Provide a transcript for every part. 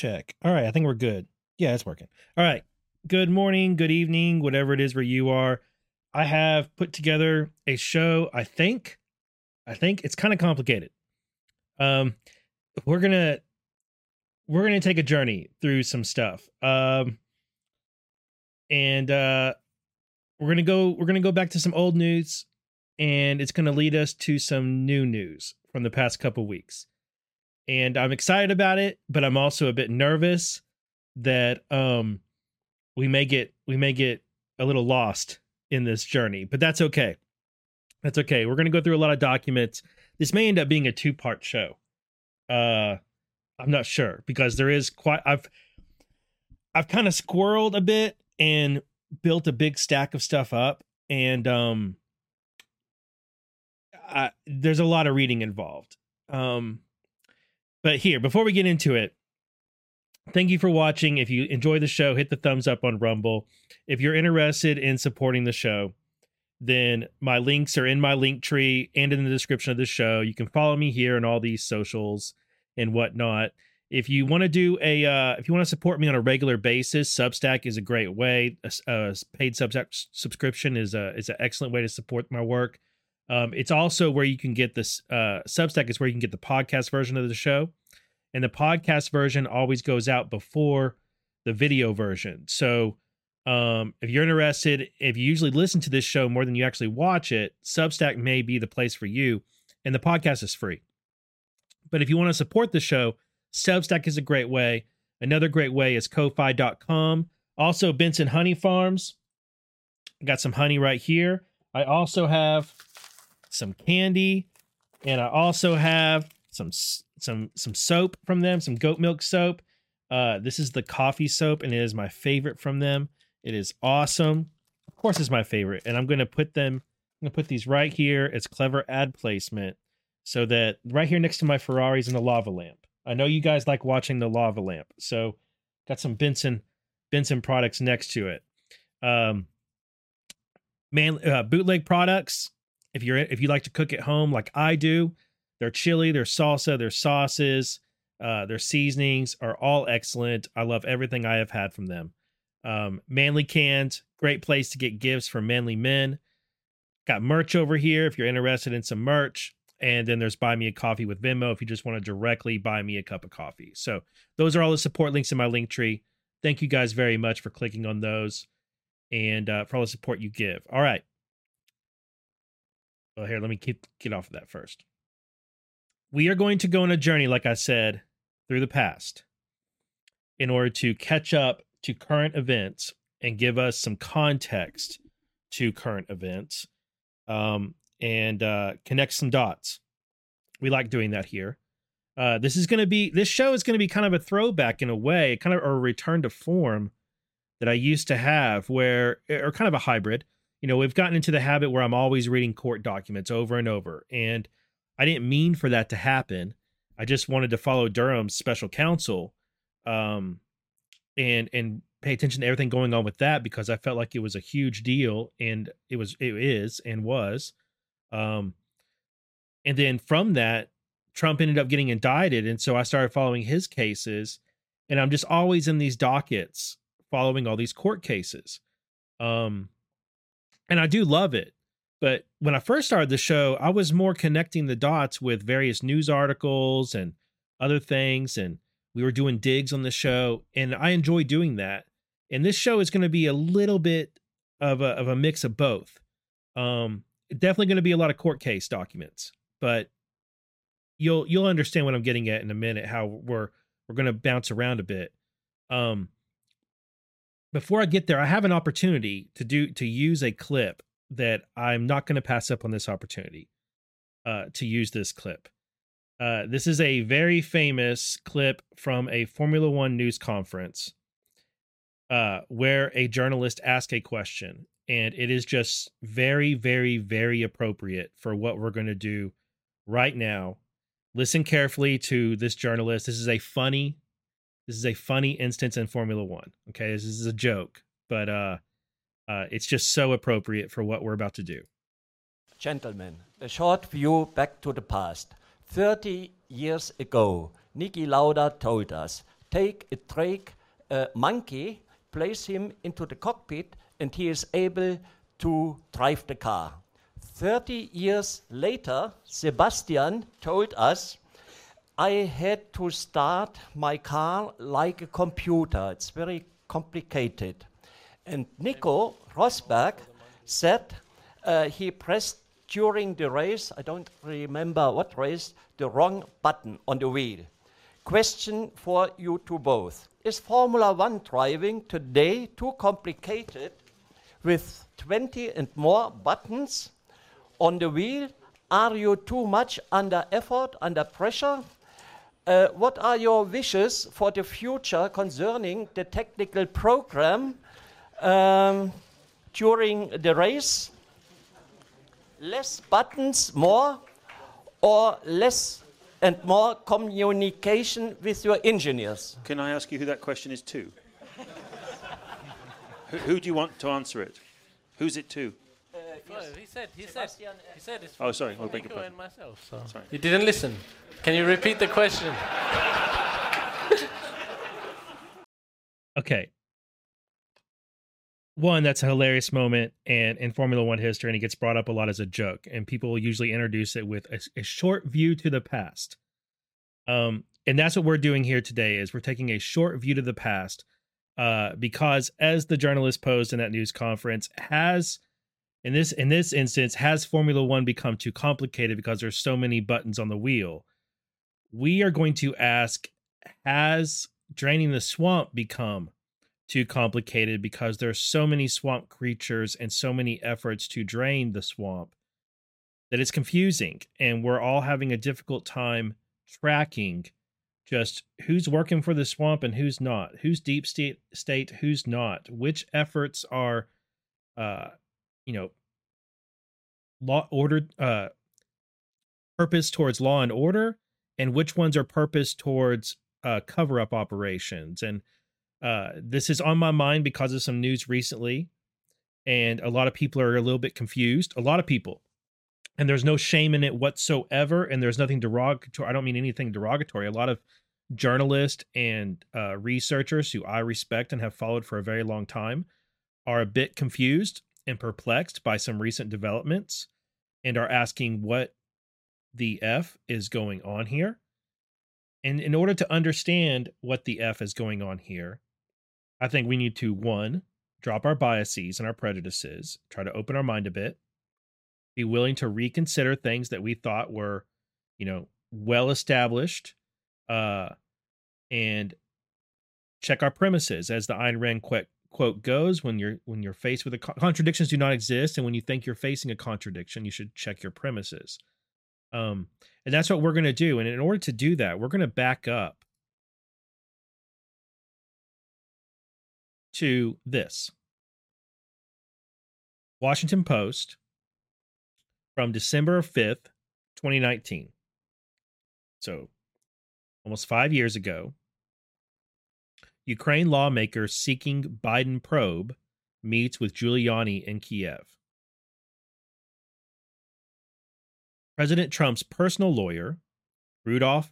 Check. All right, I think we're good. Yeah, it's working. All right. Good morning, good evening, whatever it is where you are. I have put together a show. I think, I think it's kind of complicated. Um, we're gonna we're gonna take a journey through some stuff. Um, and uh, we're gonna go we're gonna go back to some old news, and it's gonna lead us to some new news from the past couple weeks and I'm excited about it, but I'm also a bit nervous that um we may get we may get a little lost in this journey, but that's okay. That's okay. We're going to go through a lot of documents. This may end up being a two-part show. Uh I'm not sure because there is quite I've I've kind of squirreled a bit and built a big stack of stuff up and um I, there's a lot of reading involved. Um but here, before we get into it, thank you for watching. If you enjoy the show, hit the thumbs up on Rumble. If you're interested in supporting the show, then my links are in my link tree and in the description of the show. You can follow me here and all these socials and whatnot. If you want to do a, uh, if you want to support me on a regular basis, Substack is a great way. A, a paid Substack subscription is a is an excellent way to support my work. Um, it's also where you can get this uh, Substack is where you can get the podcast version of the show, and the podcast version always goes out before the video version. So um, if you're interested, if you usually listen to this show more than you actually watch it, Substack may be the place for you, and the podcast is free. But if you want to support the show, Substack is a great way. Another great way is Ko-fi.com. Also, Benson Honey Farms. got some honey right here. I also have some candy, and I also have some some some soap from them, some goat milk soap. Uh, this is the coffee soap, and it is my favorite from them. It is awesome. Of course, it's my favorite, and I'm going to put them. I'm going to put these right here. It's clever ad placement, so that right here next to my Ferraris and the lava lamp. I know you guys like watching the lava lamp, so got some Benson Benson products next to it. Um, man, uh, bootleg products if you're if you like to cook at home like I do, their chili, their salsa, their sauces, uh, their seasonings are all excellent. I love everything I have had from them. Um, manly cans, great place to get gifts for manly men. Got merch over here if you're interested in some merch. And then there's buy me a coffee with Venmo if you just want to directly buy me a cup of coffee. So those are all the support links in my link tree. Thank you guys very much for clicking on those and uh, for all the support you give. All right. Well, here, let me keep, get off of that first. We are going to go on a journey, like I said, through the past in order to catch up to current events and give us some context to current events um, and uh, connect some dots. We like doing that here. Uh, this is going to be this show is going to be kind of a throwback in a way, kind of a return to form that I used to have, where or kind of a hybrid you know, we've gotten into the habit where I'm always reading court documents over and over. And I didn't mean for that to happen. I just wanted to follow Durham's special counsel um, and and pay attention to everything going on with that because I felt like it was a huge deal and it was it is and was. Um, and then from that, Trump ended up getting indicted. And so I started following his cases. And I'm just always in these dockets following all these court cases. Um, and I do love it. But when I first started the show, I was more connecting the dots with various news articles and other things. And we were doing digs on the show. And I enjoy doing that. And this show is going to be a little bit of a, of a mix of both. Um, definitely going to be a lot of court case documents, but you'll you'll understand what I'm getting at in a minute. How we're we're going to bounce around a bit. Um, before I get there, I have an opportunity to do to use a clip that I'm not going to pass up on this opportunity uh, to use this clip. Uh, this is a very famous clip from a Formula One news conference uh, where a journalist asked a question, and it is just very, very, very appropriate for what we're going to do right now. Listen carefully to this journalist. This is a funny this is a funny instance in Formula One. Okay, this is a joke, but uh, uh, it's just so appropriate for what we're about to do. Gentlemen, a short view back to the past. 30 years ago, Niki Lauda told us take a Drake a monkey, place him into the cockpit, and he is able to drive the car. 30 years later, Sebastian told us, I had to start my car like a computer. It's very complicated. And Nico Rosberg said uh, he pressed during the race, I don't remember what race, the wrong button on the wheel. Question for you two both. Is Formula One driving today too complicated with 20 and more buttons on the wheel? Are you too much under effort, under pressure? Uh, what are your wishes for the future concerning the technical program um, during the race? Less buttons, more, or less and more communication with your engineers? Can I ask you who that question is to? who, who do you want to answer it? Who's it to? Well, he said, he said, he said it's Oh, sorry, I beg Nico your and myself. So Sorry. you didn't listen. Can you repeat the question? Okay. One, that's a hilarious moment and in Formula One history, and it gets brought up a lot as a joke. And people usually introduce it with a, a short view to the past. Um, and that's what we're doing here today is we're taking a short view to the past. Uh, because as the journalist posed in that news conference, has in this in this instance, has Formula One become too complicated because there's so many buttons on the wheel? We are going to ask, has draining the swamp become too complicated because there's so many swamp creatures and so many efforts to drain the swamp that it's confusing and we're all having a difficult time tracking just who's working for the swamp and who's not who's deep state state who's not which efforts are uh you know law ordered uh purpose towards law and order and which ones are purpose towards uh cover up operations and uh, this is on my mind because of some news recently, and a lot of people are a little bit confused. A lot of people, and there's no shame in it whatsoever, and there's nothing derogatory. I don't mean anything derogatory. A lot of journalists and uh, researchers who I respect and have followed for a very long time are a bit confused and perplexed by some recent developments, and are asking what the f is going on here. And in order to understand what the f is going on here, I think we need to one, drop our biases and our prejudices, try to open our mind a bit, be willing to reconsider things that we thought were, you know, well established, uh, and check our premises as the Ayn Rand quote, quote goes when you're when you're faced with a co- contradictions do not exist and when you think you're facing a contradiction you should check your premises um and that's what we're going to do and in order to do that we're going to back up to this Washington Post from December 5th, 2019. So almost five years ago. Ukraine lawmaker seeking Biden probe meets with Giuliani in Kiev. President Trump's personal lawyer, Rudolph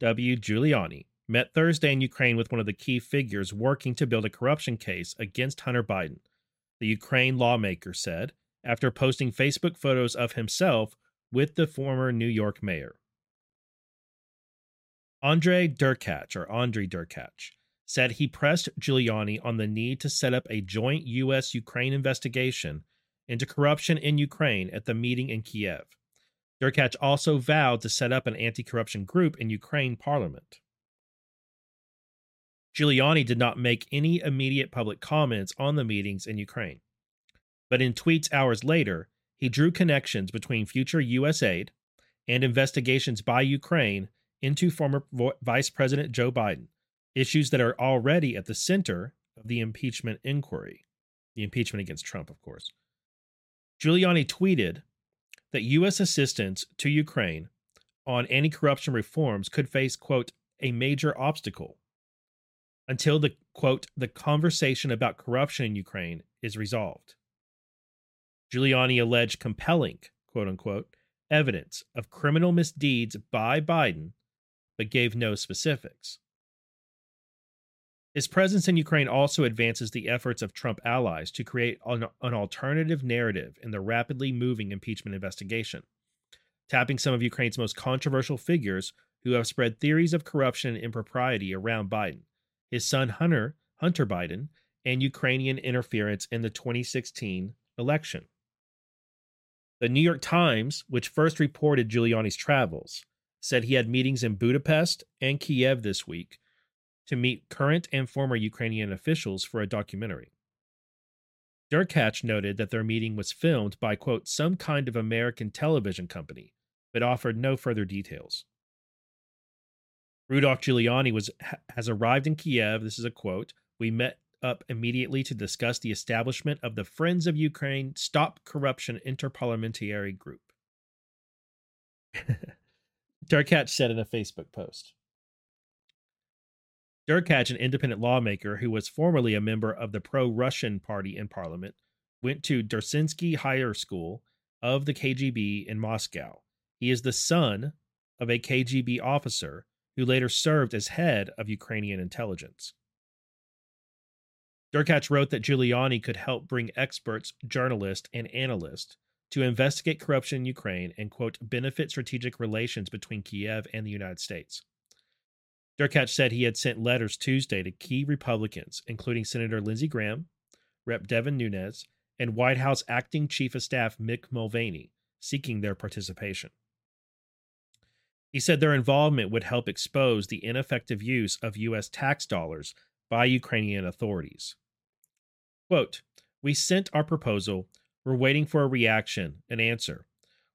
W. Giuliani, met Thursday in Ukraine with one of the key figures working to build a corruption case against Hunter Biden, the Ukraine lawmaker said after posting Facebook photos of himself with the former New York mayor. Andre Derkach, or Andre Derkach, said he pressed Giuliani on the need to set up a joint U.S. Ukraine investigation into corruption in Ukraine at the meeting in Kiev. Derkach also vowed to set up an anti corruption group in Ukraine parliament. Giuliani did not make any immediate public comments on the meetings in Ukraine. But in tweets hours later, he drew connections between future U.S. aid and investigations by Ukraine into former Vice President Joe Biden, issues that are already at the center of the impeachment inquiry. The impeachment against Trump, of course. Giuliani tweeted that U.S. assistance to Ukraine on anti corruption reforms could face, quote, a major obstacle until the quote the conversation about corruption in Ukraine is resolved. Giuliani alleged compelling quote unquote evidence of criminal misdeeds by Biden, but gave no specifics. His presence in Ukraine also advances the efforts of Trump allies to create an, an, alternative narrative in the rapidly moving impeachment investigation, tapping some of Ukraine's most controversial figures who have spread theories of corruption and impropriety around Biden, his son Hunter, Hunter Biden, and Ukrainian interference in the 2016 election. The New York Times, which first reported Giuliani's travels, said he had meetings in Budapest and Kiev this week to meet current and former Ukrainian officials for a documentary. Derkach noted that their meeting was filmed by, quote, some kind of American television company, but offered no further details. Rudolph Giuliani was, has arrived in Kiev. This is a quote. We met up immediately to discuss the establishment of the Friends of Ukraine Stop Corruption Interparliamentary Group. Derkach said in a Facebook post. Derkach, an independent lawmaker who was formerly a member of the pro Russian party in parliament, went to Dzerzhinsky Higher School of the KGB in Moscow. He is the son of a KGB officer who later served as head of Ukrainian intelligence. Derkach wrote that Giuliani could help bring experts, journalists, and analysts to investigate corruption in Ukraine and, quote, benefit strategic relations between Kiev and the United States. Derkach said he had sent letters Tuesday to key Republicans, including Senator Lindsey Graham, Rep. Devin Nunes, and White House Acting Chief of Staff Mick Mulvaney, seeking their participation. He said their involvement would help expose the ineffective use of U.S. tax dollars by Ukrainian authorities. Quote, We sent our proposal. We're waiting for a reaction, an answer.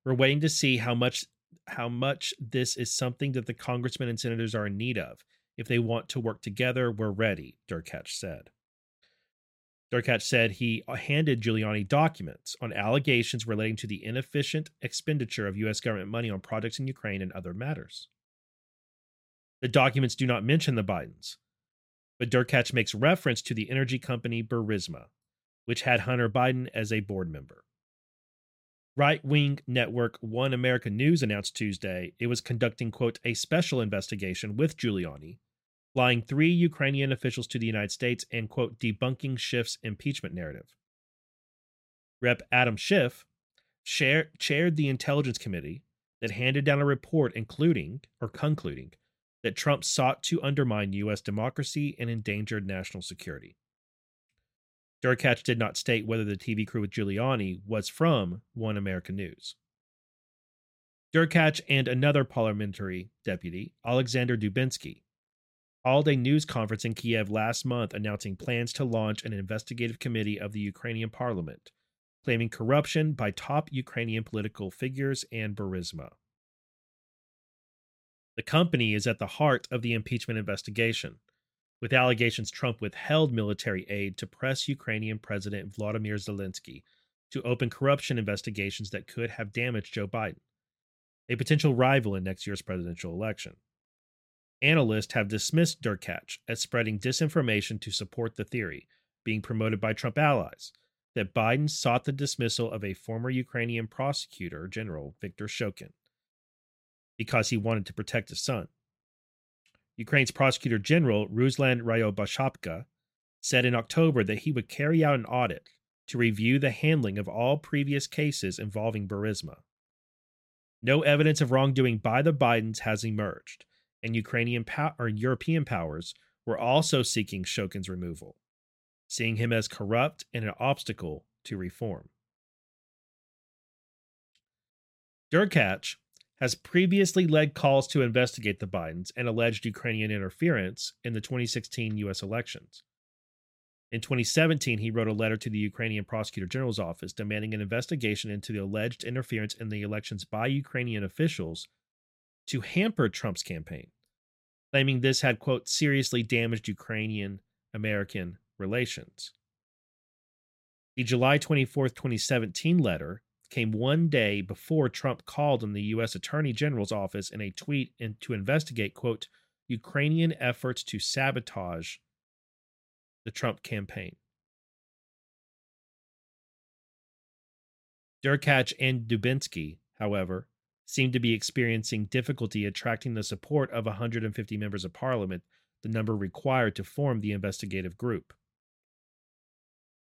We're waiting to see how much how much this is something that the congressmen and senators are in need of. If they want to work together, we're ready, Derkach said. Derkach said he uh, handed Giuliani documents on allegations relating to the inefficient expenditure of U.S. government money on projects in Ukraine and other matters. The documents do not mention the Bidens, but Derkach makes reference to the energy company Burisma, which had Hunter Biden as a board member. Right wing network One America News announced Tuesday it was conducting, quote, a special investigation with Giuliani, flying three Ukrainian officials to the United States and, quote, debunking Schiff's impeachment narrative. Rep. Adam Schiff share, chaired the Intelligence Committee that handed down a report including, or concluding, that Trump sought to undermine U.S. democracy and endangered national security. Derkach did not state whether the TV crew with Giuliani was from One American News. Derkach and another parliamentary deputy, Alexander Dubinsky, held a news conference in Kiev last month announcing plans to launch an investigative committee of the Ukrainian parliament, claiming corruption by top Ukrainian political figures and Burisma. The company is at the heart of the impeachment investigation, with allegations Trump withheld military aid to press Ukrainian President Vladimir Zelensky to open corruption investigations that could have damaged Joe Biden, a potential rival in next year's presidential election. Analysts have dismissed Derkach as spreading disinformation to support the theory, being promoted by Trump allies, that Biden sought the dismissal of a former Ukrainian prosecutor general, Viktor Shokin, because he wanted to protect his son. Ukraine's prosecutor general, Ruslan Ryaboshapka, said in October that he would carry out an audit to review the handling of all previous cases involving Burisma. No evidence of wrongdoing by the Bidens has emerged, and Ukrainian or European powers were also seeking Shokin's removal, seeing him as corrupt and an obstacle to reform. Derkach has previously led calls to investigate the Bidens and alleged Ukrainian interference in the 2016 U.S. elections. In 2017, he wrote a letter to the Ukrainian Prosecutor General's office demanding an investigation into the alleged interference in the elections by Ukrainian officials to hamper Trump's campaign, claiming this had, quote, seriously damaged Ukrainian American relations. The July 24, 2017 letter came one day before Trump called on the U.S. Attorney General's office in a tweet to investigate, quote, Ukrainian efforts to sabotage the Trump campaign. Derkach and Dubinsky, however, seem to be experiencing difficulty attracting the support of 150 members of parliament the number required to form the investigative group.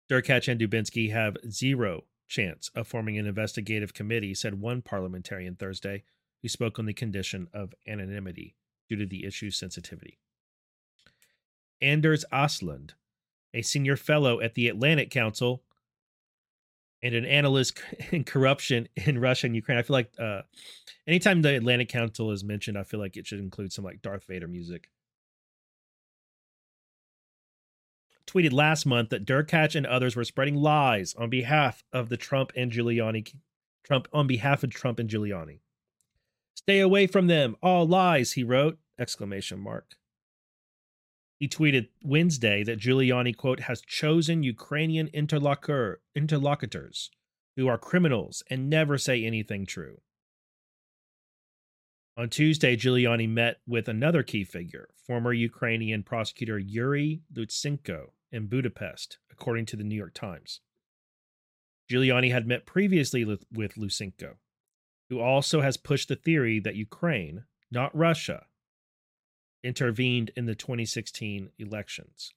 Derkach and Dubinsky have zero chance of forming an investigative committee, said one parliamentarian Thursday, who spoke on the condition of anonymity due to the issue's sensitivity. Anders Aslund, a senior fellow at the Atlantic Council and an analyst in corruption in Russia and Ukraine. I feel like uh, anytime the Atlantic Council is mentioned, I feel like it should include some like Darth Vader music. Tweeted last month that Derkach and others were spreading lies on behalf of the Trump and Giuliani, Trump on behalf of Trump and Giuliani. Stay away from them, all lies, he wrote! Exclamation mark. He tweeted Wednesday that Giuliani, quote, has chosen Ukrainian interlocutor, interlocutors who are criminals and never say anything true. On Tuesday, Giuliani met with another key figure, former Ukrainian prosecutor Yuri Lutsenko, in Budapest, according to the New York Times. Giuliani had met previously with Lutsenko, who also has pushed the theory that Ukraine, not Russia, intervened in the 2016 elections.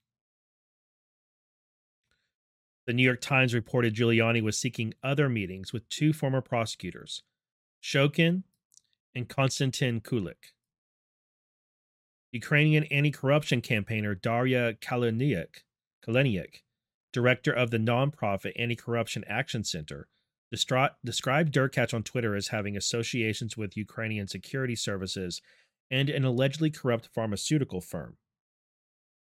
The New York Times reported Giuliani was seeking other meetings with two former prosecutors, Shokin and Konstantin Kulik. Ukrainian anti corruption campaigner Daria Kaleniuk, Kaleniuk, director of the nonprofit Anti Corruption Action Center, described Derkach on Twitter as having associations with Ukrainian security services and an allegedly corrupt pharmaceutical firm.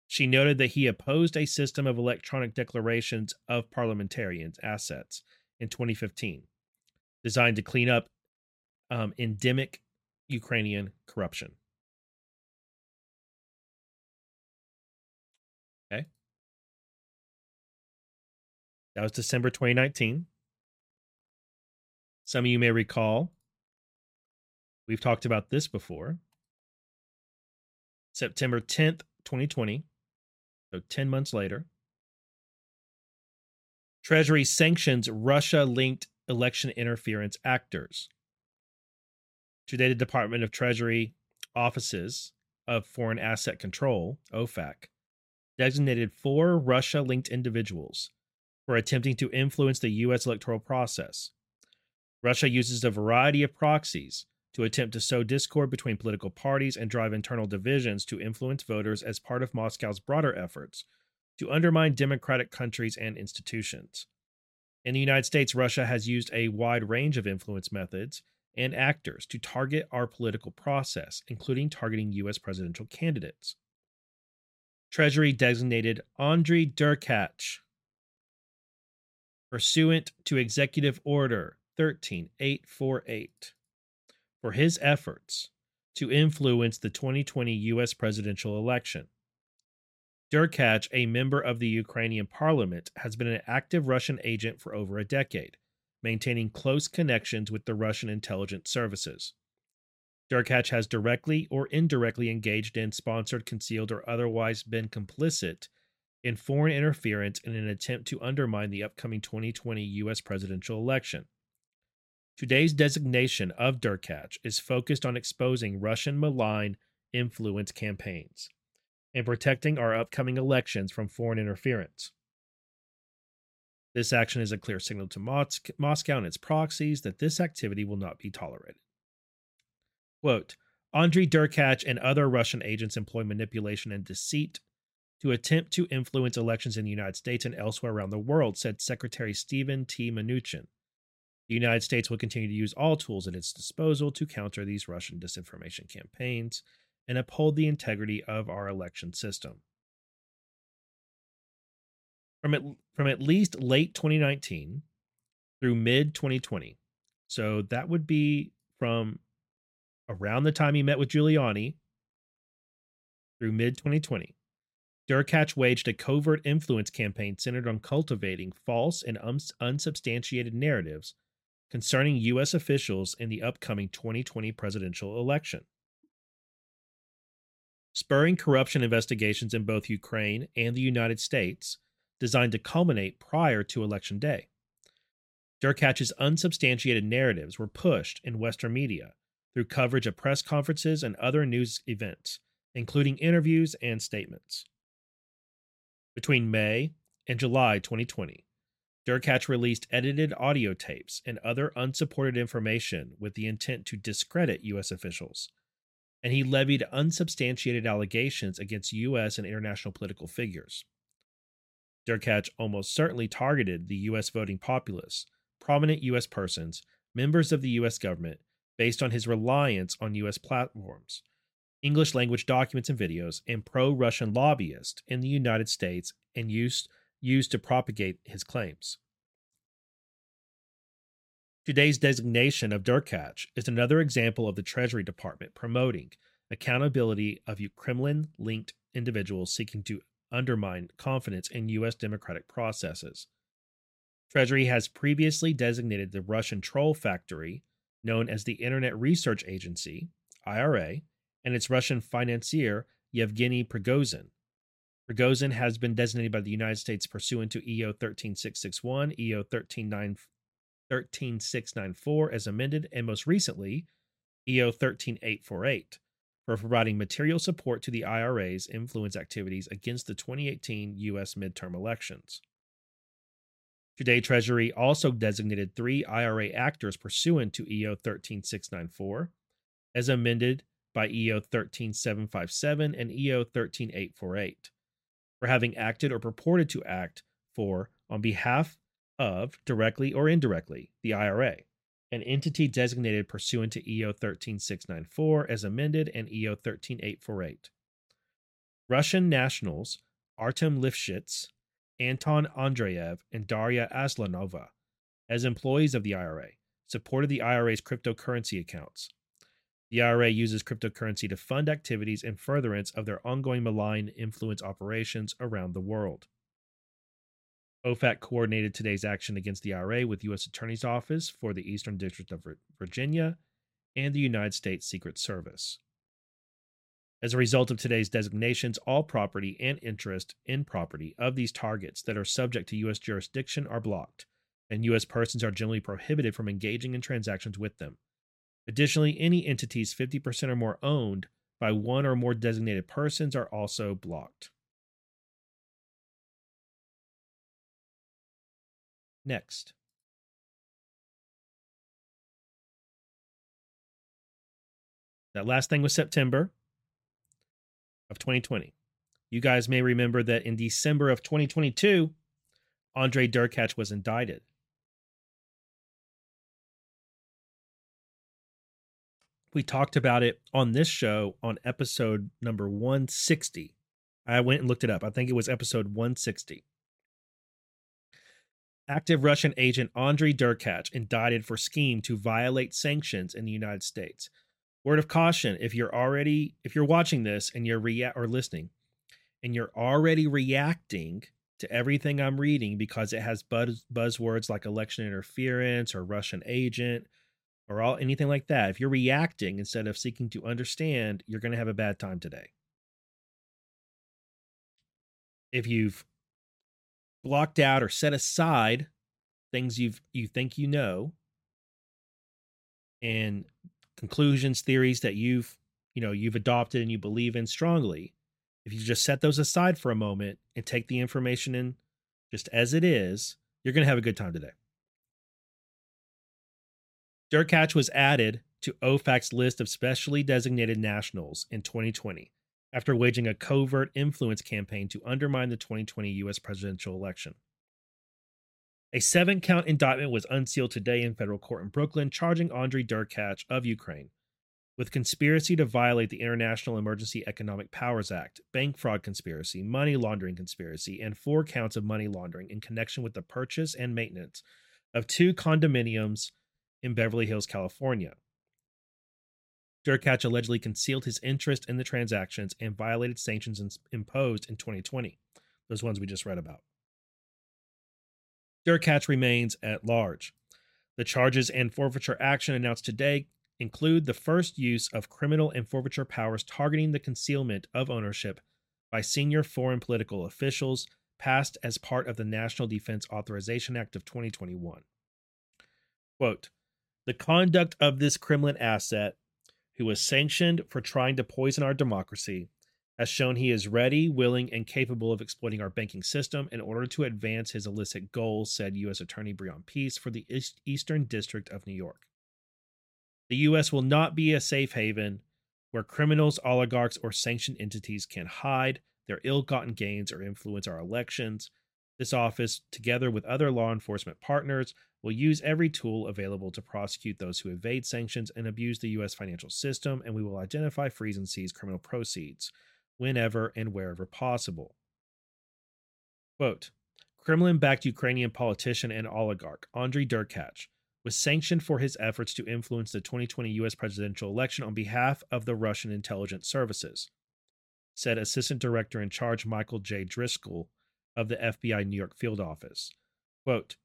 She noted that he opposed a system of electronic declarations of parliamentarians' assets in 2015, designed to clean up um, endemic Ukrainian corruption. That was December 2019. Some of you may recall, we've talked about this before. September 10th, 2020, so 10 months later. Treasury sanctions Russia linked election interference actors. Today, the Department of Treasury Offices of Foreign Asset Control, OFAC, designated four Russia linked individuals for attempting to influence the U.S. electoral process. Russia uses a variety of proxies to attempt to sow discord between political parties and drive internal divisions to influence voters as part of Moscow's broader efforts to undermine democratic countries and institutions. In the United States, Russia has used a wide range of influence methods and actors to target our political process, including targeting U.S. presidential candidates. Treasury designated Andriy Derkach pursuant to Executive Order 13848 for his efforts to influence the 2020 U.S. presidential election. Derkach, a member of the Ukrainian parliament, has been an active Russian agent for over a decade, maintaining close connections with the Russian intelligence services. Derkach has directly or indirectly engaged in, sponsored, concealed, or otherwise been complicit in foreign interference in an attempt to undermine the upcoming 2020 U.S. presidential election. Today's designation of Derkach is focused on exposing Russian malign influence campaigns and protecting our upcoming elections from foreign interference. This action is a clear signal to Mos- Moscow and its proxies that this activity will not be tolerated. Quote, Andriy Derkach and other Russian agents employ manipulation and deceit to attempt to influence elections in the United States and elsewhere around the world, said Secretary Stephen T. Mnuchin. The United States will continue to use all tools at its disposal to counter these Russian disinformation campaigns and uphold the integrity of our election system. From at, from at least late 2019 through mid 2020, so that would be from around the time he met with Giuliani through mid 2020. Derkach waged a covert influence campaign centered on cultivating false and unsubstantiated narratives concerning U.S. officials in the upcoming 2020 presidential election. Spurring corruption investigations in both Ukraine and the United States, designed to culminate prior to Election Day. Derkach's unsubstantiated narratives were pushed in Western media through coverage of press conferences and other news events, including interviews and statements. Between May and July 2020, Derkach released edited audio tapes and other unsupported information with the intent to discredit U.S. officials, and he levied unsubstantiated allegations against U.S. and international political figures. Derkach almost certainly targeted the U.S. voting populace, prominent U.S. persons, members of the U.S. government, based on his reliance on U.S. platforms, English language documents and videos, and pro Russian lobbyists in the United States and used, used to propagate his claims. Today's designation of Derkach is another example of the Treasury Department promoting accountability of Kremlin linked individuals seeking to undermine confidence in U.S. democratic processes. Treasury has previously designated the Russian troll factory, known as the Internet Research Agency, IRA, and its Russian financier, Yevgeny Prigozhin. Prigozhin has been designated by the United States pursuant to EO 13661, EO 13694 as amended, and most recently, EO 13848 for providing material support to the IRA's influence activities against the 2018 U.S. midterm elections. Today, Treasury also designated three IRA actors pursuant to EO 13694, as amended by EO 13757 and EO 13848, for having acted or purported to act for, on behalf of, directly or indirectly, the IRA an entity designated pursuant to EO 13694 as amended and EO 13848. Russian nationals Artem Lifshitz, Anton Andreev, and Daria Aslanova, as employees of the IRA, supported the IRA's cryptocurrency accounts. The IRA uses cryptocurrency to fund activities in furtherance of their ongoing malign influence operations around the world. OFAC coordinated today's action against the IRA with U.S. Attorney's Office for the Eastern District of Virginia and the United States Secret Service. As a result of today's designations, all property and interest in property of these targets that are subject to U.S. jurisdiction are blocked, and U.S. persons are generally prohibited from engaging in transactions with them. Additionally, any entities 50% or more owned by one or more designated persons are also blocked. Next. That last thing was September of 2020. You guys may remember that in December of 2022, Andre Derkach was indicted. We talked about it on this show on episode number 160. I went and looked it up. I think it was episode 160 active Russian agent Andrei Derkach indicted for scheme to violate sanctions in the United States. Word of caution: if you're already if you're watching this and you're rea- or listening, and you're already reacting to everything I'm reading because it has buzz, buzzwords like election interference or Russian agent or all anything like that. If you're reacting instead of seeking to understand, you're going to have a bad time today. If you've blocked out or set aside things you've you think you know and conclusions theories that you've you know you've adopted and you believe in strongly if you just set those aside for a moment and take the information in just as it is you're going to have a good time today Derkach was added to OFAC's list of specially designated nationals in 2020 after waging a covert influence campaign to undermine the 2020 U.S. presidential election. A seven count indictment was unsealed today in federal court in Brooklyn, charging Andrei Derkach of Ukraine with conspiracy to violate the International Emergency Economic Powers Act, bank fraud conspiracy, money laundering conspiracy, and four counts of money laundering in connection with the purchase and maintenance of two condominiums in Beverly Hills, California. Derkach allegedly concealed his interest in the transactions and violated sanctions imposed in 2020, those ones we just read about. Derkach remains at large. The charges and forfeiture action announced today include the first use of criminal and forfeiture powers targeting the concealment of ownership by senior foreign political officials passed as part of the National Defense Authorization Act of 2021. Quote, the conduct of this Kremlin asset who was sanctioned for trying to poison our democracy, has shown he is ready, willing, and capable of exploiting our banking system in order to advance his illicit goals, said U.S. Attorney Breon Peace for the Eastern District of New York. The U.S. will not be a safe haven where criminals, oligarchs, or sanctioned entities can hide their ill gotten gains or influence our elections. This office, together with other law enforcement partners, will use every tool available to prosecute those who evade sanctions and abuse the U.S. financial system, and we will identify, freeze, and seize criminal proceeds whenever and wherever possible. Quote Kremlin backed Ukrainian politician and oligarch Andriy Derkach was sanctioned for his efforts to influence the 2020 U.S. presidential election on behalf of the Russian intelligence services, said Assistant Director in Charge Michael J. Driscoll of the FBI New York field office. Quote,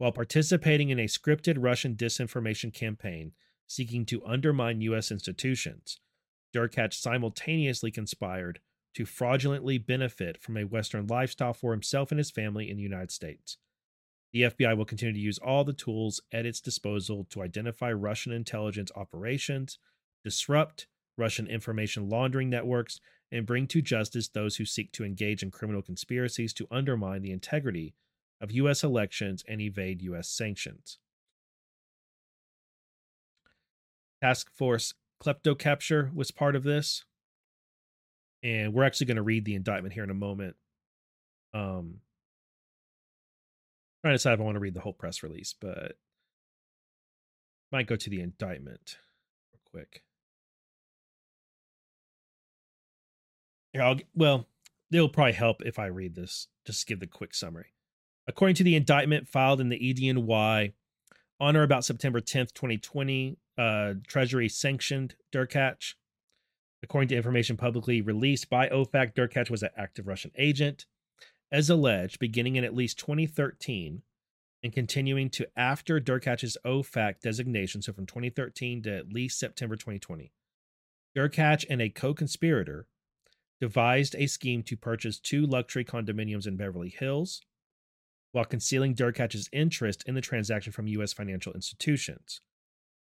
while participating in a scripted Russian disinformation campaign seeking to undermine U.S. institutions, Derkach simultaneously conspired to fraudulently benefit from a Western lifestyle for himself and his family in the United States. The FBI will continue to use all the tools at its disposal to identify Russian intelligence operations, disrupt Russian information laundering networks, and bring to justice those who seek to engage in criminal conspiracies to undermine the integrity of U.S. elections and evade U.S. sanctions. Task Force Kleptocapture was part of this. And we're actually going to read the indictment here in a moment. Um, trying to decide if I want to read the whole press release, but might go to the indictment real quick. Here, I'll well, it'll probably help if I read this. Just give the quick summary. According to the indictment filed in the EDNY on or about September 10th, 2020, uh, Treasury sanctioned Derkach. According to information publicly released by OFAC, Derkach was an active Russian agent, as alleged, beginning in at least 2013 and continuing to after Derkach's OFAC designation, so from 2013 to at least September 2020. Derkach and a co conspirator devised a scheme to purchase two luxury condominiums in Beverly Hills while concealing Derkach's interest in the transaction from U.S. financial institutions.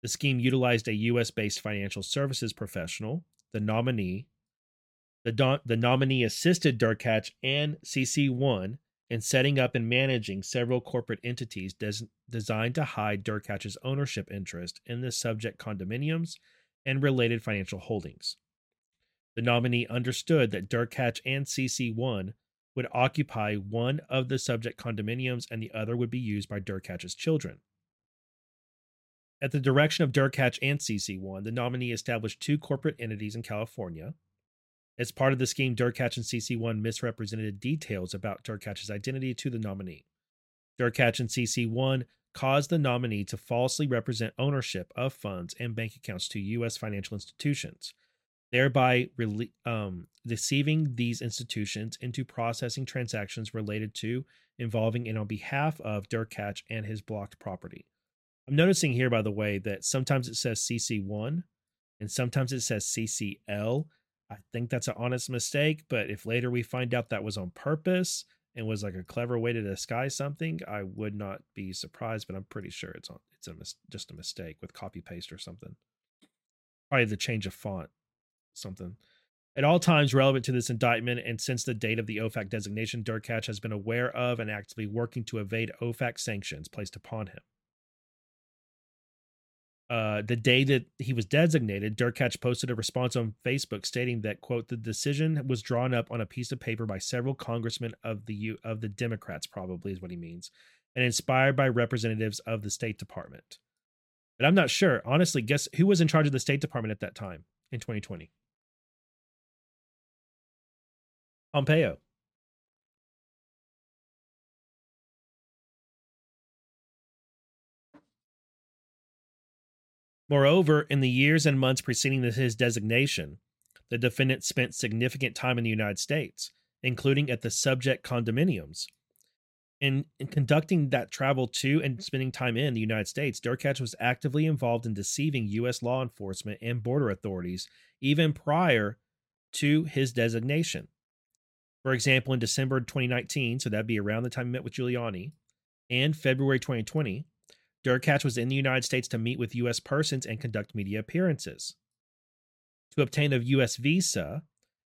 The scheme utilized a U.S. based financial services professional, the nominee. The, the nominee assisted Derkach and CC1 in setting up and managing several corporate entities des- designed to hide Derkach's ownership interest in the subject condominiums and related financial holdings. The nominee understood that Derkach and CC1 would occupy one of the subject condominiums and the other would be used by Derkach's children. At the direction of Derkach and CC1, the nominee established two corporate entities in California. As part of the scheme, Derkach and CC1 misrepresented details about Derkach's identity to the nominee. Derkach and CC1 caused the nominee to falsely represent ownership of funds and bank accounts to U.S. financial institutions, thereby rele- um, deceiving these institutions into processing transactions related to, involving, and on behalf of Derkach and his blocked property. I'm noticing here, by the way, that sometimes it says CC1 and sometimes it says CCL. I think that's an honest mistake, but if later we find out that was on purpose and was like a clever way to disguise something, I would not be surprised. But I'm pretty sure it's on it's a mis- just a mistake with copy paste or something. Probably the change of font, something. At all times relevant to this indictment and since the date of the OFAC designation, Derkach has been aware of and actively working to evade OFAC sanctions placed upon him. Uh, the day that he was designated, Derkach posted a response on Facebook stating that quote the decision was drawn up on a piece of paper by several congressmen of the U- of the Democrats probably is what he means, and inspired by representatives of the State Department. But I'm not sure. Honestly, guess who was in charge of the State Department at that time in 2020? Pompeo. Moreover, in the years and months preceding his designation, the defendant spent significant time in the United States, including at the subject condominiums. In, in conducting that travel to and spending time in the United States, Derkach was actively involved in deceiving U.S. law enforcement and border authorities even prior to his designation. For example, in December 2019, so that'd be around the time he met with Giuliani, and February 2020, Derkach was in the United States to meet with U.S. persons and conduct media appearances. To obtain a U.S. visa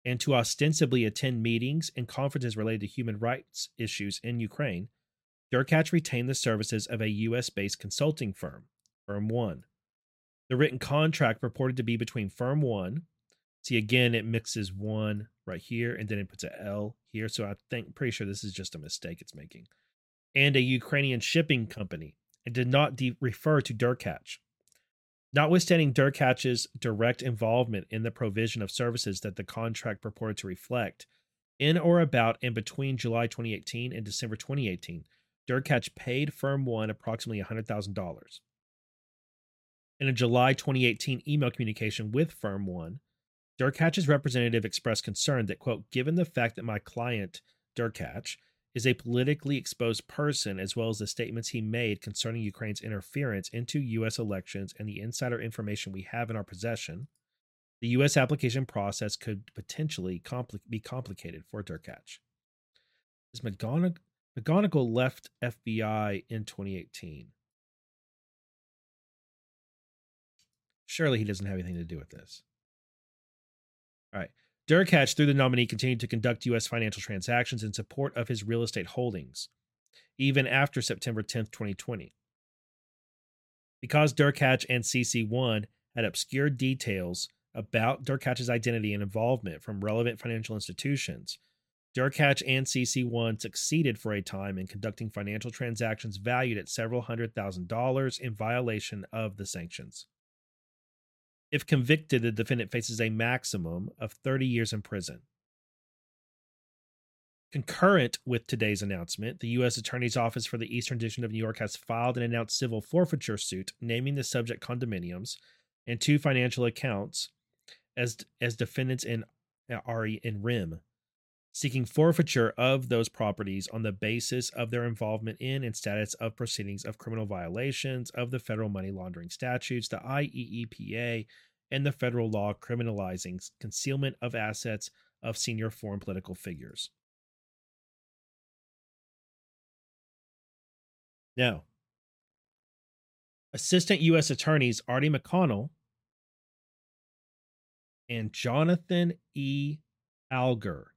and to ostensibly attend meetings and conferences related to human rights issues in Ukraine, Derkach retained the services of a US based consulting firm, Firm One. The written contract purported to be between Firm One, see again, it mixes one right here and then it puts a L here. So I think, pretty sure this is just a mistake it's making, and a Ukrainian shipping company, and did not de- refer to Derkach. Notwithstanding Derkach's direct involvement in the provision of services that the contract purported to reflect, in or about and between July 2018 and December 2018, Derkach paid Firm One approximately $100,000. In a July 2018 email communication with Firm One, Derkach's representative expressed concern that, quote, given the fact that my client, Derkach, is a politically exposed person, as well as the statements he made concerning Ukraine's interference into U.S. elections and the insider information we have in our possession, the U.S. application process could potentially compli- be complicated for Derkach. Is McGonigal, McGonigal left FBI in 2018? Surely he doesn't have anything to do with this. All right. Derkach, through the nominee, continued to conduct U.S. financial transactions in support of his real estate holdings, even after September 10, 2020. Because Derkach and CC1 had obscured details about Derkach's identity and involvement from relevant financial institutions, Derkach and CC1 succeeded for a time in conducting financial transactions valued at several hundred thousand dollars in violation of the sanctions. If convicted, the defendant faces a maximum of 30 years in prison. Concurrent with today's announcement, the U.S. Attorney's Office for the Eastern District of New York has filed an announced civil forfeiture suit naming the subject condominiums and two financial accounts as, as defendants in uh, RE in rem, seeking forfeiture of those properties on the basis of their involvement in and status of proceedings of criminal violations of the federal money laundering statutes, the IEEPA, and the federal law criminalizing concealment of assets of senior foreign political figures. Now, Assistant U.S. Attorneys Artie McConnell and Jonathan E. Algor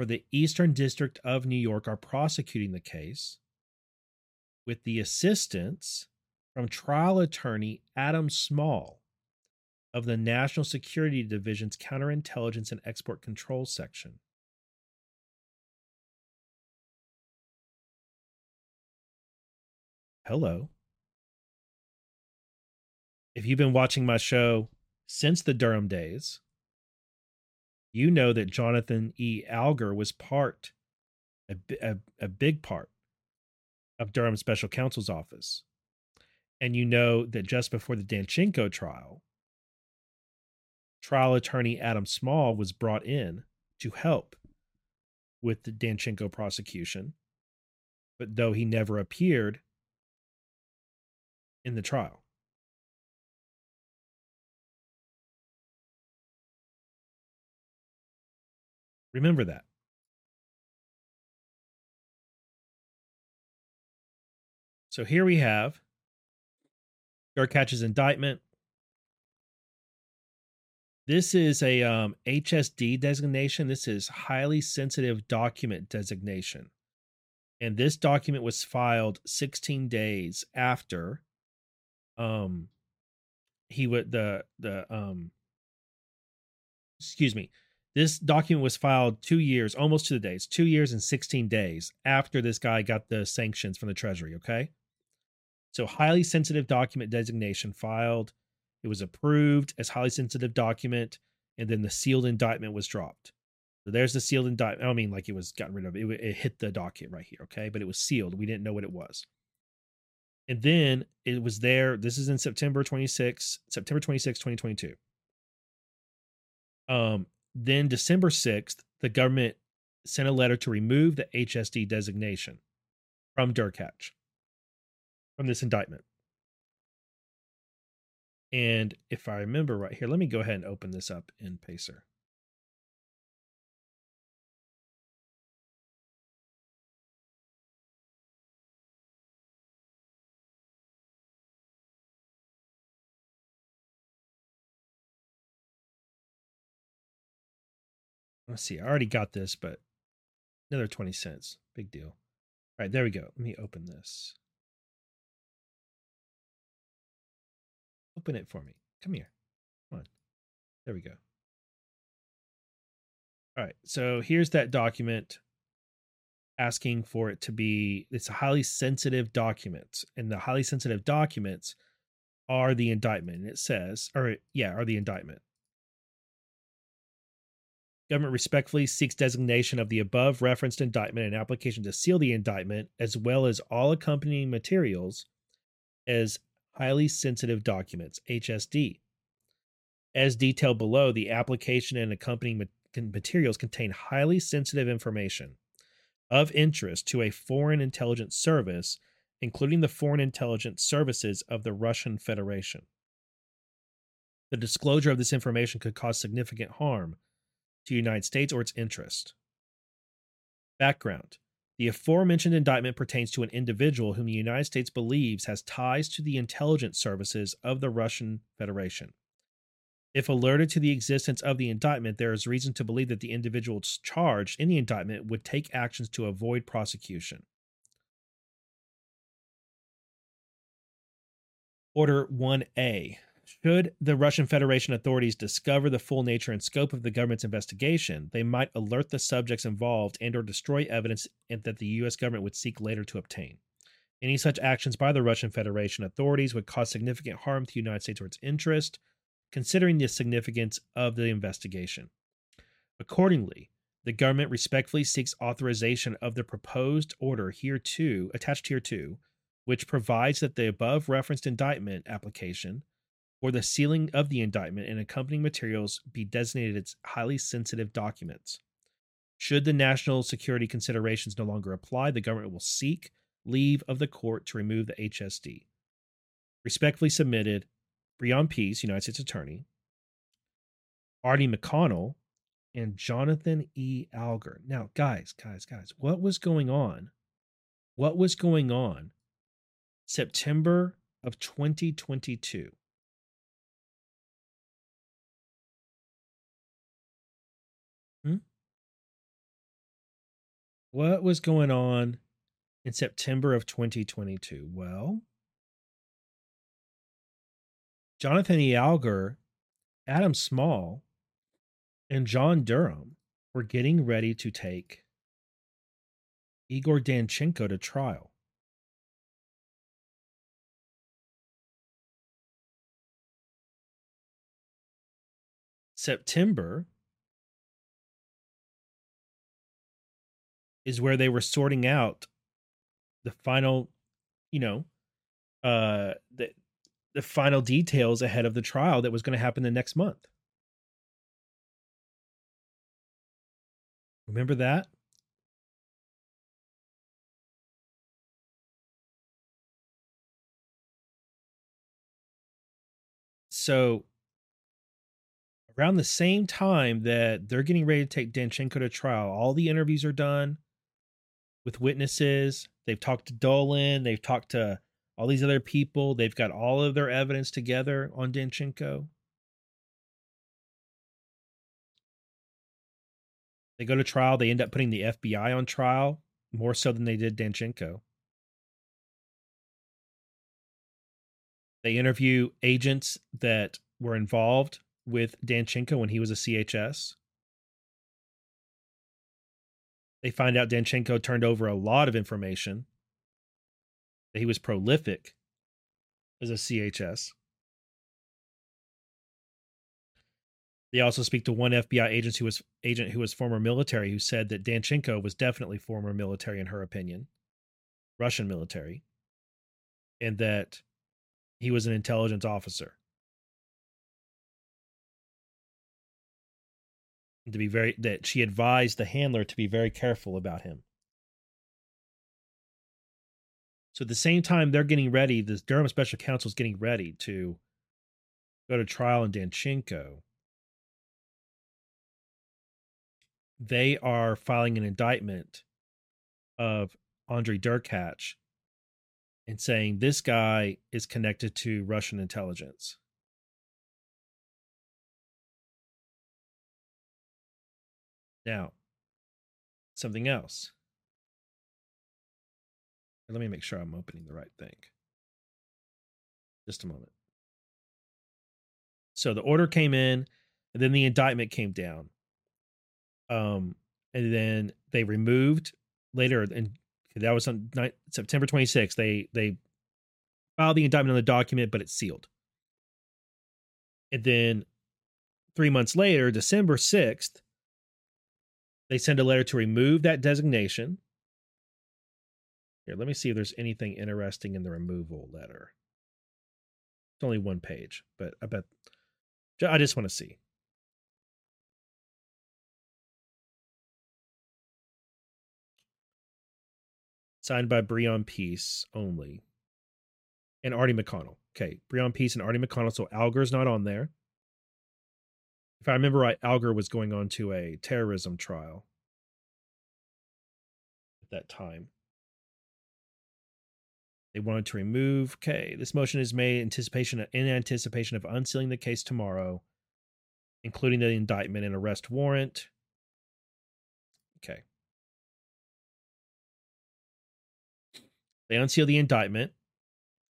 for the Eastern District of New York are prosecuting the case with the assistance from trial attorney Adam Small of the National Security Division's Counterintelligence and Export Control Section. Hello. If you've been watching my show since the Durham days, you know that Jonathan E. Algor was part, a, a, a big part, of Durham Special Counsel's office. And you know that just before the Danchenko trial, trial attorney Adam Small was brought in to help with the Danchenko prosecution, but though he never appeared in the trial. Remember that. So here we have Derkach's indictment. This is a um, HSD designation. This is highly sensitive document designation. And this document was filed 16 days after um he would the the um excuse me this document was filed two years, almost to the days, two years and 16 days after this guy got the sanctions from the Treasury. Okay. So, highly sensitive document designation filed. It was approved as highly sensitive document, and then the sealed indictment was dropped. So, there's the sealed indictment. I don't mean like it was gotten rid of. It, it hit the docket right here. Okay. But it was sealed. We didn't know what it was. And then it was there. This is in September 26, September 26, 2022. Um, then, December 6th, the government sent a letter to remove the HSD designation from Derkach, from this indictment. And if I remember right here, let me go ahead and open this up in Pacer. Let's see. I already got this, but another 20 cents. Big deal. All right, there we go. Let me open this. Open it for me. Come here. Come on. There we go. All right. So here's that document asking for it to be it's a highly sensitive document and the highly sensitive documents are the indictment and it says or yeah are the indictment government respectfully seeks designation of the above referenced indictment and application to seal the indictment as well as all accompanying materials as highly sensitive documents hsd as detailed below the application and accompanying materials contain highly sensitive information of interest to a foreign intelligence service, including the foreign intelligence services of the Russian Federation. The disclosure of this information could cause significant harm to the United States or its interest. Background The aforementioned indictment pertains to an individual whom the United States believes has ties to the intelligence services of the Russian Federation. If alerted to the existence of the indictment, there is reason to believe that the individuals charged in the indictment would take actions to avoid prosecution. Order 1A. Should the Russian Federation authorities discover the full nature and scope of the government's investigation, they might alert the subjects involved and or destroy evidence that the US government would seek later to obtain. Any such actions by the Russian Federation authorities would cause significant harm to the United States or its interest considering the significance of the investigation. Accordingly, the government respectfully seeks authorization of the proposed order hereto, attached hereto, which provides that the above referenced indictment application or the sealing of the indictment and accompanying materials be designated as highly sensitive documents. Should the national security considerations no longer apply, the government will seek leave of the court to remove the HSD. Respectfully submitted, Breon Peace, United States Attorney, Artie McConnell, and Jonathan E. Algor. Now, guys, guys, guys, what was going on? What was going on September of 2022? What was going on in September of 2022? Well, Jonathan E. Adam Small, and John Durham were getting ready to take Igor Danchenko to trial. September is where they were sorting out the final, you know, uh, the the final details ahead of the trial that was going to happen the next month. Remember that? So, around the same time that they're getting ready to take Danchenko to trial, all the interviews are done with witnesses. They've talked to Dolan, they've talked to all these other people. They've got all of their evidence together on Danchenko. They go to trial. They end up putting the FBI on trial more so than they did Danchenko. They interview agents that were involved with Danchenko when he was a CHS. They find out Danchenko turned over a lot of information that he was prolific as a CHS. They also speak to one FBI agent who was agent who was former military who said that Danchenko was definitely former military in her opinion, Russian military, and that he was an intelligence officer. To be very that she advised the handler to be very careful about him. So at the same time they're getting ready, the Durham Special Counsel is getting ready to go to trial in Danchenko. They are filing an indictment of Andre Derkach and saying this guy is connected to Russian intelligence. Now, something else. Let me make sure I'm opening the right thing. Just a moment. So the order came in, and then the indictment came down. Um, and then they removed later, and that was on September 26th. They they filed the indictment on the document, but it's sealed. And then three months later, December 6th, they send a letter to remove that designation. Here, let me see if there's anything interesting in the removal letter. It's only one page, but I bet I just want to see. Signed by Breon Peace only. And Artie McConnell. Okay, Breon Peace and Artie McConnell. So Algor's not on there. If I remember right, Algor was going on to a terrorism trial at that time. They wanted to remove. Okay, this motion is made anticipation in anticipation of unsealing the case tomorrow, including the indictment and arrest warrant. Okay. They unseal the indictment,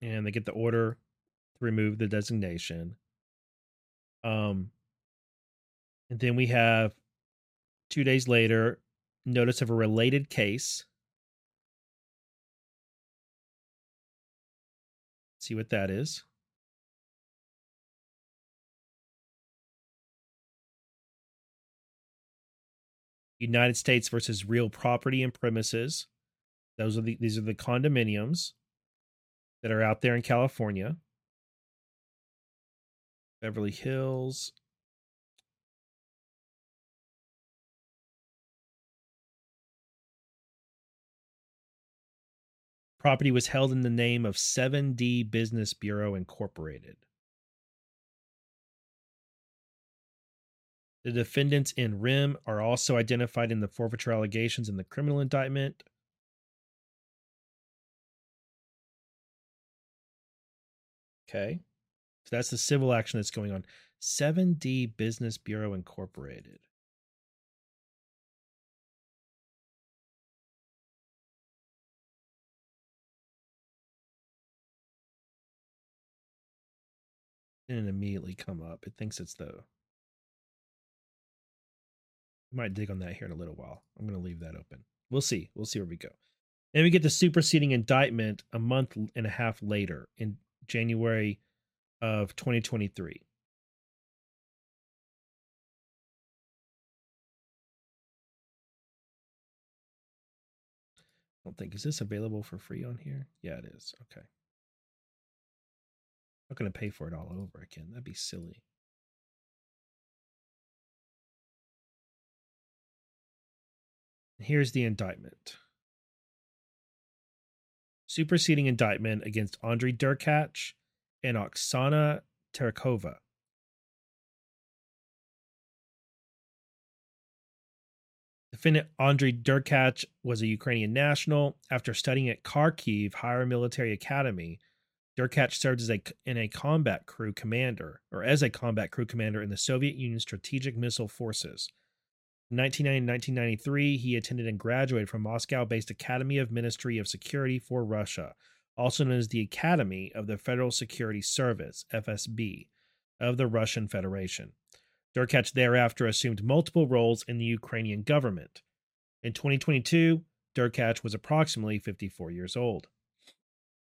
and they get the order to remove the designation. Um, and then we have two days later notice of a related case see what that is. United States versus real property and premises. Those are the these are the condominiums that are out there in California. Beverly Hills. Property was held in the name of 7D Business Bureau Incorporated. The defendants in rem are also identified in the forfeiture allegations in the criminal indictment. Okay. So that's the civil action that's going on. 7D Business Bureau Incorporated. Didn't immediately come up. It thinks it's the. We might dig on that here in a little while. I'm going to leave that open. We'll see. We'll see where we go. And we get the superseding indictment a month and a half later in January of 2023. I don't think is this available for free on here? Yeah, it is. Okay not going to pay for it all over again. That'd be silly. Here's the indictment. Superseding indictment against Andrei Derkach and Oksana Terekova. Defendant Andrei Derkach was a Ukrainian national. After studying at Kharkiv Higher Military Academy, Derkach served as a in a combat crew commander or as a combat crew commander in the Soviet Union Strategic Missile Forces. In 1990 1993, he attended and graduated from Moscow-based Academy of Ministry of Security for Russia, also known as the Academy of the Federal Security Service (FSB) of the Russian Federation. Derkach thereafter assumed multiple roles in the Ukrainian government. In 2022, Derkach was approximately 54 years old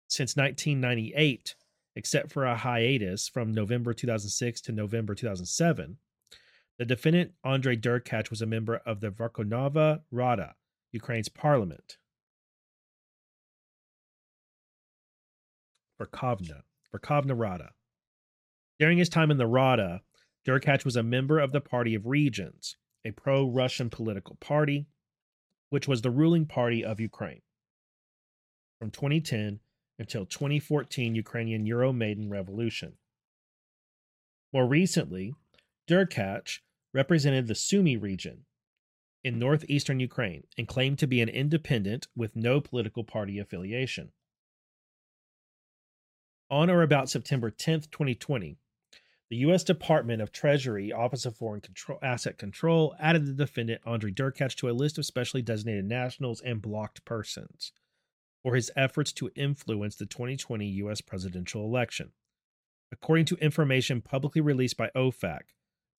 since 1998, except for a hiatus from November 2006 to November 2007. The defendant, Andrei Derkach, was a member of the Verkhovna Rada, Ukraine's parliament. Verkhovna, Verkhovna Rada. During his time in the Rada, Derkach was a member of the Party of Regions, a pro Russian political party, which was the ruling party of Ukraine. From 2010 until 2014 Ukrainian Euro Euromaidan Revolution. More recently, Derkach represented the Sumy region in northeastern Ukraine and claimed to be an independent with no political party affiliation. On or about September 10, 2020, The U.S. Department of Treasury Office of Foreign Control, Asset Control added the defendant Andrei Derkach to a list of specially designated nationals and blocked persons for his efforts to influence the 2020 U.S. presidential election. According to information publicly released by OFAC,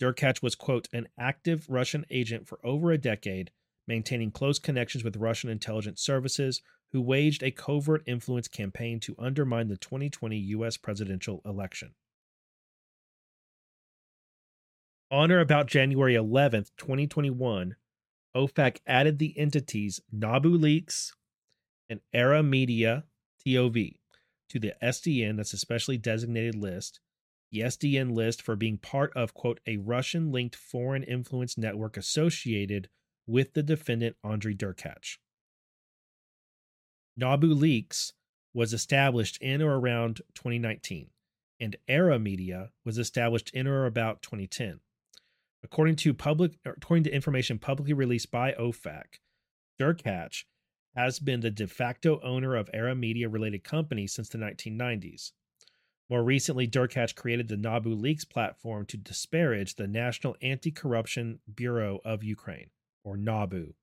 Derkach was, quote, an active Russian agent for over a decade, maintaining close connections with Russian intelligence services, who waged a covert influence campaign to undermine the 2020 U.S. presidential election. On or about January 11, 2021, OFAC added the entities Nabu Leaks and Era Media TOV to the SDN, that's a specially designated list, the SDN list for being part of, quote, a Russian linked foreign influence network associated with the defendant Andrei Derkach. Nabu Leaks was established in or around 2019, and Era Media was established in or about 2010. According to public, according to information publicly released by OFAC, Derkach has been the de facto owner of Era Media related companies since the 1990s. More recently, Derkach created the Nabu Leaks platform to disparage the National Anti Corruption Bureau of Ukraine, or NABU.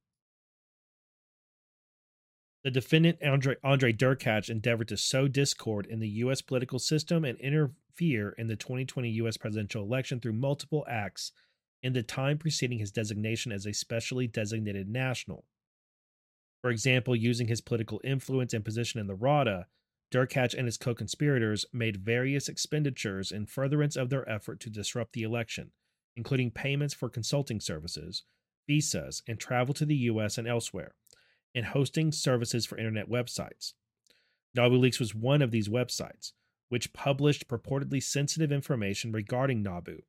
The defendant Andrei, Andrei Derkach endeavored to sow discord in the U.S. political system and interfere in the 2020 U.S. presidential election through multiple acts in the time preceding his designation as a specially designated national. For example, using his political influence and position in the Rada, Derkach and his co conspirators made various expenditures in furtherance of their effort to disrupt the election, including payments for consulting services, visas, and travel to the U.S. and elsewhere, and hosting services for internet websites. Nabu Leaks was one of these websites, which published purportedly sensitive information regarding Nabu.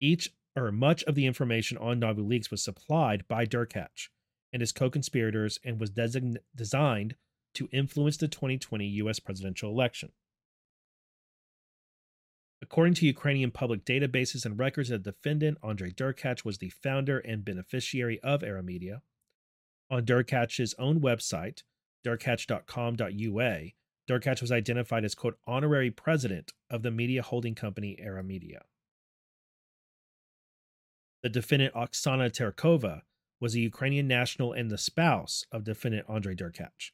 Each or much of the information on Nabu leaks was supplied by Derkach and his co-conspirators and was design- designed to influence the 2020 US presidential election. According to Ukrainian public databases and records, the defendant, Andrei Derkach, was the founder and beneficiary of Era Media. On Derkach's own website, derkach.com.ua, Derkach was identified as, quote, honorary president of the media holding company Era Media. The defendant Oksana Terekova was a Ukrainian national and the spouse of defendant Andrei Derkach.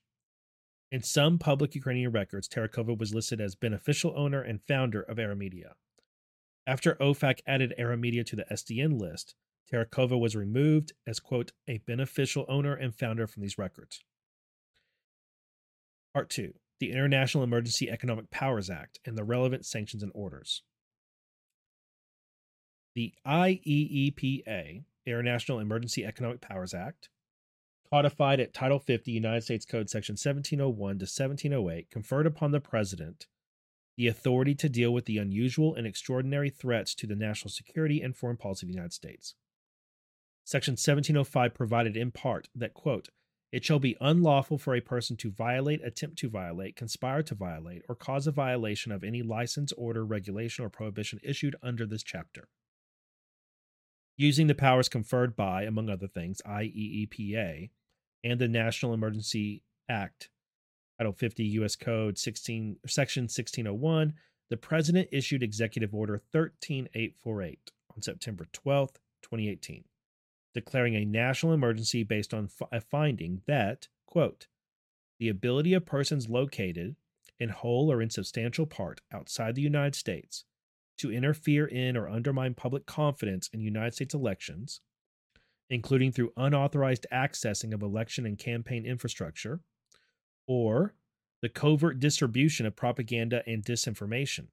In some public Ukrainian records, Terekova was listed as beneficial owner and founder of Era Media. After OFAC added Era Media to the SDN list, Terekova was removed as, quote, a beneficial owner and founder from these records. Part 2 The International Emergency Economic Powers Act and the relevant sanctions and orders. The IEEPA, International Emergency Economic Powers Act, codified at Title 50 United States Code Section 1701 to 1708, conferred upon the President the authority to deal with the unusual and extraordinary threats to the national security and foreign policy of the United States. Section 1705 provided in part that, quote, it shall be unlawful for a person to violate, attempt to violate, conspire to violate, or cause a violation of any license, order, regulation, or prohibition issued under this chapter using the powers conferred by, among other things, IEEPA and the National Emergency Act, Title 50 U.S. Code 16, Section 1601, the President issued Executive Order 13848 on September 12, 2018, declaring a national emergency based on a finding that, quote, the ability of persons located in whole or in substantial part outside the United States to interfere in or undermine public confidence in United States elections, including through unauthorized accessing of election and campaign infrastructure, or the covert distribution of propaganda and disinformation,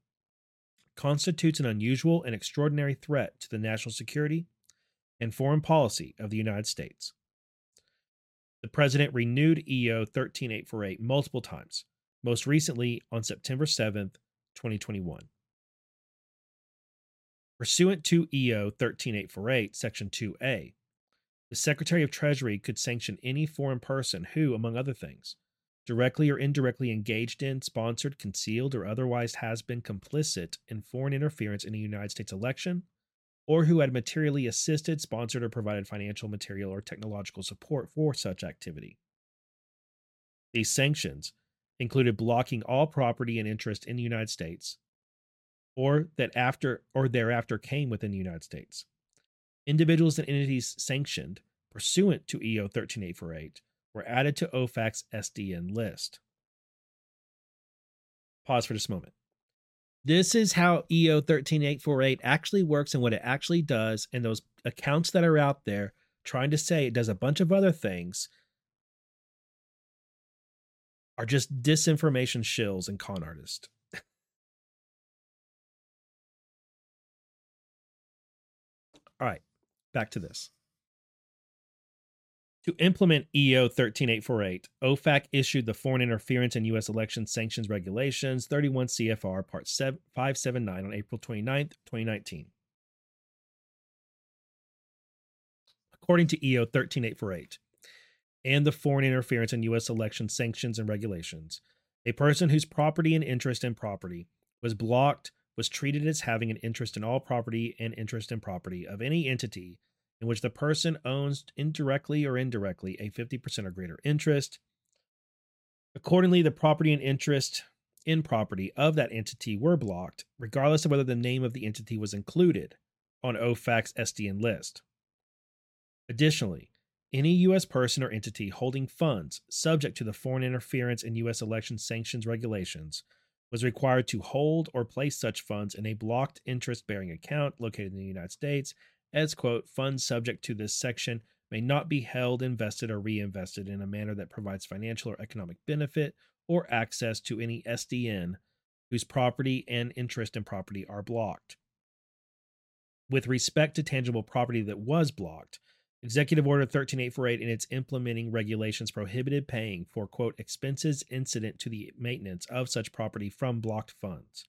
constitutes an unusual and extraordinary threat to the national security and foreign policy of the United States. The President renewed EO 13848 multiple times, most recently on September 7, 2021. Pursuant to EO 13848, Section 2A, the Secretary of Treasury could sanction any foreign person who, among other things, directly or indirectly engaged in, sponsored, concealed, or otherwise has been complicit in foreign interference in a United States election, or who had materially assisted, sponsored, or provided financial, material, or technological support for such activity. These sanctions included blocking all property and interest in the United States, or that after or thereafter came within the United States. Individuals and entities sanctioned pursuant to EO 13848 were added to OFAC's SDN list. Pause for just a moment. This is how EO 13848 actually works and what it actually does, and those accounts that are out there trying to say it does a bunch of other things are just disinformation shills and con artists. All right, back to this. To implement EO 13848, OFAC issued the Foreign Interference in U.S. Election Sanctions Regulations 31 CFR Part 7, 579 on April 29th, 2019. According to EO 13848 and the Foreign Interference in U.S. Election Sanctions and Regulations, a person whose property and interest in property was blocked was treated as having an interest in all property and interest in property of any entity in which the person owns indirectly or indirectly a 50% or greater interest. Accordingly, the property and interest in property of that entity were blocked, regardless of whether the name of the entity was included on OFAC's SDN list. Additionally, any U.S. person or entity holding funds subject to the Foreign Interference in U.S. Election Sanctions Regulations was required to hold or place such funds in a blocked interest bearing account located in the United States as, quote, funds subject to this section may not be held, invested, or reinvested in a manner that provides financial or economic benefit or access to any SDN whose property and interest in property are blocked. With respect to tangible property that was blocked, Executive Order 13848 and its implementing regulations prohibited paying for, quote, expenses incident to the maintenance of such property from blocked funds.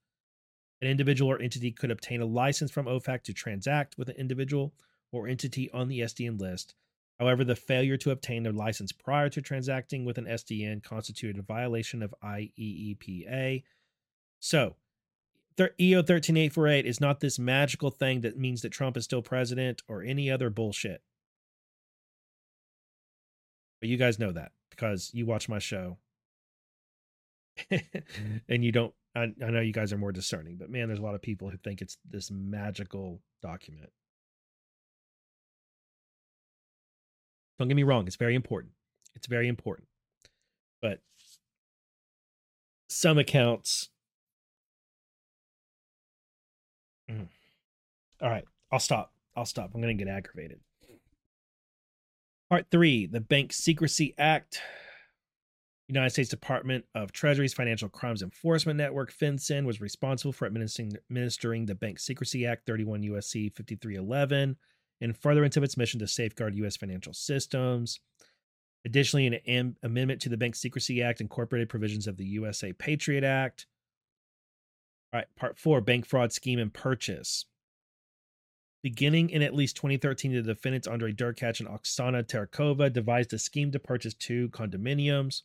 An individual or entity could obtain a license from OFAC to transact with an individual or entity on the SDN list. However, the failure to obtain a license prior to transacting with an SDN constituted a violation of IEEPA. So, EO 13848 is not this magical thing that means that Trump is still president or any other bullshit. But you guys know that because you watch my show. and you don't I, I know you guys are more discerning, but man, there's a lot of people who think it's this magical document. Don't get me wrong, it's very important. It's very important. But some accounts. Mm. All right, I'll stop. I'll stop. I'm going to get aggravated. Part three The Bank Secrecy Act. United States Department of Treasury's Financial Crimes Enforcement Network, FinCEN, was responsible for administering, the Bank Secrecy Act 31 USC 5311 in furtherance of its mission to safeguard U.S. financial systems. Additionally, an am- amendment to the Bank Secrecy Act incorporated provisions of the USA Patriot Act. All right, part four Bank Fraud Scheme and Purchase. Beginning in at least 2013, the defendants Andre Derkach and Oksana Terekova devised a scheme to purchase two condominiums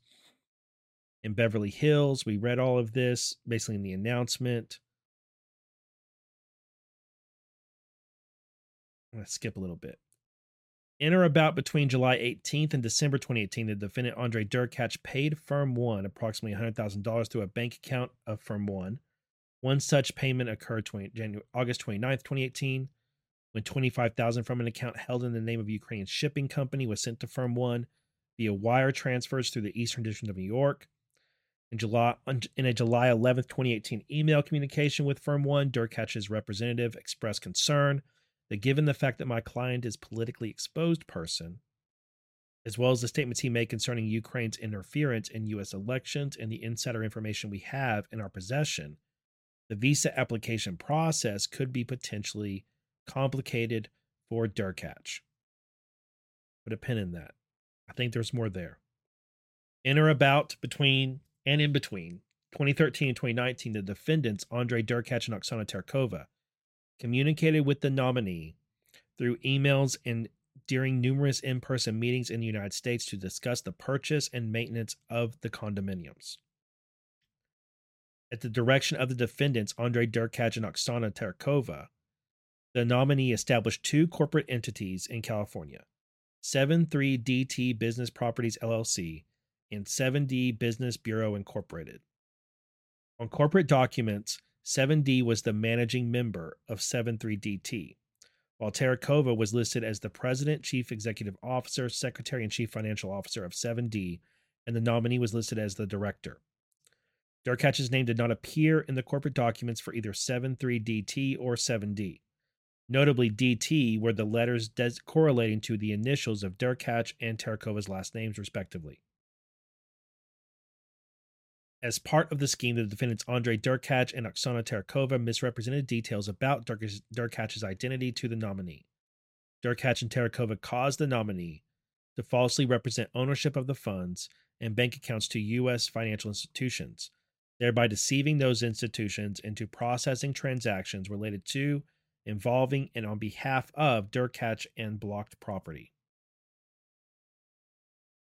in Beverly Hills. We read all of this basically in the announcement. To skip a little bit. In or about between July 18th and December 2018, the defendant Andre Derkach paid Firm One approximately $100,000 through a bank account of Firm One. One such payment occurred 20, January, August 29th, 2018, when 25000 from an account held in the name of Ukrainian shipping company was sent to Firm One via wire transfers through the Eastern District of New York. In July, in a July 11th, 2018 email communication with Firm One, Derkach's representative expressed concern that given the fact that my client is politically exposed person, as well as the statements he made concerning Ukraine's interference in U.S. elections and the insider information we have in our possession, the visa application process could be potentially complicated for Derkach. Put a pin in that. I think there's more there. In or about between and in between 2013 and 2019, the defendants, Andre Derkach and Oksana Terekova, communicated with the nominee through emails and during numerous in person meetings in the United States to discuss the purchase and maintenance of the condominiums. At the direction of the defendants, Andre Derkach and Oksana Terekova, the nominee established two corporate entities in California 73DT Business Properties LLC and 7D Business Bureau Incorporated. On corporate documents, 7D was the managing member of 73DT, while Tarakova was listed as the president, chief executive officer, secretary, and chief financial officer of 7D, and the nominee was listed as the director. Derkach's name did not appear in the corporate documents for either 73DT or 7D. Notably, DT were the letters des- correlating to the initials of Derkach and Tarakova's last names, respectively. As part of the scheme, the defendants Andrei Derkach and Oksana Tarakova misrepresented details about Derkach- Derkach's identity to the nominee. Derkach and Tarakova caused the nominee to falsely represent ownership of the funds and bank accounts to U.S. financial institutions, thereby deceiving those institutions into processing transactions related to, involving, and on behalf of Derkach and blocked property.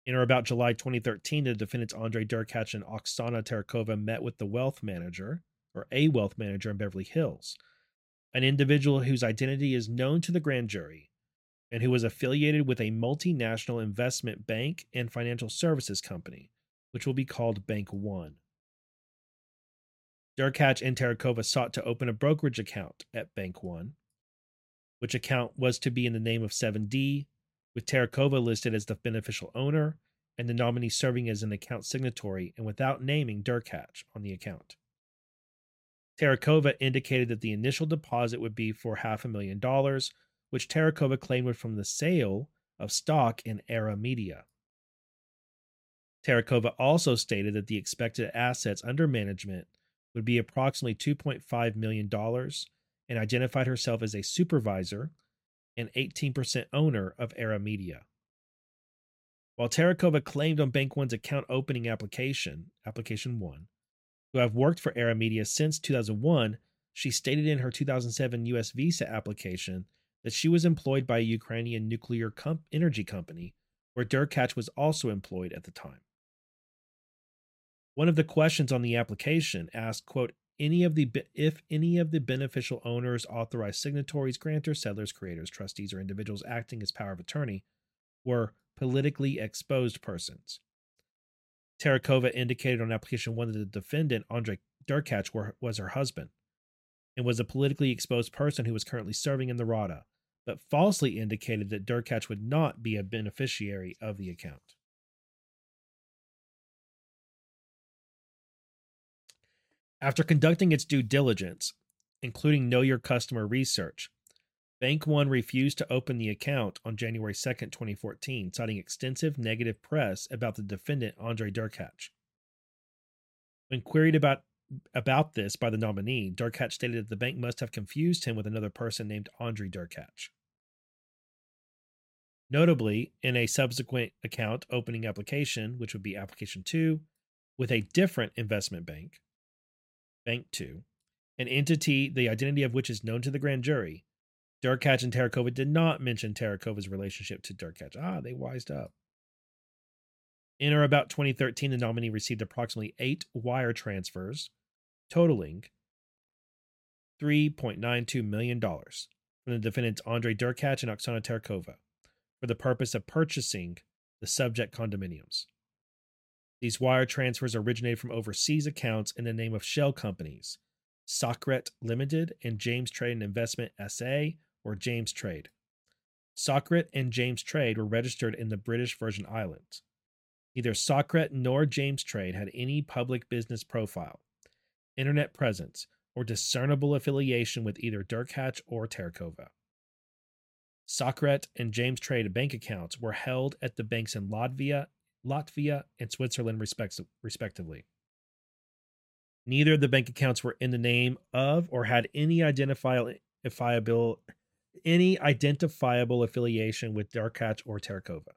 In or about July 2013, the defendants Andre Derkach and Oksana Tarakova met with the wealth manager, or a wealth manager in Beverly Hills, an individual whose identity is known to the grand jury and who was affiliated with a multinational investment bank and financial services company, which will be called Bank One. Derkach and Tarakova sought to open a brokerage account at Bank One, which account was to be in the name of 7D, with Tarakova listed as the beneficial owner and the nominee serving as an account signatory and without naming Derkach on the account. Tarakova indicated that the initial deposit would be for half a million dollars, which Tarakova claimed was from the sale of stock in Era Media. Tarakova also stated that the expected assets under management would be approximately $2.5 million and identified herself as a supervisor and 18% owner of Era Media. While Tarakova claimed on Bank One's account opening application, application 1, to have worked for Era Media since 2001, she stated in her 2007 US visa application that she was employed by a Ukrainian nuclear comp- energy company where Derkach was also employed at the time. One of the questions on the application asked, quote, any of the if any of the beneficial owners, authorized signatories, grantors, settlers, creators, trustees, or individuals acting as power of attorney were politically exposed persons. Tarakova indicated on application one that the defendant, Andrei Derkach, were, was her husband and was a politically exposed person who was currently serving in the RADA, but falsely indicated that Derkach would not be a beneficiary of the account. After conducting its due diligence, including Know Your Customer research, Bank One refused to open the account on January 2, 2014, citing extensive negative press about the defendant, Andre Derkach. When queried about, about this by the nominee, Derkach stated that the bank must have confused him with another person named Andre Derkach. Notably, in a subsequent account opening application, which would be application 2, with a different investment bank, Bank 2, an entity the identity of which is known to the grand jury, Derkach and Tarakova did not mention Tarakova's relationship to Derkach. Ah, they wised up. In or about 2013, the nominee received approximately eight wire transfers, totaling $3.92 million from the defendants Andrei Derkach and Oksana Tarakova for the purpose of purchasing the subject condominiums. These wire transfers originated from overseas accounts in the name of shell companies, Socret Limited and James Trade and Investment SA or James Trade. Socret and James Trade were registered in the British Virgin Islands. Neither Socret nor James Trade had any public business profile, internet presence, or discernible affiliation with either Derkach or Terkova. Socret and James Trade bank accounts were held at the banks in Latvia Latvia, and Switzerland, respectively. Neither of the bank accounts were in the name of or had any identifiable any identifiable affiliation with Derkach or Tarakova.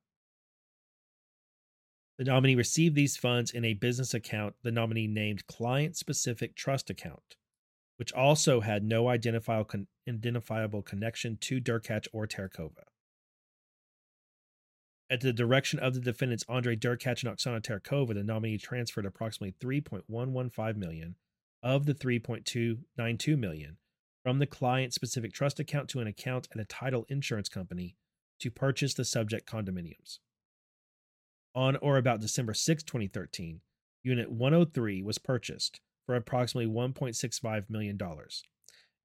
The nominee received these funds in a business account the nominee named Client Specific Trust Account, which also had no identifiable, con- identifiable connection to Derkach or Tarakova. At the direction of the defendants Andrei Derkach and Oksana Tarakova, the nominee transferred approximately 3.115 million of the 3.292 million from the client-specific trust account to an account at a title insurance company to purchase the subject condominiums. On or about December 6, 2013, Unit 103 was purchased for approximately $1.65 million,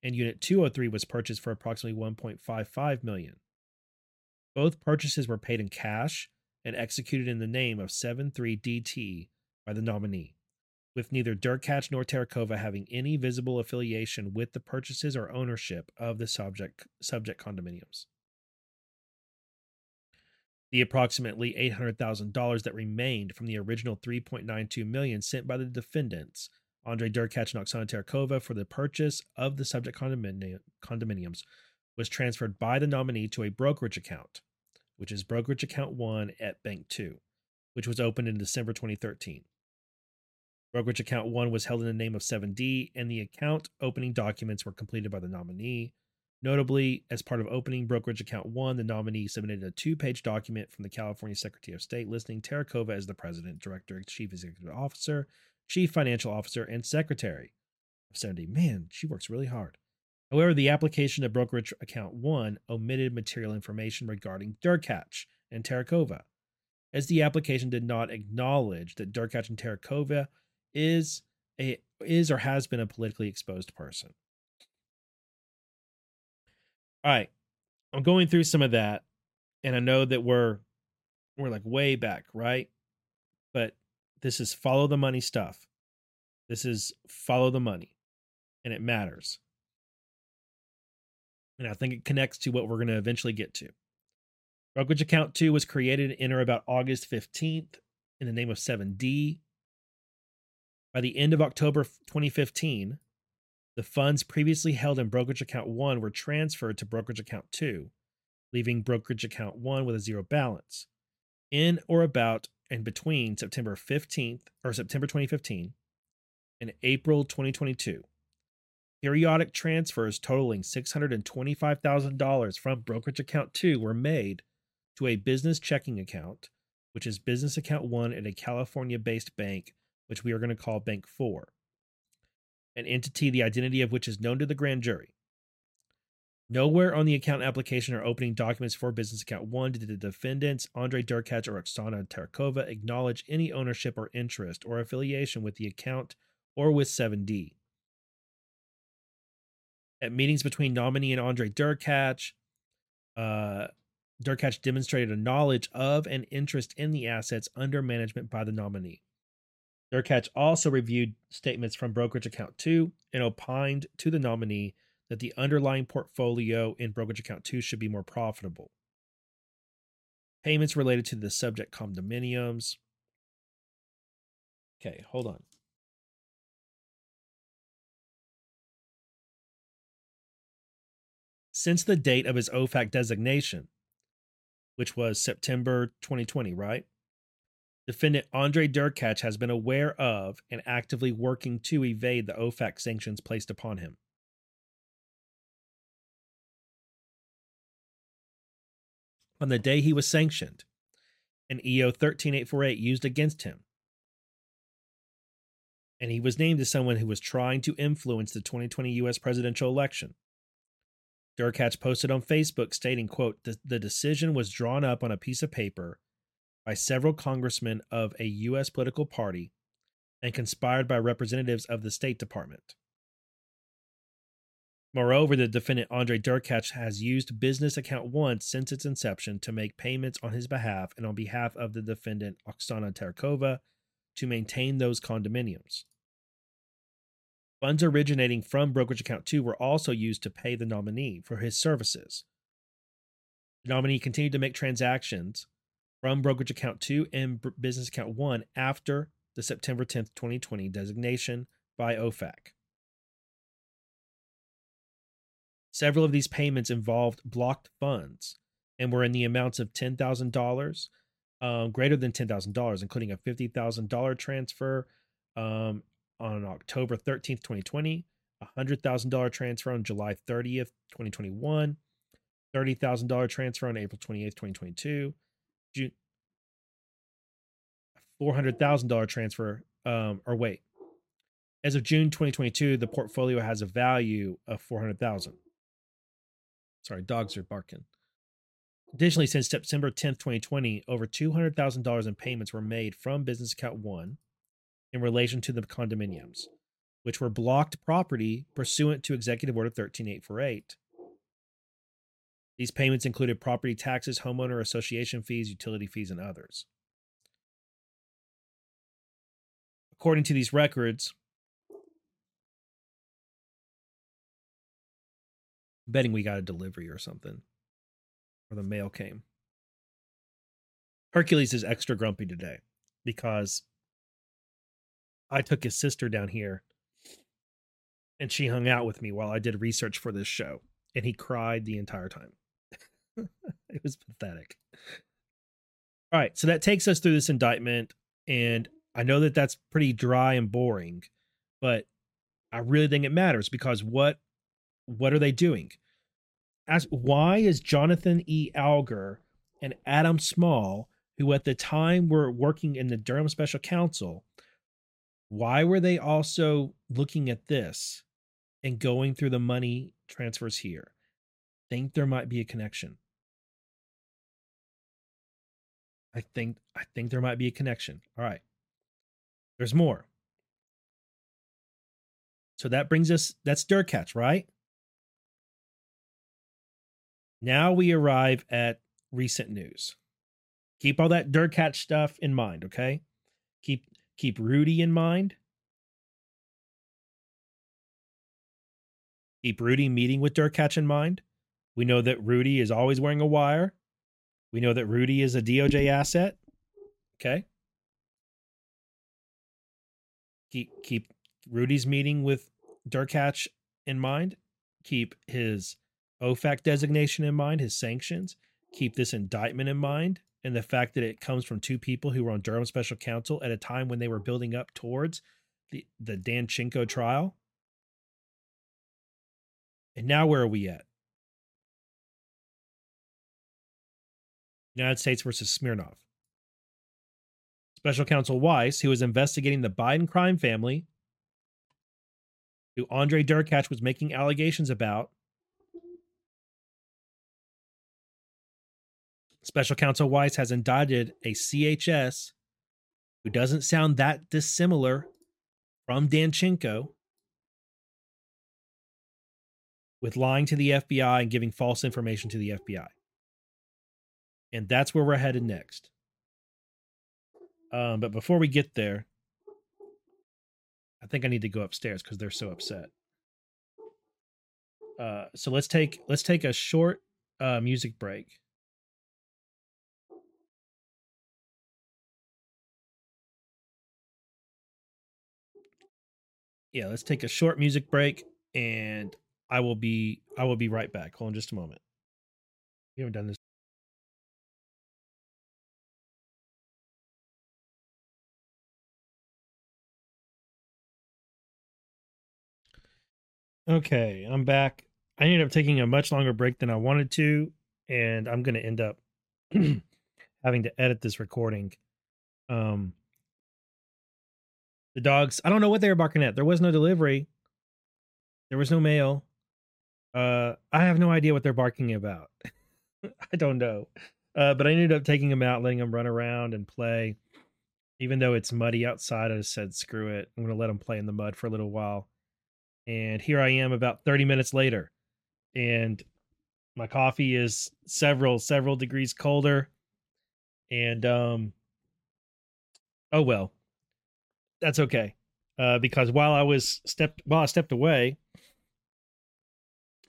and Unit 203 was purchased for approximately $1.55 million. Both purchases were paid in cash and executed in the name of 73DT by the nominee, with neither Derkach nor Terrakova having any visible affiliation with the purchases or ownership of the subject, subject condominiums. The approximately $800,000 that remained from the original 3.92 million sent by the defendants, Andre Derkach and Oksana Terrakova, for the purchase of the subject condominium, condominiums was transferred by the nominee to a brokerage account, which is brokerage account 1 at Bank 2, which was opened in December 2013. Brokerage account 1 was held in the name of 7D, and the account opening documents were completed by the nominee. Notably, as part of opening brokerage account 1, the nominee submitted a two page document from the California Secretary of State listing Terrakova as the president, director, chief executive officer, chief financial officer, and secretary of 7D. Man, she works really hard. However, the application of brokerage account 1 omitted material information regarding Derkach and Terrakova, as the application did not acknowledge that Derkach and Terrakova is a is or has been a politically exposed person. All right. I'm going through some of that and I know that we're we're like way back, right? But this is follow the money stuff. This is follow the money and it matters. And I think it connects to what we're going to eventually get to. Brokerage account 2 was created in or about August 15th in the name of 7D. By the end of October 2015, the funds previously held in brokerage account 1 were transferred to brokerage account 2, leaving brokerage account 1 with a zero balance. In or about and between September 15th or September 2015 and April 2022, periodic transfers totaling $625,000 from brokerage account 2 were made to a business checking account, which is business account 1 at a California based bank, which we are going to call Bank 4 an entity the identity of which is known to the grand jury. Nowhere on the account application or opening documents for business account 1 did the defendants, Andre Derkach or Oksana Terrakova, acknowledge any ownership or interest or affiliation with the account or with 7D. At meetings between nominee and Andre Derkach, uh, Derkach demonstrated a knowledge of and interest in the assets under management by the nominee. Derkach also reviewed statements from brokerage account 2 and opined to the nominee that the underlying portfolio in brokerage account 2 should be more profitable. Payments related to the subject condominiums. Okay, hold on. Since the date of his OFAC designation, which was September 2020, right? Defendant Andre Derkach has been aware of and actively working to evade the OFAC sanctions placed upon him. On the day he was sanctioned, an EO 13848 used against him. And he was named as someone who was trying to influence the 2020 US presidential election. Derkach posted on Facebook stating, quote, the decision was drawn up on a piece of paper by several congressmen of a U.S. political party and conspired by representatives of the State Department. Moreover, the defendant Andre Derkach has used business account one since its inception to make payments on his behalf and on behalf of the defendant Oksana Terrakova to maintain those condominiums. Funds originating from brokerage account 2 were also used to pay the nominee for his services. The nominee continued to make transactions from brokerage account 2 and business account 1 after the September 10th, 2020 designation by OFAC. Several of these payments involved blocked funds and were in the amounts of $10,000, um, greater than $10,000, including a $50,000 transfer um, on October 13th, 2020, $100,000 transfer on July 30th, 2021, $30,000 transfer on April 28th, 2022, June four hundred thousand dollar transfer. Um, or wait, as of June 2022, the portfolio has a value of four hundred thousand. Sorry, dogs are barking. Additionally, since September 10th, 2020, over $200,000 in payments were made from business account one in relation to the condominiums. which were blocked property pursuant to Executive Order 13848. These payments included property taxes, homeowner association fees, utility fees, and others. According to these records, betting we got a delivery or something, or the mail came. Hercules is extra grumpy today because I took his sister down here and she hung out with me while I did research for this show, and he cried the entire time. it was pathetic. All right, so that takes us through this indictment, and I know that that's pretty dry and boring, but I really think it matters because what what are they doing? As why is Jonathan E. Algor and Adam Small, who at the time were working in the Durham Special Counsel, why were they also looking at this and going through the money transfers here? Think there might be a connection. I think I think there might be a connection. All right. There's more. So that brings us that's Derkach, right? Now we arrive at recent news. Keep all that Derkach stuff in mind, okay? Keep keep Rudy in mind. Keep Rudy meeting with Derkach in mind. We know that Rudy is always wearing a wire. We know that Rudy is a DOJ asset. Okay. Keep keep Rudy's meeting with Derkach in mind. Keep his OFAC designation in mind, his sanctions. Keep this indictment in mind, and the fact that it comes from two people who were on Durham Special Counsel at a time when they were building up towards the the Danchenko trial. And now where are we at? United States versus Smirnov. Special Counsel Weiss, who was investigating the Biden crime family, who Andre Derkach was making allegations about. Special Counsel Weiss has indicted a CHS who doesn't sound that dissimilar from Danchenko with lying to the FBI and giving false information to the FBI. And that's where we're headed next. Um, but before we get there, I think I need to go upstairs because they're so upset. Uh, so let's take let's take a short uh, music break. Yeah, let's take a short music break, and I will be I will be right back. Hold on just a moment. We haven't done this. Okay, I'm back. I ended up taking a much longer break than I wanted to, and I'm going to end up having to edit this recording. Um, the dogs, I don't know what they were barking at. There was no delivery. There was no mail. Uh, I have no idea what they're barking about. I don't know. Uh, but I ended up taking them out, letting them run around and play. Even though it's muddy outside, I said, screw it. I'm going to let them play in the mud for a little while and here I am about 30 minutes later and my coffee is several several degrees colder and um oh well that's okay uh because while I was stepped while I stepped away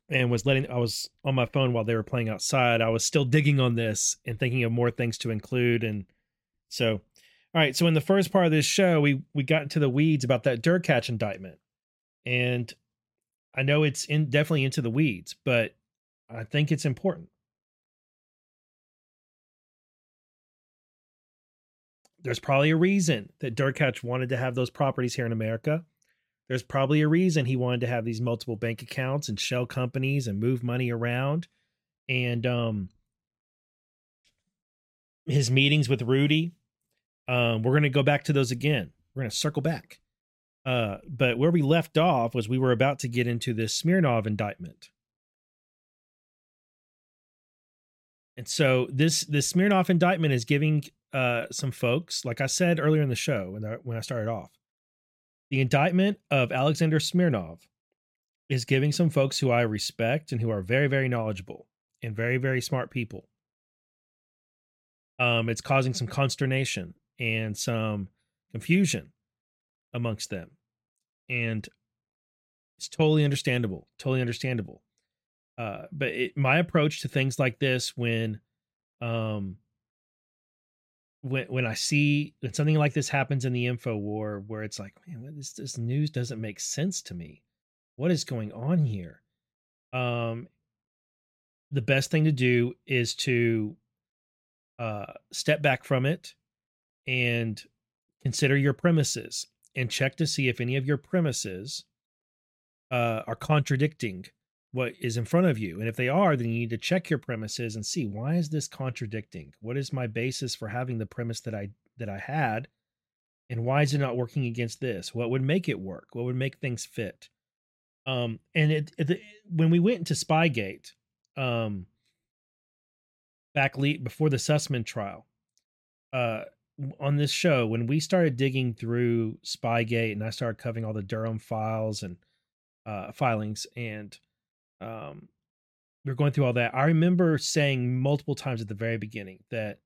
and was letting I was on my phone while they were playing outside I was still digging on this and thinking of more things to include and so all right so in the first part of this show we we got into the weeds about that Derkach indictment and I know it's in definitely into the weeds, but I think it's important. There's probably a reason that Derkach wanted to have those properties here in America. There's probably a reason he wanted to have these multiple bank accounts and shell companies and move money around. And um his meetings with Rudy. Um, we're gonna go back to those again. We're gonna circle back. Uh, but where we left off was we were about to get into this Smirnov indictment. And so this this Smirnov indictment is giving uh, some folks, like I said earlier in the show when I, when I started off, The indictment of Alexander Smirnov is giving some folks who I respect and who are very, very knowledgeable and very, very smart people. Um, it's causing some consternation and some confusion amongst them. And it's totally understandable, totally understandable. Uh, but it, my approach to things like this, when, um, when when I see when something like this happens in the info war, where it's like, man, what is, this news doesn't make sense to me. What is going on here? Um, the best thing to do is to uh, step back from it and consider your premises and check to see if any of your premises uh, are contradicting what is in front of you. And if they are, then you need to check your premises and see why is this contradicting? What is my basis for having the premise that I that I had? And why is it not working against this? What would make it work? What would make things fit? Um, and it, it when we went into Spygate, um, back le- before the Sussmann trial, uh, on this show, when we started digging through Spygate and I started covering all the Durham files and uh, filings and um, we are going through all that. I remember saying multiple times at the very beginning that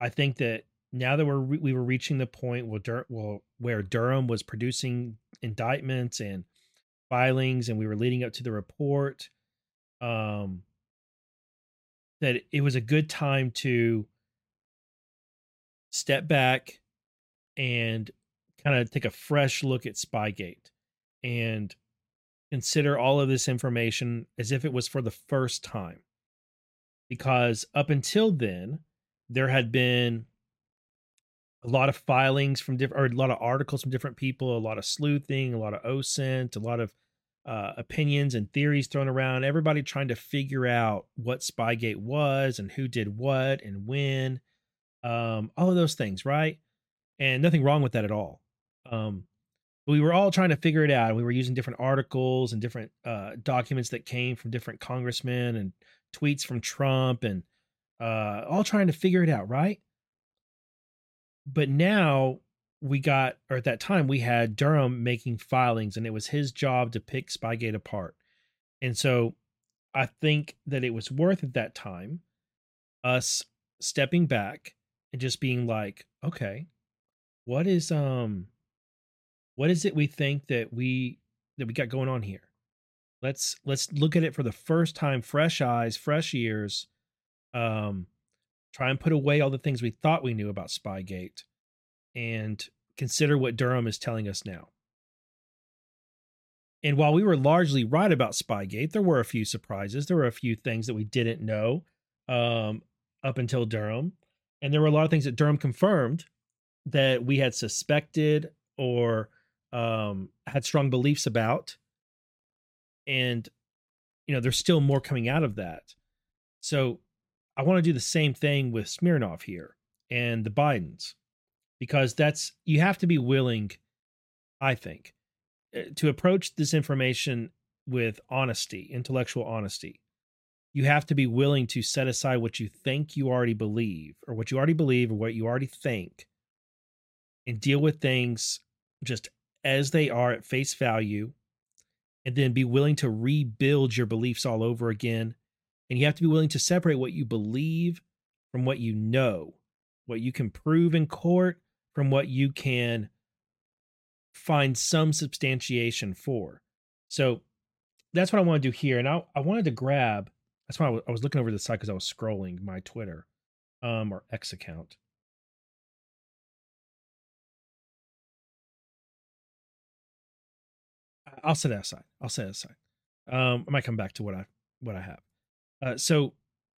I think that now that we're re- we were reaching the point where Dur- well, where Durham was producing indictments and filings, and we were leading up to the report, um, that it was a good time to step back and kind of take a fresh look at Spygate and consider all of this information as if it was for the first time. Because up until then, there had been a lot of filings from different, or a lot of articles from different people, a lot of sleuthing, a lot of OSINT, a lot of uh, opinions and theories thrown around. Everybody trying to figure out what Spygate was and who did what and when. Um, all of those things, right? And nothing wrong with that at all. Um, we were all trying to figure it out. We were using different articles and different uh, documents that came from different congressmen and tweets from Trump and uh, all trying to figure it out, right? But now we got, or at that time, we had Durham making filings, and it was his job to pick Spygate apart. And so I think that it was worth at that time us stepping back and just being like, okay, what is um what is it we think that we that we got going on here? Let's let's look at it for the first time fresh eyes fresh ears um try and put away all the things we thought we knew about spygate and consider what durham is telling us now. And while we were largely right about spygate there were a few surprises. There were a few things that we didn't know um up until durham. And there were a lot of things that durham confirmed that we had suspected or um, had strong beliefs about. And, you know, there's still more coming out of that. So I want to do the same thing with Smirnov here and the Bidens, because that's, you have to be willing, I think, eh, to approach this information with honesty, intellectual honesty. You have to be willing to set aside what you think you already believe, or what you already believe, or what you already think, and deal with things just as they are at face value and then be willing to rebuild your beliefs all over again. And you have to be willing to separate what you believe from what you know, what you can prove in court from what you can find some substantiation for. So that's what I want to do here. And I, I wanted to grab, that's why I was looking over the site because I was scrolling my Twitter um, or X account. I'll set that aside. I'll set it aside. Um, I might come back to what I what I have. Uh, so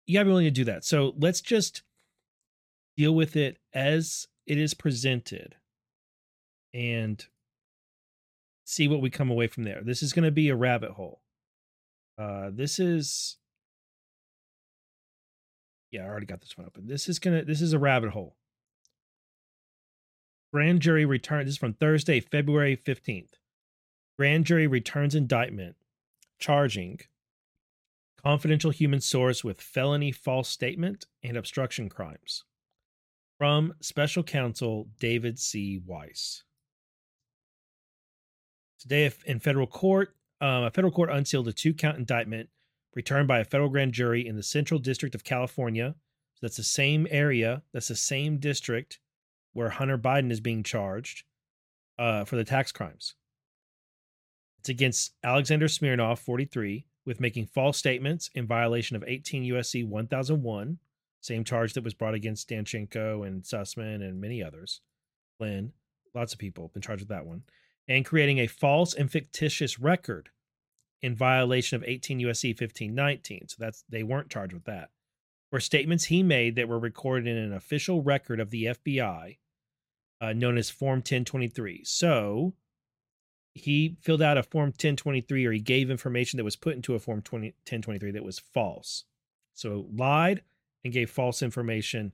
you gotta be willing to do that. So let's just deal with it as it is presented, and see what we come away from there. This is going to be a rabbit hole. Uh, this is yeah, I already got this one open. This is gonna this is a rabbit hole. Grand jury return. This is from Thursday, February fifteenth. Grand jury returns indictment charging confidential human source with felony false statement and obstruction crimes. From special counsel David C. Weiss. Today, in federal court, um, a federal court unsealed a two count indictment returned by a federal grand jury in the Central District of California. So that's the same area, that's the same district where Hunter Biden is being charged uh, for the tax crimes. It's against Alexander Smirnov, 43, with making false statements in violation of 18 USC 1001, same charge that was brought against Danchenko and Sussmann and many others. Lynn, lots of people been charged with that one. And creating a false and fictitious record in violation of 18 USC 1519. So that's they weren't charged with that. Were statements he made that were recorded in an official record of the FBI uh, known as Form 1023. So he filled out a Form 1023 or he gave information that was put into a Form 20, 1023 that was false. So lied and gave false information.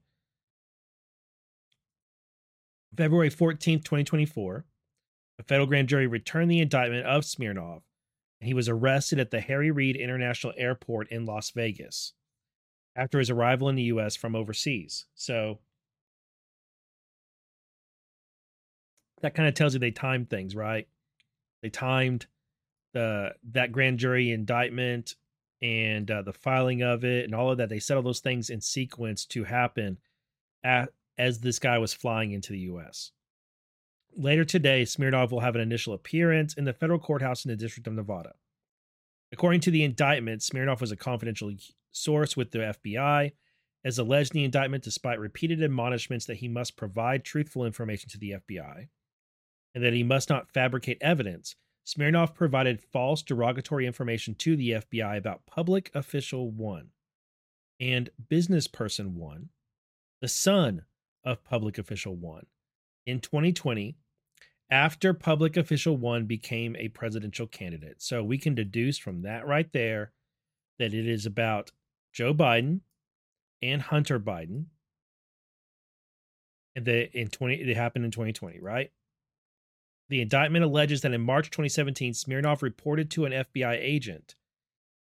February 14th, 2024, a federal grand jury returned the indictment of Smirnov and he was arrested at the Harry Reid International Airport in Las Vegas after his arrival in the US from overseas. So that kind of tells you they timed things, right? They timed the that grand jury indictment and uh, the filing of it and all of that. They set all those things in sequence to happen at, as this guy was flying into the U.S. Later today, Smirnov will have an initial appearance in the federal courthouse in the District of Nevada. According to the indictment, Smirnov was a confidential source with the FBI, as alleged in the indictment, despite repeated admonishments that he must provide truthful information to the FBI and that he must not fabricate evidence. Smirnov provided false derogatory information to the FBI about public official one and business person one, the son of public official one, in 2020 after public official one became a presidential candidate. So we can deduce from that right there that it is about Joe Biden and Hunter Biden. And they in 20 it happened in 2020, right? The indictment alleges that in March 2017, Smirnov reported to an FBI agent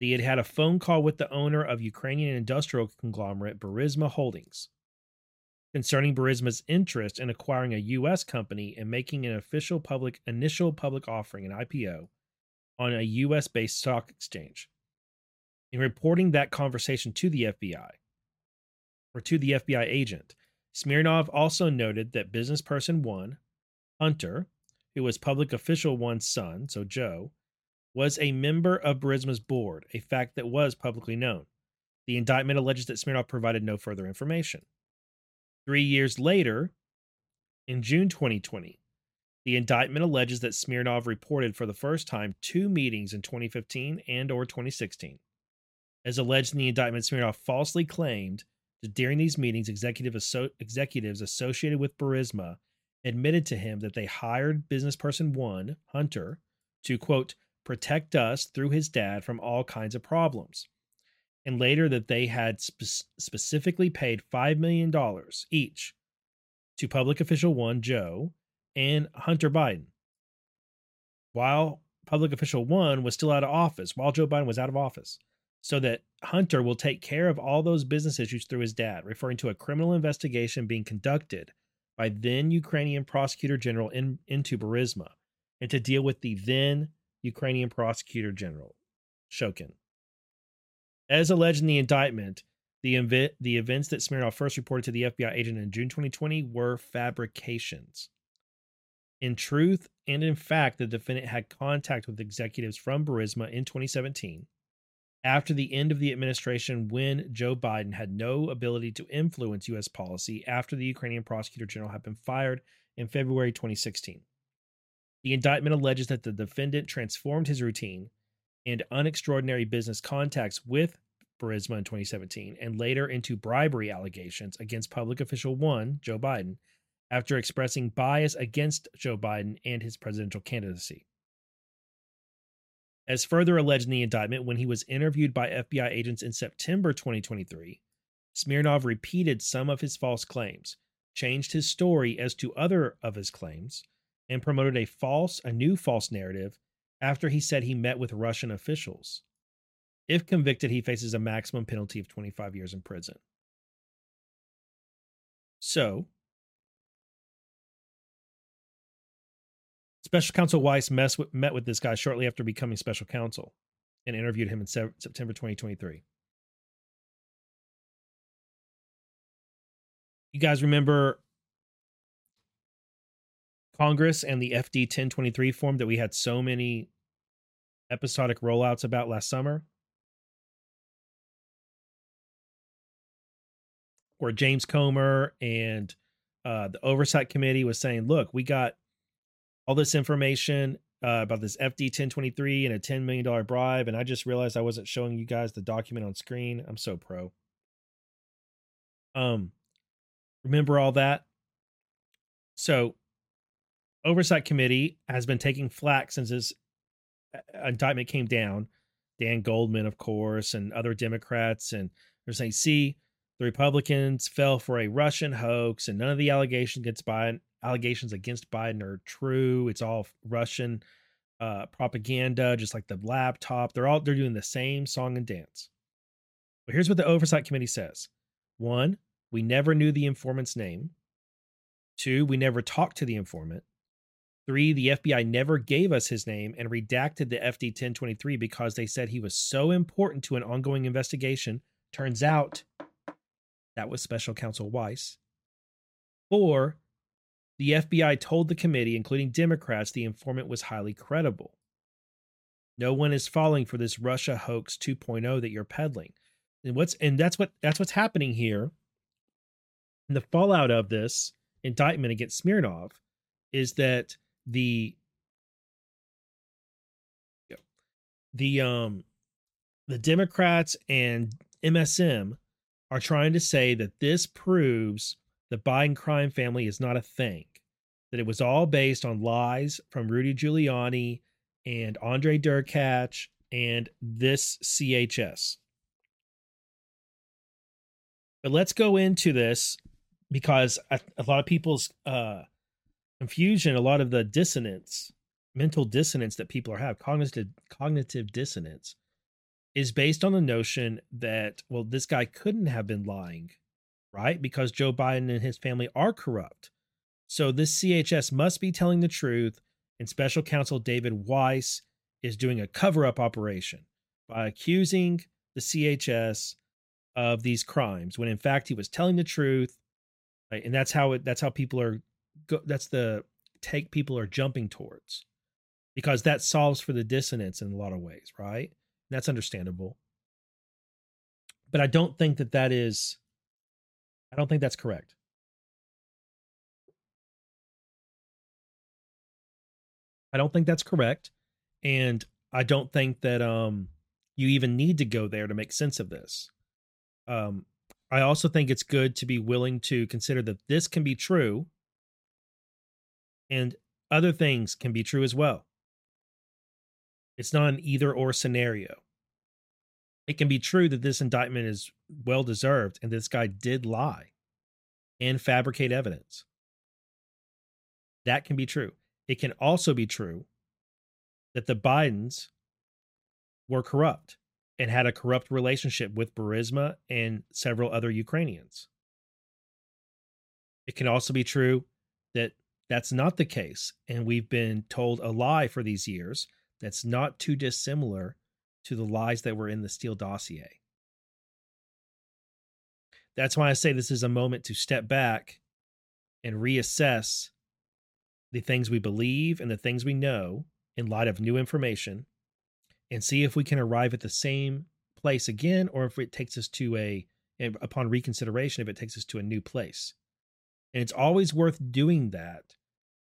that he had had a phone call with the owner of Ukrainian industrial conglomerate Burisma Holdings concerning Burisma's interest in acquiring a U.S. company and making an official public initial public offering, an IPO, on a U.S. based stock exchange. In reporting that conversation to the FBI, or to the FBI agent, Smirnov also noted that business person one, Hunter, who was public official one's son, so Joe, was a member of Burisma's board, a fact that was publicly known. The indictment alleges that Smirnov provided no further information. Three years later, in June 2020, the indictment alleges that Smirnov reported for the first time two meetings in 2015 and or 2016. As alleged in the indictment, Smirnov falsely claimed that during these meetings, executive executives associated with Burisma admitted to him that they hired business person one, Hunter, to quote, protect us through his dad from all kinds of problems and later that they had spe- specifically paid $5 million each to public official one, Joe, and Hunter Biden. While public official one was still out of office, while Joe Biden was out of office, so that Hunter will take care of all those business issues through his dad, referring to a criminal investigation being conducted by then Ukrainian prosecutor general in, into Burisma, and to deal with the then Ukrainian prosecutor general, Shokin. As alleged in the indictment, the, inv- the events that Smirnov first reported to the FBI agent in June 2020 were fabrications. In truth and in fact, the defendant had contact with executives from Burisma in 2017 after the end of the administration when Joe Biden had no ability to influence U.S. policy after the Ukrainian prosecutor general had been fired in February 2016. The indictment alleges that the defendant transformed his routine and unextraordinary business contacts with Burisma in 2017 and later into bribery allegations against public official one, Joe Biden, after expressing bias against Joe Biden and his presidential candidacy. As further alleged in the indictment, when he was interviewed by FBI agents in September 2023, Smirnov repeated some of his false claims, changed his story as to other of his claims, and promoted a false, a new false narrative after he said he met with Russian officials. If convicted, he faces a maximum penalty of 25 years in prison. So, Special Counsel Weiss with, met with this guy shortly after becoming special counsel and interviewed him in Sep- September 2023. You guys remember Congress and the FD 1023 form that we had so many episodic rollouts about last summer? Where James Comer and uh, the oversight committee was saying, look, we got all this information uh, about this FD 1023 and a $10 million bribe. And I just realized I wasn't showing you guys the document on screen. I'm so pro. Um, remember all that? So, oversight committee has been taking flack since this uh, indictment came down. Dan Goldman, of course, and other Democrats, and they're saying, see, the Republicans fell for a Russian hoax, and none of the allegations against Biden allegations against Biden are true. It's all Russian uh, propaganda, just like the laptop. They're all they're doing the same song and dance. But here's what the oversight committee says: one, we never knew the informant's name. Two, we never talked to the informant. Three, the FBI never gave us his name and redacted the FD 1023 because they said he was so important to an ongoing investigation. Turns out that was special counsel Weiss. Four, the FBI told the committee, including Democrats, the informant was highly credible. No one is falling for this Russia hoax 2.0 that you're peddling. And what's and that's what that's what's happening here. And the fallout of this indictment against Smirnov is that the the um the Democrats and MSM are trying to say that this proves the Biden crime family is not a thing, that it was all based on lies from Rudy Giuliani and Andre Derkach and this CHS. But let's go into this because a, a lot of people's uh, confusion, a lot of the dissonance, mental dissonance that people are have, cognitive cognitive dissonance, is based on the notion that well, this guy couldn't have been lying right? Because Joe Biden and his family are corrupt. So this CHS must be telling the truth, and special counsel David Weiss is doing a cover up operation by accusing the CHS of these crimes when in fact he was telling the truth. Right? And that's how it that's how people are that's the take people are jumping towards because that solves for the dissonance in a lot of ways, right? That's understandable. But I don't think that that is I don't think that's correct. I don't think that's correct. And I don't think that um you even need to go there to make sense of this. Um I also think it's good to be willing to consider that this can be true and other things can be true as well. It's not an either or scenario it can be true that this indictment is well deserved and this guy did lie and fabricate evidence. That can be true. It can also be true that the Bidens were corrupt and had a corrupt relationship with Burisma and several other Ukrainians. It can also be true that that's not the case, and we've been told a lie for these years that's not too dissimilar to the lies that were in the Steele dossier. That's why I say this is a moment to step back and reassess the things we believe and the things we know in light of new information and see if we can arrive at the same place again or if it takes us to a upon reconsideration if it takes us to a new place and it's always worth doing that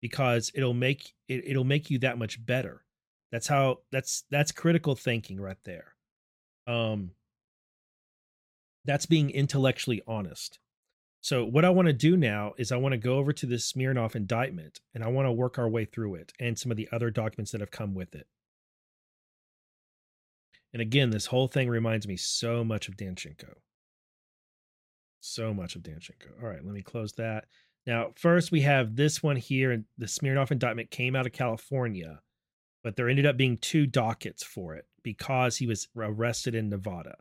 because it'll make it, it'll make you that much better that's how that's that's critical thinking right there. Um that's being intellectually honest. So what I want to do now is I want to go over to this Smirnov indictment and I want to work our way through it and some of the other documents that have come with it. And again, this whole thing reminds me so much of Danchenko. So much of Danchenko. All right, let me close that. Now, first we have this one here. and The Smirnov indictment came out of California but there ended up being two dockets for it because he was arrested in Nevada.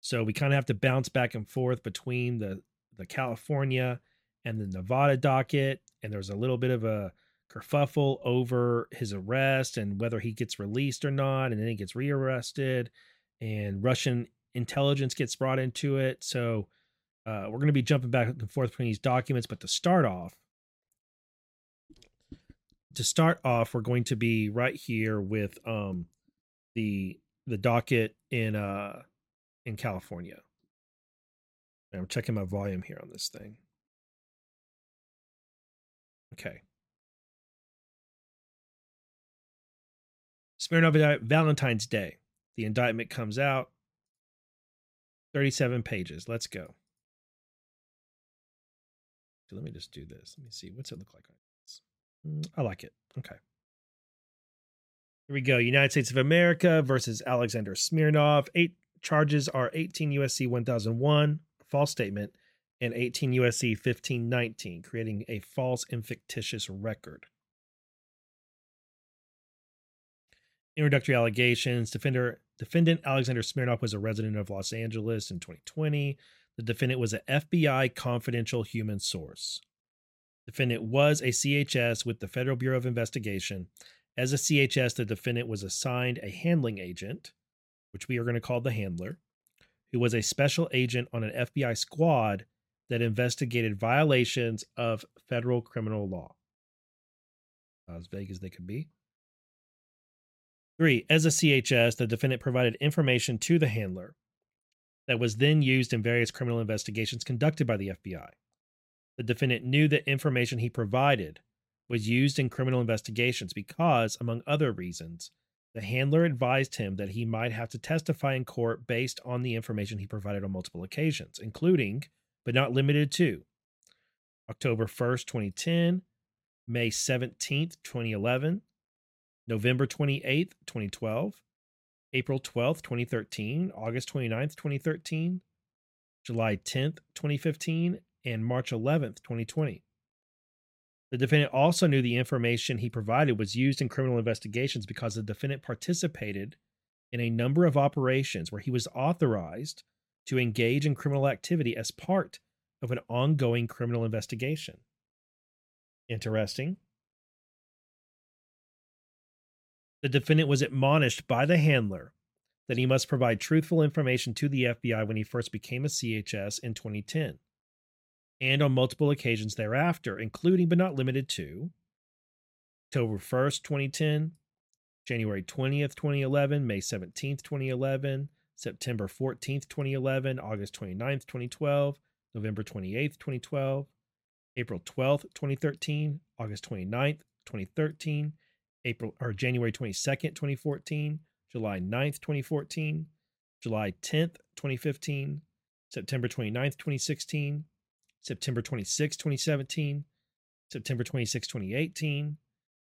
So we kind of have to bounce back and forth between the the California and the Nevada docket, and there's a little bit of a kerfuffle over his arrest and whether he gets released or not, and then he gets rearrested, and Russian intelligence gets brought into it. So uh, we're going to be jumping back and forth between these documents, but to start off, to start off, we're going to be right here with um the the docket in uh in California. I'm checking my volume here on this thing. Okay. Smirnov Valentine's Day. The indictment comes out. 37 pages. Let's go. Let me just do this. Let me see. What's it look like? Mm, I like it. Okay. Here we go. United States of America versus Alexander Smirnov. Eight charges are 18 USC 1001, false statement, and 18 USC 1519, creating a false and fictitious record. Introductory allegations. Defender, defendant Alexander Smirnov was a resident of Los Angeles in 2020. The defendant was an FBI confidential human source. Defendant was a CHS with the Federal Bureau of Investigation. As a CHS, the defendant was assigned a handling agent, which we are going to call the handler, who was a special agent on an FBI squad that investigated violations of federal criminal law. As vague as they could be. Three, as a CHS, the defendant provided information to the handler that was then used in various criminal investigations conducted by the FBI. The defendant knew that information he provided was used in criminal investigations because, among other reasons, the handler advised him that he might have to testify in court based on the information he provided on multiple occasions, including, but not limited to, October 1st, 2010, May 17th, 2011, November 28th, 2012, April 12th, 2013, August 29th, 2013, July 10th, 2015, and March 11th, 2020. The defendant also knew the information he provided was used in criminal investigations because the defendant participated in a number of operations where he was authorized to engage in criminal activity as part of an ongoing criminal investigation. Interesting. The defendant was admonished by the handler that he must provide truthful information to the FBI when he first became a CHS in 2010 and on multiple occasions thereafter, including but not limited to October 1st, 2010, January 20th, 2011, May 17th, 2011, September 14th, 2011, August 29th, 2012, November 28th, 2012, April 12th, 2013, August 29th, 2013, April or January 22nd, 2014, July 9th, 2014, July 10th, 2015, September 29th, 2016, September 26, 2017, September 26, 2018,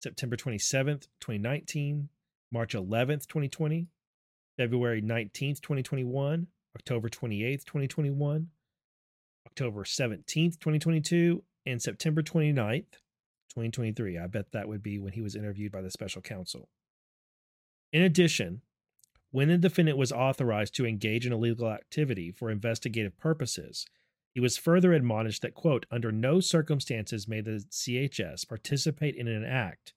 September 27th, 2019, March 11th, 2020, February 19th, 2021, October 28th, 2021, October 17th, 2022, and September 29th, 2023. I bet that would be when he was interviewed by the special counsel. In addition, when the defendant was authorized to engage in illegal activity for investigative purposes, he was further admonished that, quote, under no circumstances may the CHS participate in an act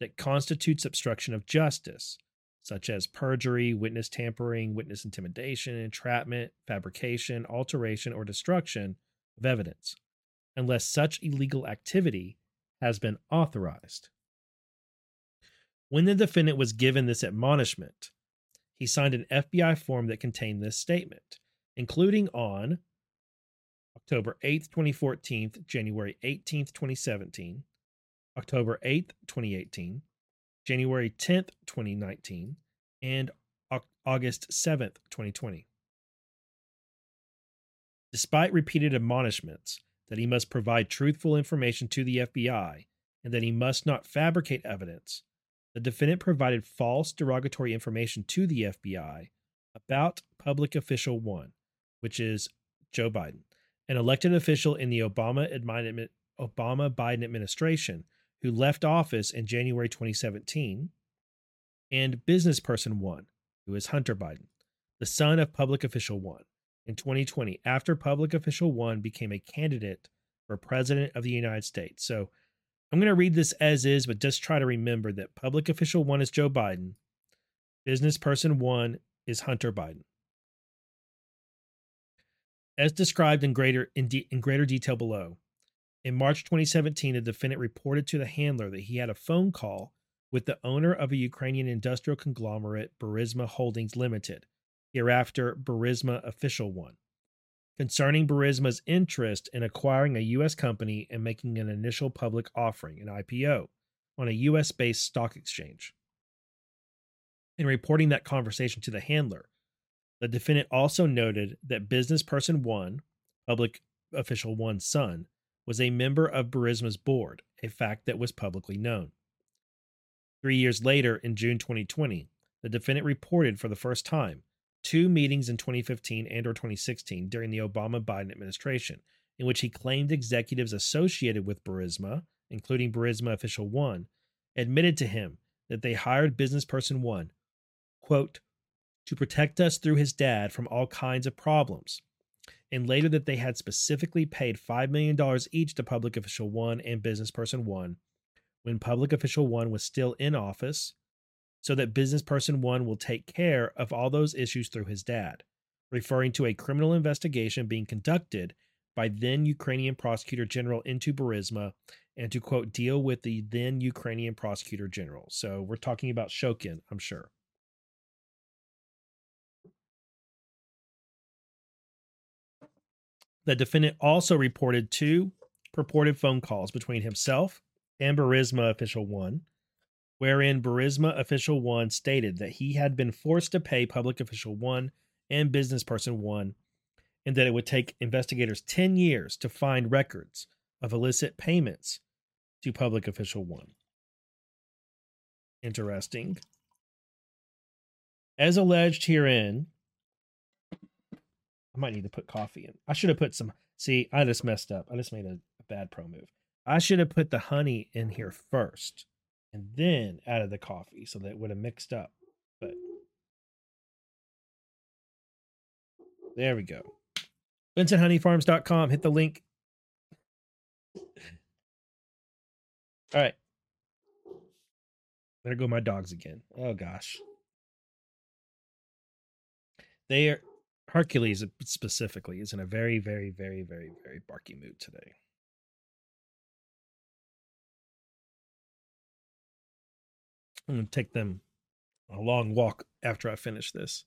that constitutes obstruction of justice, such as perjury, witness tampering, witness intimidation, entrapment, fabrication, alteration, or destruction of evidence, unless such illegal activity has been authorized. When the defendant was given this admonishment, he signed an FBI form that contained this statement, including on October 8th, 2014, January 18th, 2017, October 8th, 2018, January 10th, 2019, and August 7th, 2020. Despite repeated admonishments that he must provide truthful information to the FBI and that he must not fabricate evidence, the defendant provided false derogatory information to the FBI about public official one, which is Joe Biden an elected official in the Obama Biden administration who left office in January 2017, and business person one, who is Hunter Biden, the son of public official one, in 2020 after public official one became a candidate for president of the United States. So I'm going to read this as is, but just try to remember that public official one is Joe Biden, business person one is Hunter Biden. As described in greater in, de- in greater detail below, in March 2017, the defendant reported to the handler that he had a phone call with the owner of a Ukrainian industrial conglomerate, Burisma Holdings Limited, hereafter Burisma Official One, concerning Burisma's interest in acquiring a U.S. company and making an initial public offering, an IPO, on a U.S. based stock exchange. In reporting that conversation to the handler, the defendant also noted that business person one, public official one's son, was a member of Burisma's board, a fact that was publicly known. Three years later, in June 2020, the defendant reported for the first time two meetings in 2015 and or 2016 during the Obama-Biden administration, in which he claimed executives associated with Burisma, including Burisma official one, admitted to him that they hired business person one, quote, to protect us through his dad from all kinds of problems, and later that they had specifically paid $5 million each to public official one and business person one when public official one was still in office, so that business person one will take care of all those issues through his dad, referring to a criminal investigation being conducted by then Ukrainian prosecutor general into Burisma and to quote deal with the then Ukrainian prosecutor general. So we're talking about Shokin, I'm sure. The defendant also reported two purported phone calls between himself and Burisma Official 1, wherein Burisma Official 1 stated that he had been forced to pay Public Official 1 and Business Person 1, and that it would take investigators 10 years to find records of illicit payments to Public Official 1. Interesting. As alleged herein, I might need to put coffee in. I should have put some. See, I just messed up. I just made a, a bad pro move. I should have put the honey in here first and then added the coffee so that would have mixed up. But there we go. BensonsHoneyFarms.com. Hit the link. All right. There go my dogs again. Oh gosh. They are Hercules specifically is in a very, very, very, very, very barky mood today. I'm going to take them a long walk after I finish this.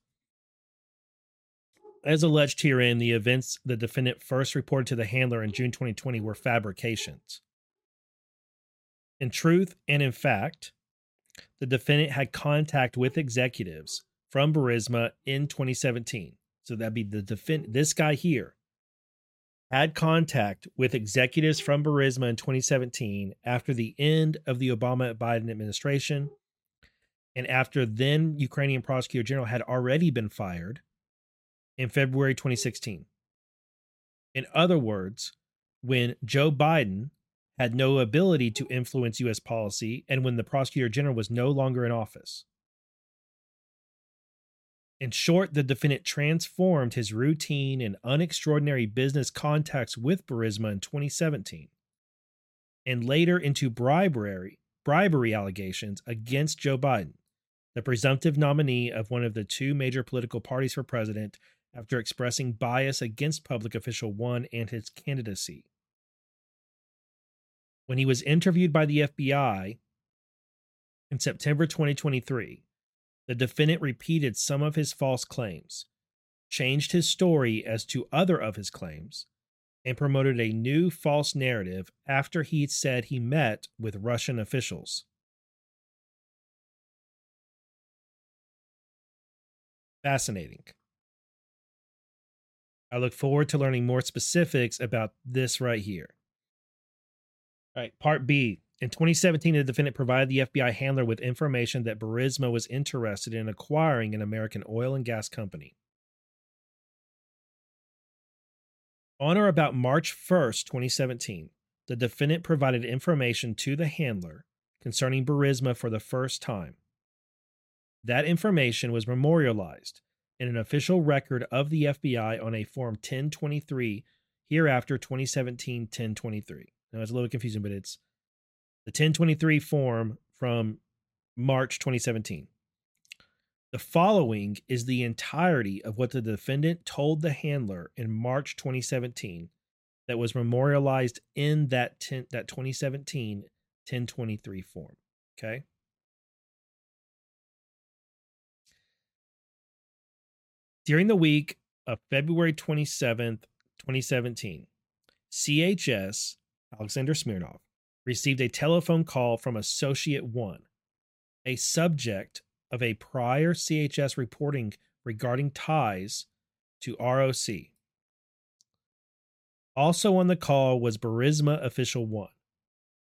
As alleged herein, the events the defendant first reported to the handler in June 2020 were fabrications. In truth and in fact, the defendant had contact with executives from Burisma in 2017 so that'd be the defend this guy here had contact with executives from Burisma in 2017 after the end of the Obama Biden administration and after then Ukrainian prosecutor general had already been fired in February 2016. In other words, when Joe Biden had no ability to influence US policy and when the prosecutor general was no longer in office. In short, the defendant transformed his routine and unextraordinary business contacts with Burisma in 2017 and later into bribery, bribery allegations against Joe Biden, the presumptive nominee of one of the two major political parties for president after expressing bias against public official one and his candidacy. When he was interviewed by the FBI in September 2023, the defendant repeated some of his false claims, changed his story as to other of his claims, and promoted a new false narrative after he said he met with Russian officials. Fascinating. I look forward to learning more specifics about this right here. All right, part B in 2017, the defendant provided the FBI handler with information that Burisma was interested in acquiring an American oil and gas company. On or about March 1st, 2017, the defendant provided information to the handler concerning Burisma for the first time. That information was memorialized in an official record of the FBI on a Form 1023 hereafter 2017 1023. Now it's a little confusing, but it's The 1023 form from March 2017. The following is the entirety of what the defendant told the handler in March 2017 that was memorialized in that 10, that 2017 1023 form. Okay? During the week of February 27th, 2017, CHS, Alexander Smirnov, received a telephone call from Associate One, a subject of a prior CHS reporting regarding ties to ROC. Also on the call was Burisma Official One,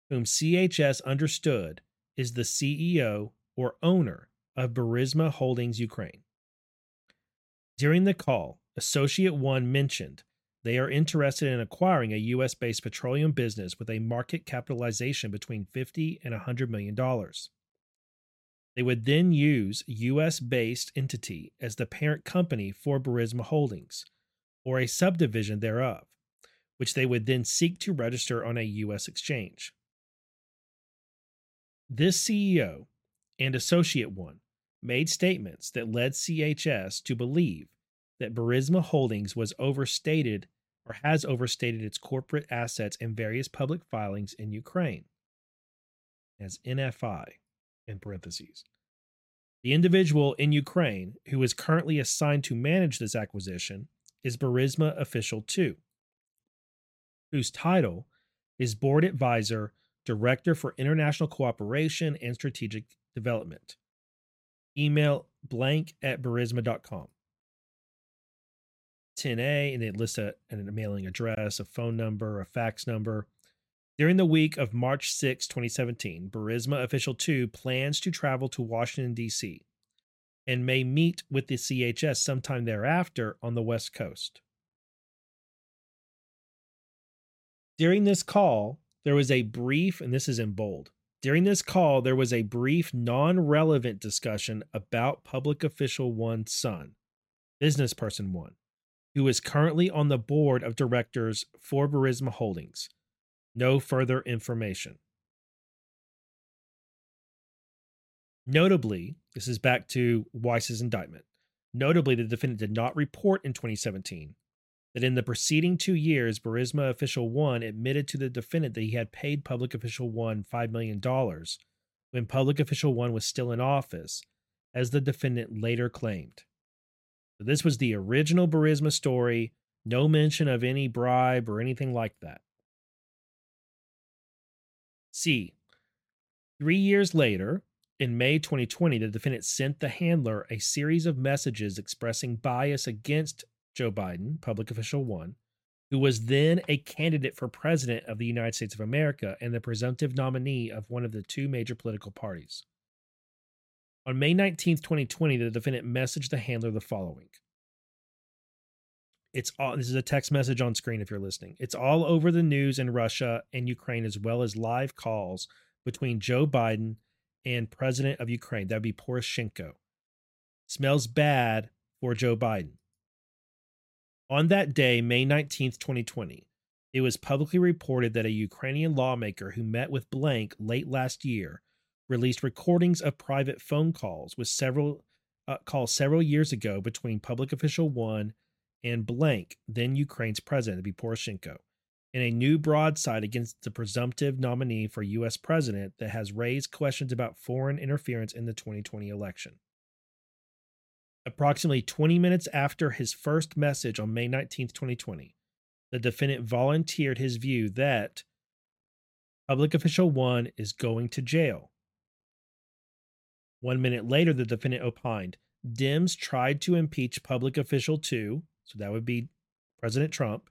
whom CHS understood is the CEO or owner of Burisma Holdings Ukraine. During the call, Associate One mentioned they are interested in acquiring a US based petroleum business with a market capitalization between 50 and 100 million dollars. They would then use US based entity as the parent company for Burisma Holdings, or a subdivision thereof, which they would then seek to register on a US exchange. This CEO and Associate One made statements that led CHS to believe that Burisma Holdings was overstated or has overstated its corporate assets in various public filings in Ukraine as NFI in parentheses. The individual in Ukraine who is currently assigned to manage this acquisition is Burisma Official 2, whose title is Board Advisor, Director for International Cooperation and Strategic Development. Email blank at burisma.com. 10A, and it lists a, a mailing address, a phone number, a fax number. During the week of March 6, 2017, Burisma Official 2 plans to travel to Washington, D.C., and may meet with the CHS sometime thereafter on the West Coast. During this call, there was a brief, and this is in bold. During this call, there was a brief, non relevant discussion about public official one's son, business person one, who is currently on the board of directors for Burisma Holdings. No further information. Notably, this is back to Weiss's indictment. Notably, the defendant did not report in 2017 that in the preceding two years, Burisma Official 1 admitted to the defendant that he had paid Public Official 1 $5 million when Public Official 1 was still in office, as the defendant later claimed. This was the original Burisma story, no mention of any bribe or anything like that. C. Three years later, in May 2020, the defendant sent the handler a series of messages expressing bias against Joe Biden, public official one, who was then a candidate for president of the United States of America and the presumptive nominee of one of the two major political parties. On May 19th, 2020, the defendant messaged the handler the following. It's all this is a text message on screen if you're listening. It's all over the news in Russia and Ukraine, as well as live calls between Joe Biden and President of Ukraine. That'd be Poroshenko. Smells bad for Joe Biden. On that day, May 19th, 2020, it was publicly reported that a Ukrainian lawmaker who met with Blank late last year released recordings of private phone calls with several uh, calls several years ago between public official one and blank, then Ukraine's president, to be Poroshenko, in a new broadside against the presumptive nominee for U.S. president that has raised questions about foreign interference in the 2020 election. Approximately 20 minutes after his first message on May 19, 2020, the defendant volunteered his view that public official one is going to jail one minute later, the defendant opined Dems tried to impeach public official two, so that would be President Trump,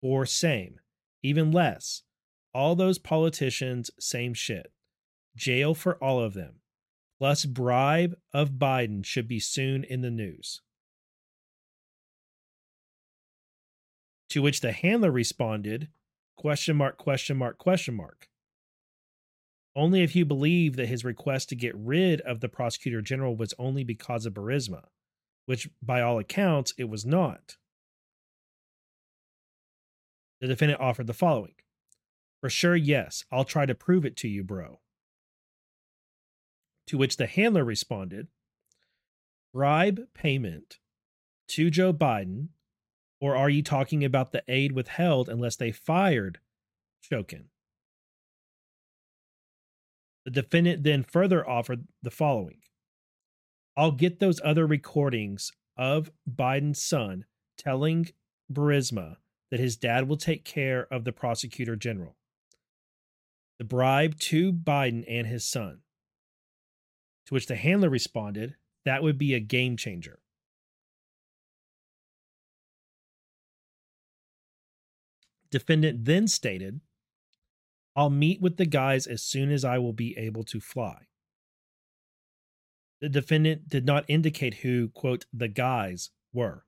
or same, even less. All those politicians, same shit. Jail for all of them. Plus, bribe of Biden should be soon in the news. To which the handler responded, question mark, question mark, question mark. Only if you believe that his request to get rid of the prosecutor general was only because of Burisma, which by all accounts it was not. The defendant offered the following For sure, yes. I'll try to prove it to you, bro. To which the handler responded, Bribe payment to Joe Biden, or are you talking about the aid withheld unless they fired Shokin? The defendant then further offered the following I'll get those other recordings of Biden's son telling Burisma that his dad will take care of the prosecutor general. The bribe to Biden and his son. To which the handler responded, that would be a game changer. Defendant then stated, I'll meet with the guys as soon as I will be able to fly. The defendant did not indicate who, quote, the guys were.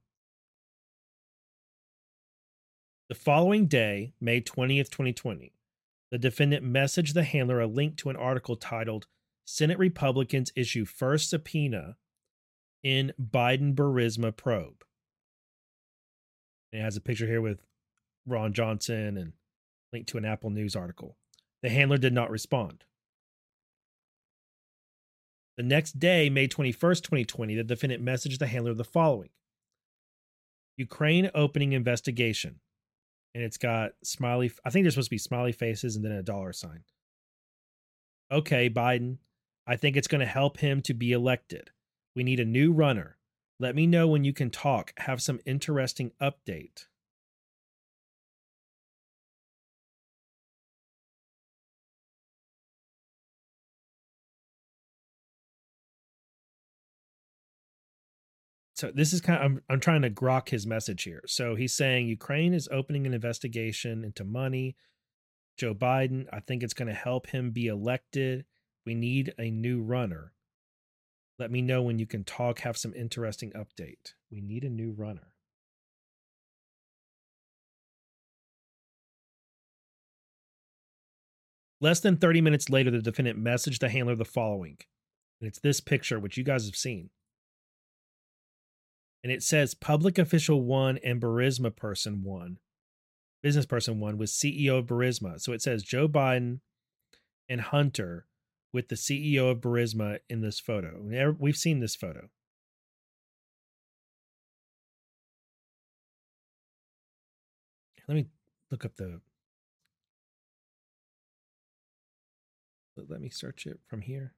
The following day, May 20th, 2020, the defendant messaged the handler a link to an article titled Senate Republicans Issue First Subpoena in Biden Burisma Probe. And it has a picture here with Ron Johnson and to an Apple News article. The handler did not respond. The next day, May 21st, 2020, the defendant messaged the handler the following Ukraine opening investigation. And it's got smiley, I think there's supposed to be smiley faces and then a dollar sign. Okay, Biden, I think it's going to help him to be elected. We need a new runner. Let me know when you can talk. Have some interesting update. So this is kind of I'm, I'm trying to grok his message here. So he's saying ukraine is opening an investigation into money. Joe biden i think it's going to help him be elected. We need a new runner. Let me know when you can talk have some interesting update. We need a new runner. Less than 30 minutes later the defendant messaged the handler the following and it's this picture which you guys have seen and it says public official one and Burisma person one, business person one was CEO of Burisma. So it says Joe Biden and Hunter with the CEO of Burisma in this photo. We've seen this photo. Let me look up the. Let me search it from here.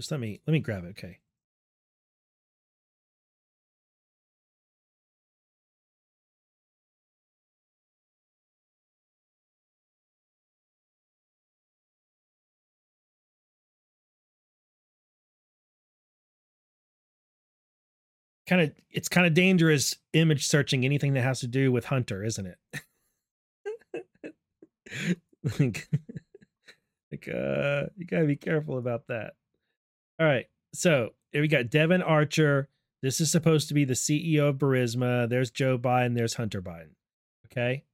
Just let me let me grab it, okay. kind of it's kind of dangerous image searching anything that has to do with hunter isn't it like, like uh you gotta be careful about that all right. So we got Devon Archer. This is supposed to be the CEO of Burisma. There's Joe Biden. There's Hunter Biden. Okay.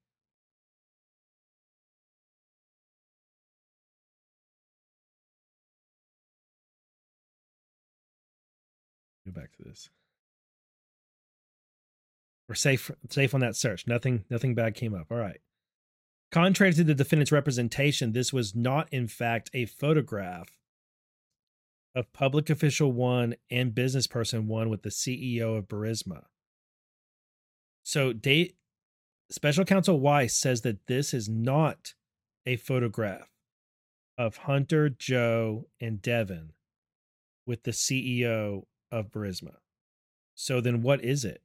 Go back to this. We're safe safe on that search. Nothing nothing bad came up. All right. Contrary to the defendant's representation, this was not in fact a photograph of public official one and business person one with the CEO of Burisma. So, date special counsel Weiss says that this is not a photograph of Hunter, Joe, and Devon with the CEO of Burisma. So then what is it?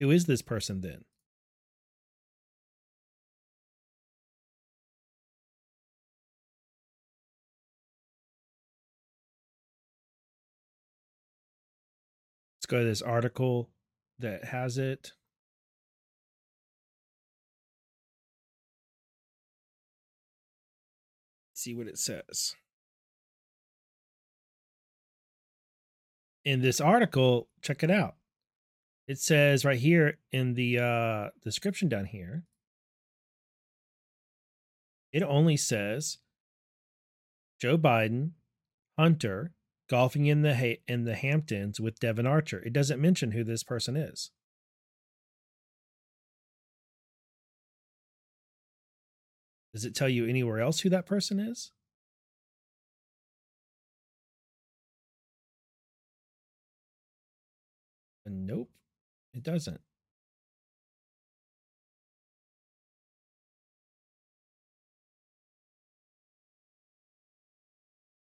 Who is this person then? Go to this article that has it. See what it says. In this article, check it out. It says right here in the uh, description down here, it only says Joe Biden, Hunter, golfing in the in the Hamptons with Devon Archer. It doesn't mention who this person is. Does it tell you anywhere else who that person is? Nope, it doesn't.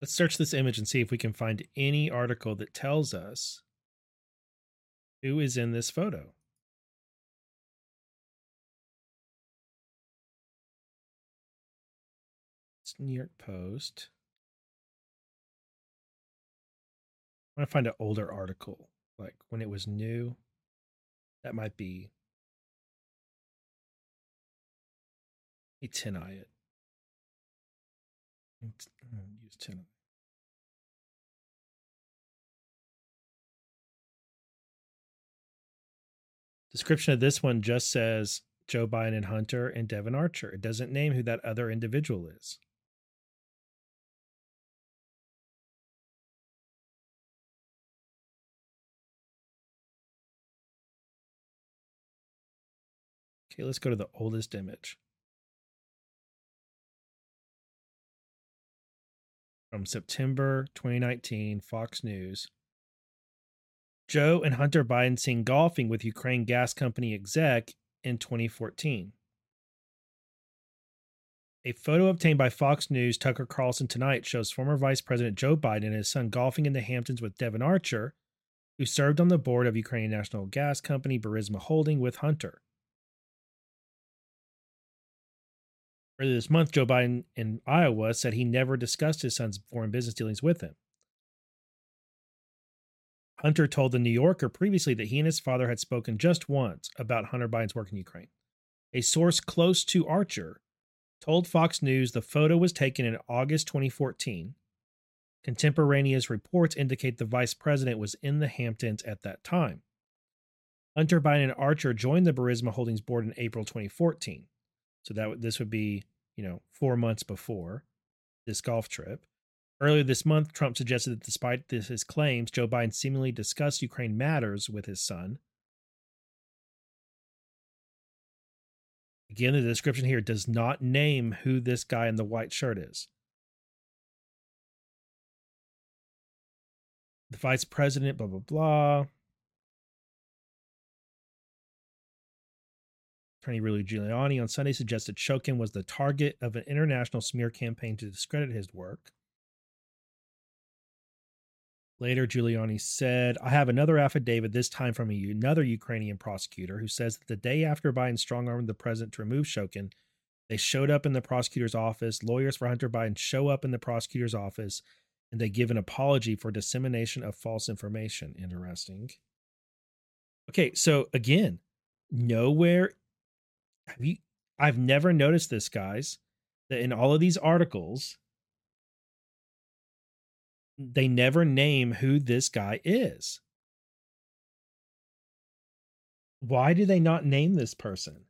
Let's search this image and see if we can find any article that tells us who is in this photo. It's New York Post. I want to find an older article, like when it was new. That might be. Let me TinEye it. Use 10 Description of this one just says Joe Biden and Hunter and Devon Archer. It doesn't name who that other individual is. Okay, let's go to the oldest image. From September 2019, Fox News. Joe and Hunter Biden seen golfing with Ukraine gas company exec in 2014. A photo obtained by Fox News Tucker Carlson tonight shows former Vice President Joe Biden and his son golfing in the Hamptons with Devon Archer, who served on the board of Ukrainian national gas company Burisma Holding with Hunter. Earlier this month, Joe Biden in Iowa said he never discussed his son's foreign business dealings with him. Hunter told the New Yorker previously that he and his father had spoken just once about Hunter Biden's work in Ukraine. A source close to Archer told Fox News the photo was taken in August 2014. Contemporaneous reports indicate the vice president was in the Hamptons at that time. Hunter Biden and Archer joined the Burisma Holdings board in April 2014. So that this would be, you know, 4 months before this golf trip. Earlier this month, Trump suggested that despite this, his claims, Joe Biden seemingly discussed Ukraine matters with his son. Again, the description here does not name who this guy in the white shirt is. The vice president, blah, blah, blah. Attorney Rudy Giuliani on Sunday suggested Shokin was the target of an international smear campaign to discredit his work. Later, Giuliani said, I have another affidavit, this time from a, another Ukrainian prosecutor, who says that the day after Biden strong armed the president to remove Shokin, they showed up in the prosecutor's office. Lawyers for Hunter Biden show up in the prosecutor's office and they give an apology for dissemination of false information. Interesting. Okay, so again, nowhere have you I've never noticed this, guys, that in all of these articles, they never name who this guy is. Why do they not name this person? I'm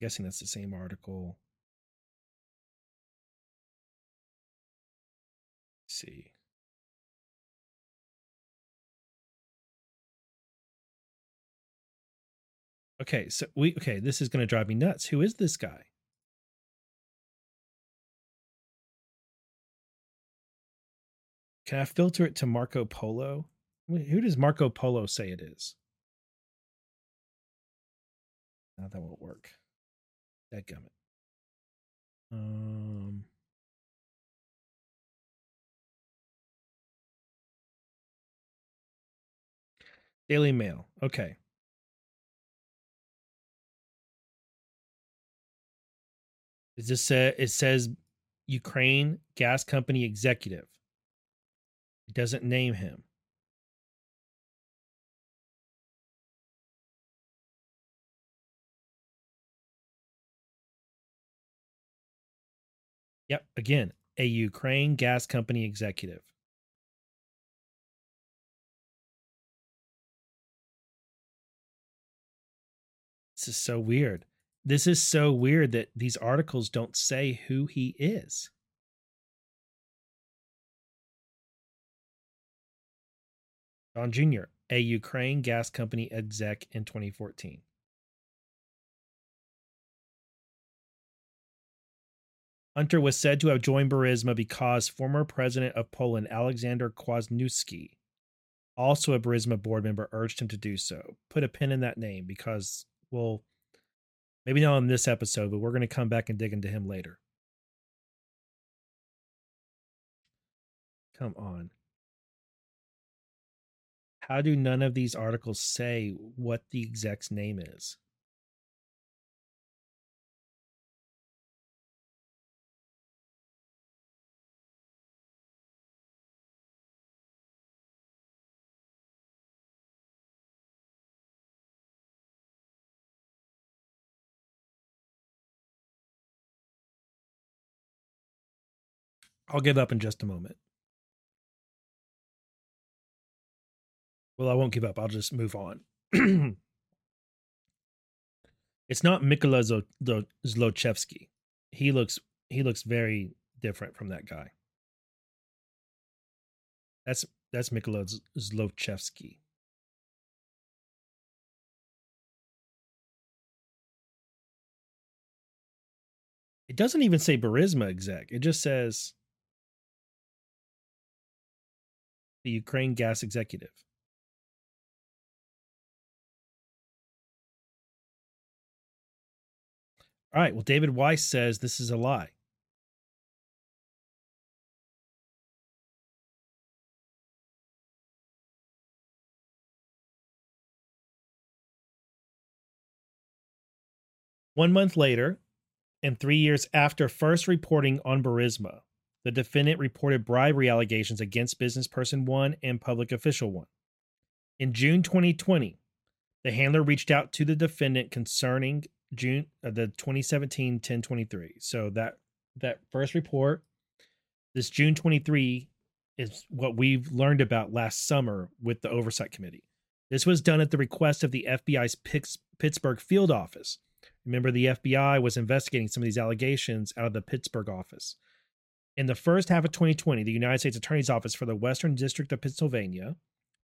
guessing that's the same article. Let's see. Okay, so we okay, this is going to drive me nuts. Who is this guy? Can I filter it to Marco Polo? Who does Marco Polo say it is? Now that won't work. Dadgummit. Um. Daily Mail. Okay. Is this say it says Ukraine gas company executive? It doesn't name him. Yep, again, a Ukraine gas company executive. This is so weird. This is so weird that these articles don't say who he is. Don Jr., a Ukraine gas company exec in 2014. Hunter was said to have joined Burisma because former president of Poland, Alexander Kwasniewski, also a Burisma board member, urged him to do so. Put a pin in that name because, well, maybe not on this episode, but we're going to come back and dig into him later. Come on. How do none of these articles say what the exec's name is? I'll give up in just a moment. Well, I won't give up. I'll just move on. it's not Mikola Zlochevsky. He looks he looks very different from that guy. That's that's Mikola Zlochevsky. It doesn't even say Burisma exec. It just says the Ukraine gas executive. All right. Well, David Weiss says this is a lie. One month later, and three years after first reporting on Burisma, the defendant reported bribery allegations against business person one and public official one. In June 2020, the handler reached out to the defendant concerning June uh, the 2017 1023. So that that first report, this June 23 is what we've learned about last summer with the oversight committee. This was done at the request of the FBI's Pitts- Pittsburgh field office. Remember, the FBI was investigating some of these allegations out of the Pittsburgh office. In the first half of 2020, the United States Attorney's Office for the Western District of Pennsylvania,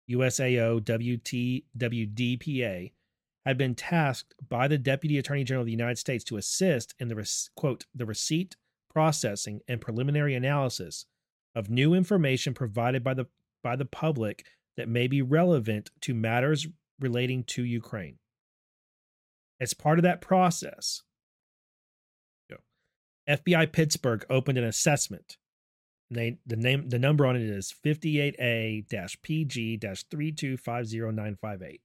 USAO WT, WDPA, had been tasked by the Deputy Attorney General of the United States to assist in the quote the receipt, processing, and preliminary analysis of new information provided by the by the public that may be relevant to matters relating to Ukraine. As part of that process, FBI Pittsburgh opened an assessment. They, the name the number on it is 58A-PG-3250958.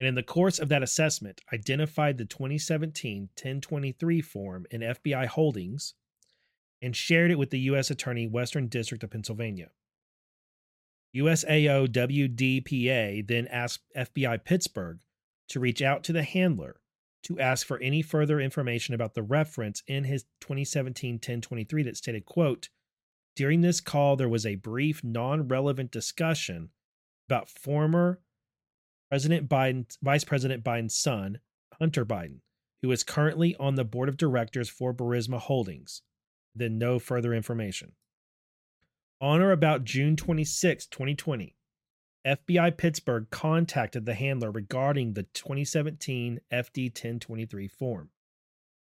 And in the course of that assessment, identified the 2017-1023 form in FBI holdings and shared it with the U.S. Attorney, Western District of Pennsylvania. USAO WDPA then asked FBI Pittsburgh to reach out to the handler to ask for any further information about the reference in his 2017-1023 that stated, quote, during this call, there was a brief, non-relevant discussion about former President Biden, Vice President Biden's son, Hunter Biden, who is currently on the board of directors for Burisma Holdings. Then no further information. On or about June 26, 2020, FBI Pittsburgh contacted the handler regarding the 2017 FD 1023 form.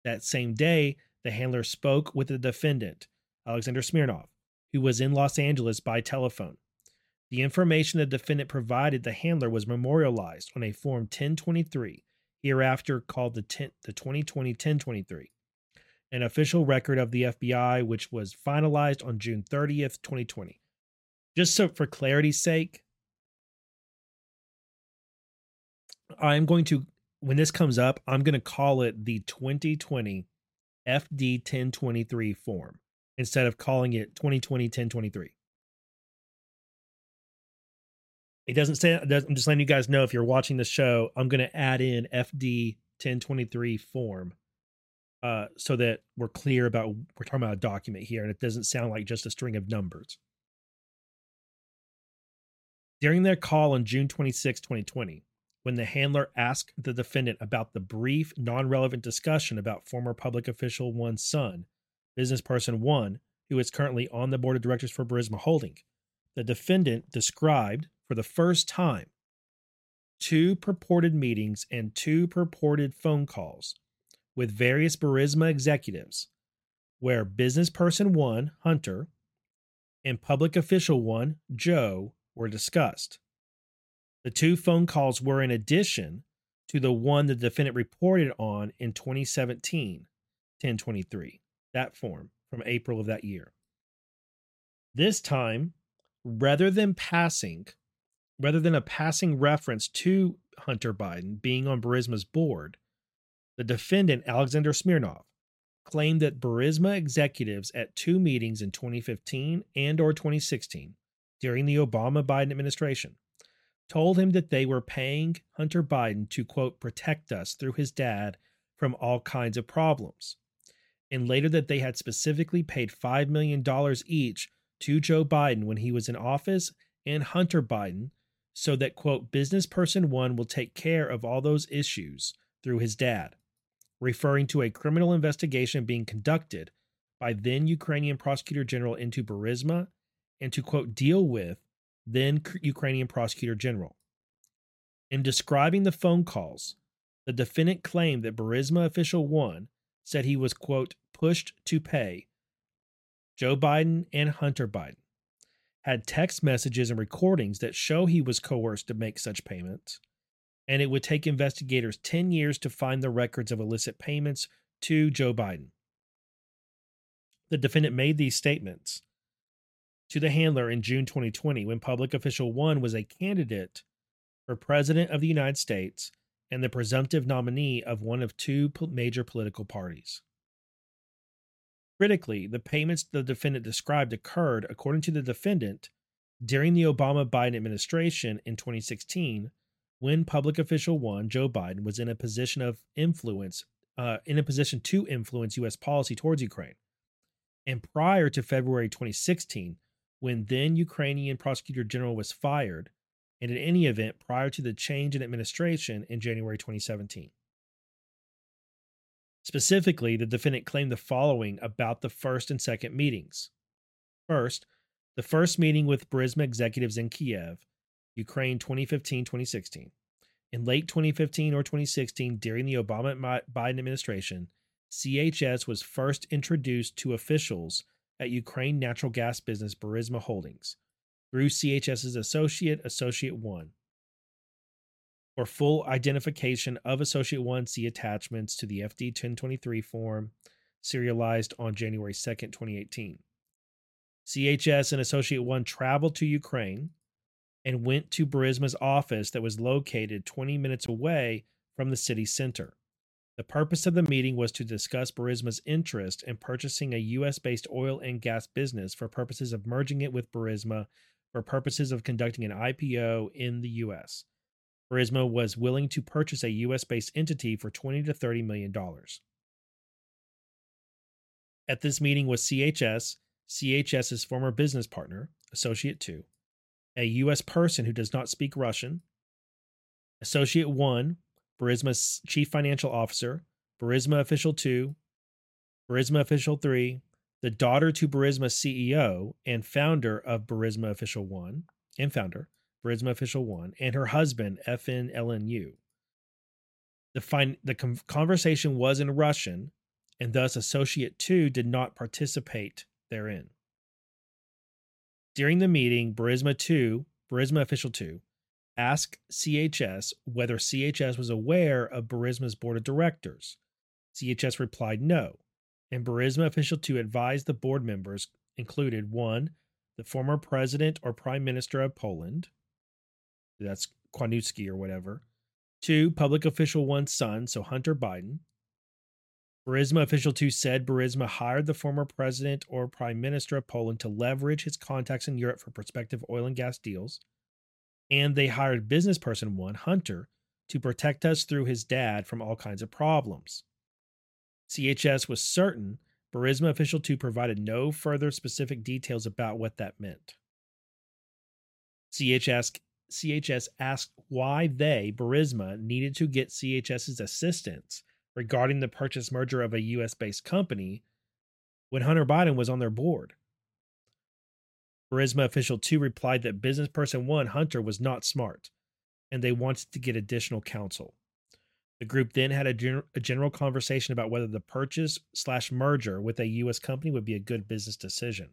That same day, the handler spoke with the defendant, Alexander Smirnov, who was in Los Angeles by telephone. The information the defendant provided the handler was memorialized on a Form 1023, hereafter called the, 10, the 2020 1023, an official record of the FBI, which was finalized on June 30th, 2020. Just so for clarity's sake, I'm going to, when this comes up, I'm going to call it the 2020 FD 1023 form instead of calling it 2020 1023. It doesn't say, I'm just letting you guys know if you're watching the show, I'm going to add in FD 1023 form uh, so that we're clear about, we're talking about a document here and it doesn't sound like just a string of numbers. During their call on June 26, 2020, when the handler asked the defendant about the brief, non relevant discussion about former public official one's son, business person one, who is currently on the board of directors for Burisma Holding, the defendant described for the first time two purported meetings and two purported phone calls with various Burisma executives where business person one, Hunter, and public official one, Joe, were discussed. The two phone calls were in addition to the one the defendant reported on in 2017 1023, that form from April of that year. This time, rather than passing, rather than a passing reference to Hunter Biden being on Burisma's board, the defendant, Alexander Smirnov, claimed that Burisma executives at two meetings in 2015 and or 2016 during the Obama Biden administration told him that they were paying Hunter Biden to quote protect us through his dad from all kinds of problems. And later that they had specifically paid $5 million each to Joe Biden when he was in office and Hunter Biden so that quote business person 1 will take care of all those issues through his dad referring to a criminal investigation being conducted by then Ukrainian prosecutor general into Burisma and to quote deal with then Ukrainian prosecutor general. In describing the phone calls, the defendant claimed that Burisma official 1 said he was quote pushed to pay Joe Biden and Hunter Biden had text messages and recordings that show he was coerced to make such payments and it would take investigators 10 years to find the records of illicit payments to Joe Biden. The defendant made these statements to the handler in June 2020 when public official 1 was a candidate for president of the United States and the presumptive nominee of one of two major political parties. Critically, the payments the defendant described occurred, according to the defendant, during the Obama Biden administration in 2016 when public official one, Joe Biden, was in a position of influence, uh, in a position to influence U.S. policy towards Ukraine. And prior to February 2016, when then Ukrainian prosecutor general was fired, and in any event prior to the change in administration in January 2017. Specifically, the defendant claimed the following about the first and second meetings. First, the first meeting with Burisma executives in Kiev Ukraine 2015 2016. In late 2015 or 2016, during the Obama Biden administration, CHS was first introduced to officials at Ukraine natural gas business Burisma Holdings through CHS's associate, Associate 1. For full identification of Associate 1C attachments to the FD 1023 form serialized on January 2nd, 2018. CHS and Associate 1 traveled to Ukraine and went to Burisma's office that was located 20 minutes away from the city center. The purpose of the meeting was to discuss Burisma's interest in purchasing a U.S. based oil and gas business for purposes of merging it with Burisma for purposes of conducting an IPO in the U.S. Burisma was willing to purchase a U.S. based entity for 20 to 30 million dollars. At this meeting was CHS, CHS's former business partner, Associate 2, a U.S. person who does not speak Russian. Associate 1, Burisma's Chief Financial Officer, Burisma Official 2, Burisma Official 3, the daughter to Burisma CEO and founder of Burisma Official 1, and founder, Burisma Official 1, and her husband, FNLNU. The, fin- the com- conversation was in Russian, and thus Associate 2 did not participate therein. During the meeting, Burisma 2, Burisma Official 2, asked CHS whether CHS was aware of Burisma's board of directors. CHS replied no, and Burisma Official 2 advised the board members included 1. The former president or prime minister of Poland, that's Kwanutsky or whatever. 2. Public official 1's son, so Hunter Biden. Burisma official 2 said Burisma hired the former president or prime minister of Poland to leverage his contacts in Europe for prospective oil and gas deals. And they hired business person 1, Hunter, to protect us through his dad from all kinds of problems. CHS was certain Burisma official 2 provided no further specific details about what that meant. CHS, CHS asked why they, Burisma, needed to get CHS's assistance regarding the purchase merger of a US based company when Hunter Biden was on their board. Burisma official 2 replied that business person 1, Hunter, was not smart and they wanted to get additional counsel. The group then had a, gen- a general conversation about whether the purchase slash merger with a U.S. company would be a good business decision.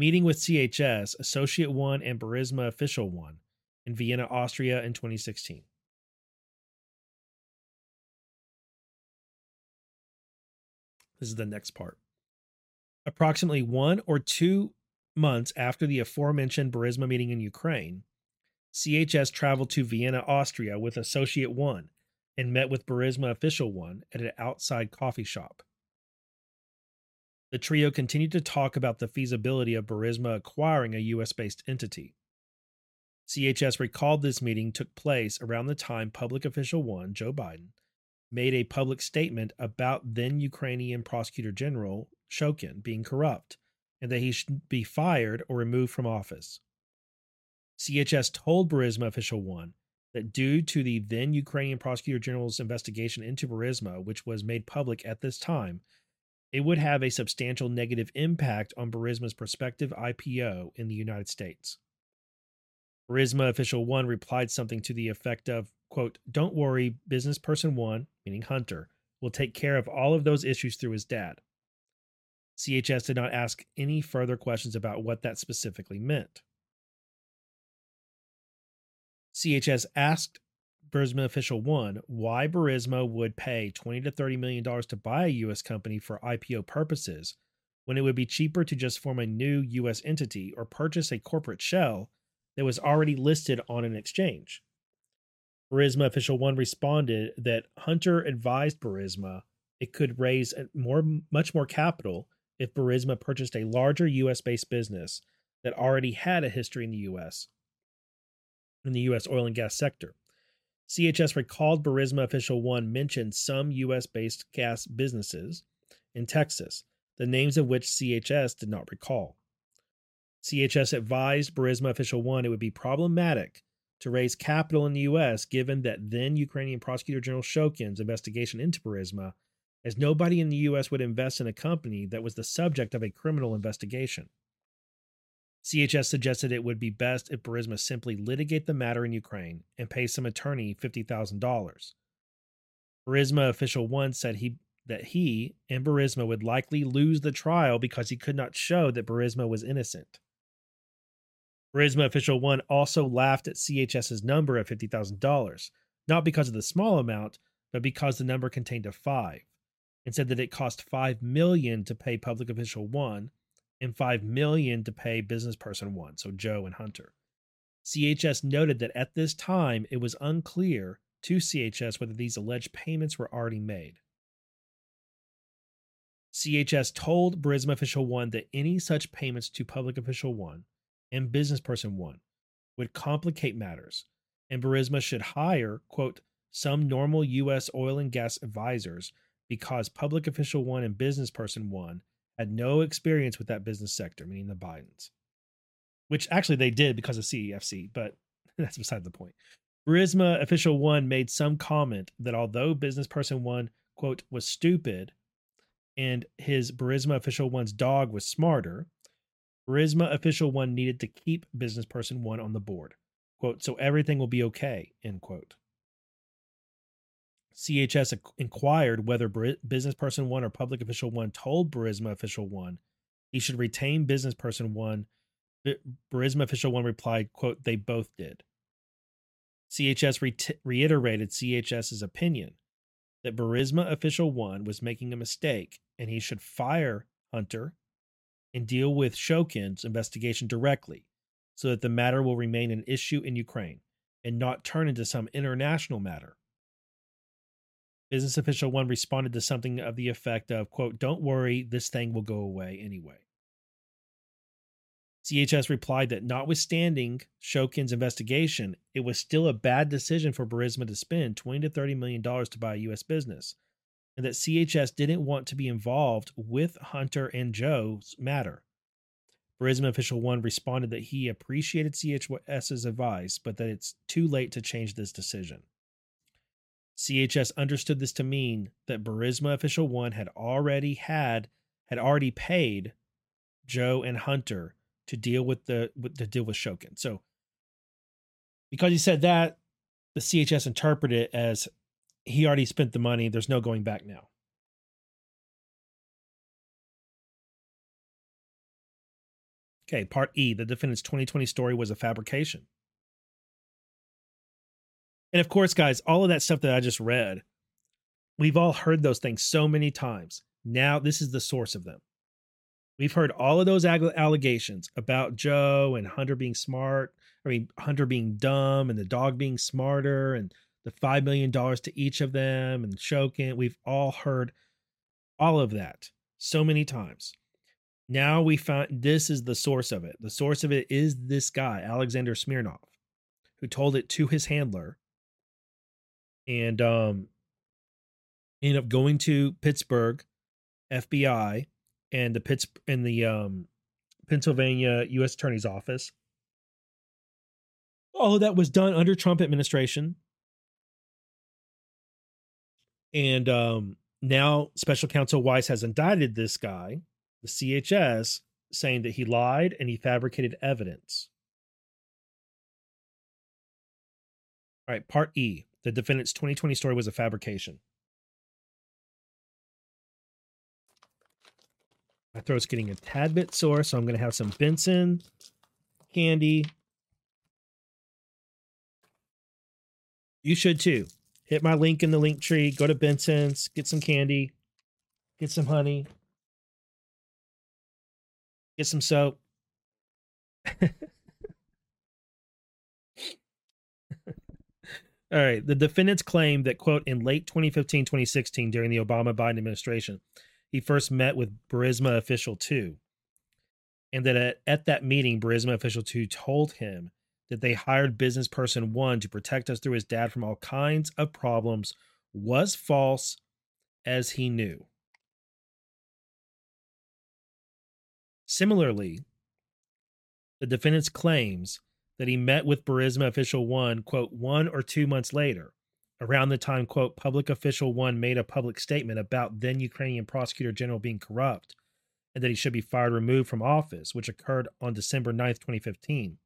Meeting with CHS, Associate One, and Burisma Official One in Vienna, Austria in 2016. This is the next part. Approximately one or two months after the aforementioned Burisma meeting in Ukraine, CHS traveled to Vienna, Austria with Associate One and met with Burisma Official One at an outside coffee shop. The trio continued to talk about the feasibility of Burisma acquiring a US based entity. CHS recalled this meeting took place around the time Public Official One, Joe Biden, made a public statement about then Ukrainian Prosecutor General Shokin being corrupt and that he should be fired or removed from office. CHS told Burisma Official One that due to the then Ukrainian Prosecutor General's investigation into Burisma, which was made public at this time, it would have a substantial negative impact on Burisma's prospective IPO in the United States. Burisma Official One replied something to the effect of, quote, Don't worry, business person one, meaning Hunter, will take care of all of those issues through his dad. CHS did not ask any further questions about what that specifically meant. CHS asked Burisma official one why Burisma would pay 20 to 30 million dollars to buy a US company for IPO purposes when it would be cheaper to just form a new US entity or purchase a corporate shell that was already listed on an exchange. Burisma official one responded that Hunter advised Burisma it could raise more much more capital if Burisma purchased a larger US based business that already had a history in the US in the US oil and gas sector. CHS recalled Burisma official one mentioned some US based gas businesses in Texas, the names of which CHS did not recall. CHS advised Burisma official one it would be problematic to raise capital in the U.S., given that then Ukrainian Prosecutor General Shokin's investigation into Burisma, as nobody in the U.S. would invest in a company that was the subject of a criminal investigation. CHS suggested it would be best if Burisma simply litigate the matter in Ukraine and pay some attorney $50,000. Burisma official one said he that he and Burisma would likely lose the trial because he could not show that Burisma was innocent. Burisma official one also laughed at CHS's number of $50,000, not because of the small amount, but because the number contained a 5, and said that it cost 5 million to pay public official 1 and 5 million to pay business person 1, so Joe and Hunter. CHS noted that at this time it was unclear to CHS whether these alleged payments were already made. CHS told Burisma official 1 that any such payments to public official 1 and business person one would complicate matters, and Burisma should hire, quote, some normal U.S. oil and gas advisors because public official one and business person one had no experience with that business sector, meaning the Bidens. Which actually they did because of CEFC, but that's beside the point. Burisma official one made some comment that although business person one, quote, was stupid and his Burisma official one's dog was smarter, Burisma official one needed to keep business person one on the board. Quote, so everything will be okay, end quote. CHS inquired whether business person one or public official one told Burisma official one he should retain business person one. Burisma official one replied, quote, they both did. CHS re- reiterated CHS's opinion that Burisma official one was making a mistake and he should fire Hunter and deal with Shokin's investigation directly so that the matter will remain an issue in Ukraine and not turn into some international matter. Business official one responded to something of the effect of, quote, don't worry, this thing will go away anyway. CHS replied that notwithstanding Shokin's investigation, it was still a bad decision for Burisma to spend 20 to 30 million dollars to buy a US business and that CHS didn't want to be involved with Hunter and Joe's matter. Burisma official one responded that he appreciated CHS's advice, but that it's too late to change this decision. CHS understood this to mean that Burisma official one had already had had already paid Joe and Hunter to deal with the with, to deal with Shokin. So because he said that, the CHS interpreted it as he already spent the money. There's no going back now. Okay, part E the defendant's 2020 story was a fabrication. And of course, guys, all of that stuff that I just read, we've all heard those things so many times. Now, this is the source of them. We've heard all of those allegations about Joe and Hunter being smart. I mean, Hunter being dumb and the dog being smarter and the $5 million to each of them and Shokin. We've all heard all of that so many times. Now we found this is the source of it. The source of it is this guy, Alexander Smirnov, who told it to his handler and um ended up going to Pittsburgh FBI and the Pitts in the um Pennsylvania US Attorney's office. All of that was done under Trump administration. And um now special counsel Weiss has indicted this guy, the CHS, saying that he lied and he fabricated evidence. All right, part E. The defendant's 2020 story was a fabrication. My throat's getting a tad bit sore, so I'm going to have some Benson candy. You should too. Hit my link in the link tree. Go to Benson's, get some candy, get some honey, get some soap. All right. The defendants claim that, quote, in late 2015, 2016, during the Obama Biden administration, he first met with Burisma official two. And that at, at that meeting, Burisma official two told him that they hired business person one to protect us through his dad from all kinds of problems was false as he knew. Similarly, the defendant's claims that he met with Burisma official one, quote, one or two months later, around the time, quote, public official one made a public statement about then Ukrainian prosecutor general being corrupt and that he should be fired, removed from office, which occurred on December 9th, 2015.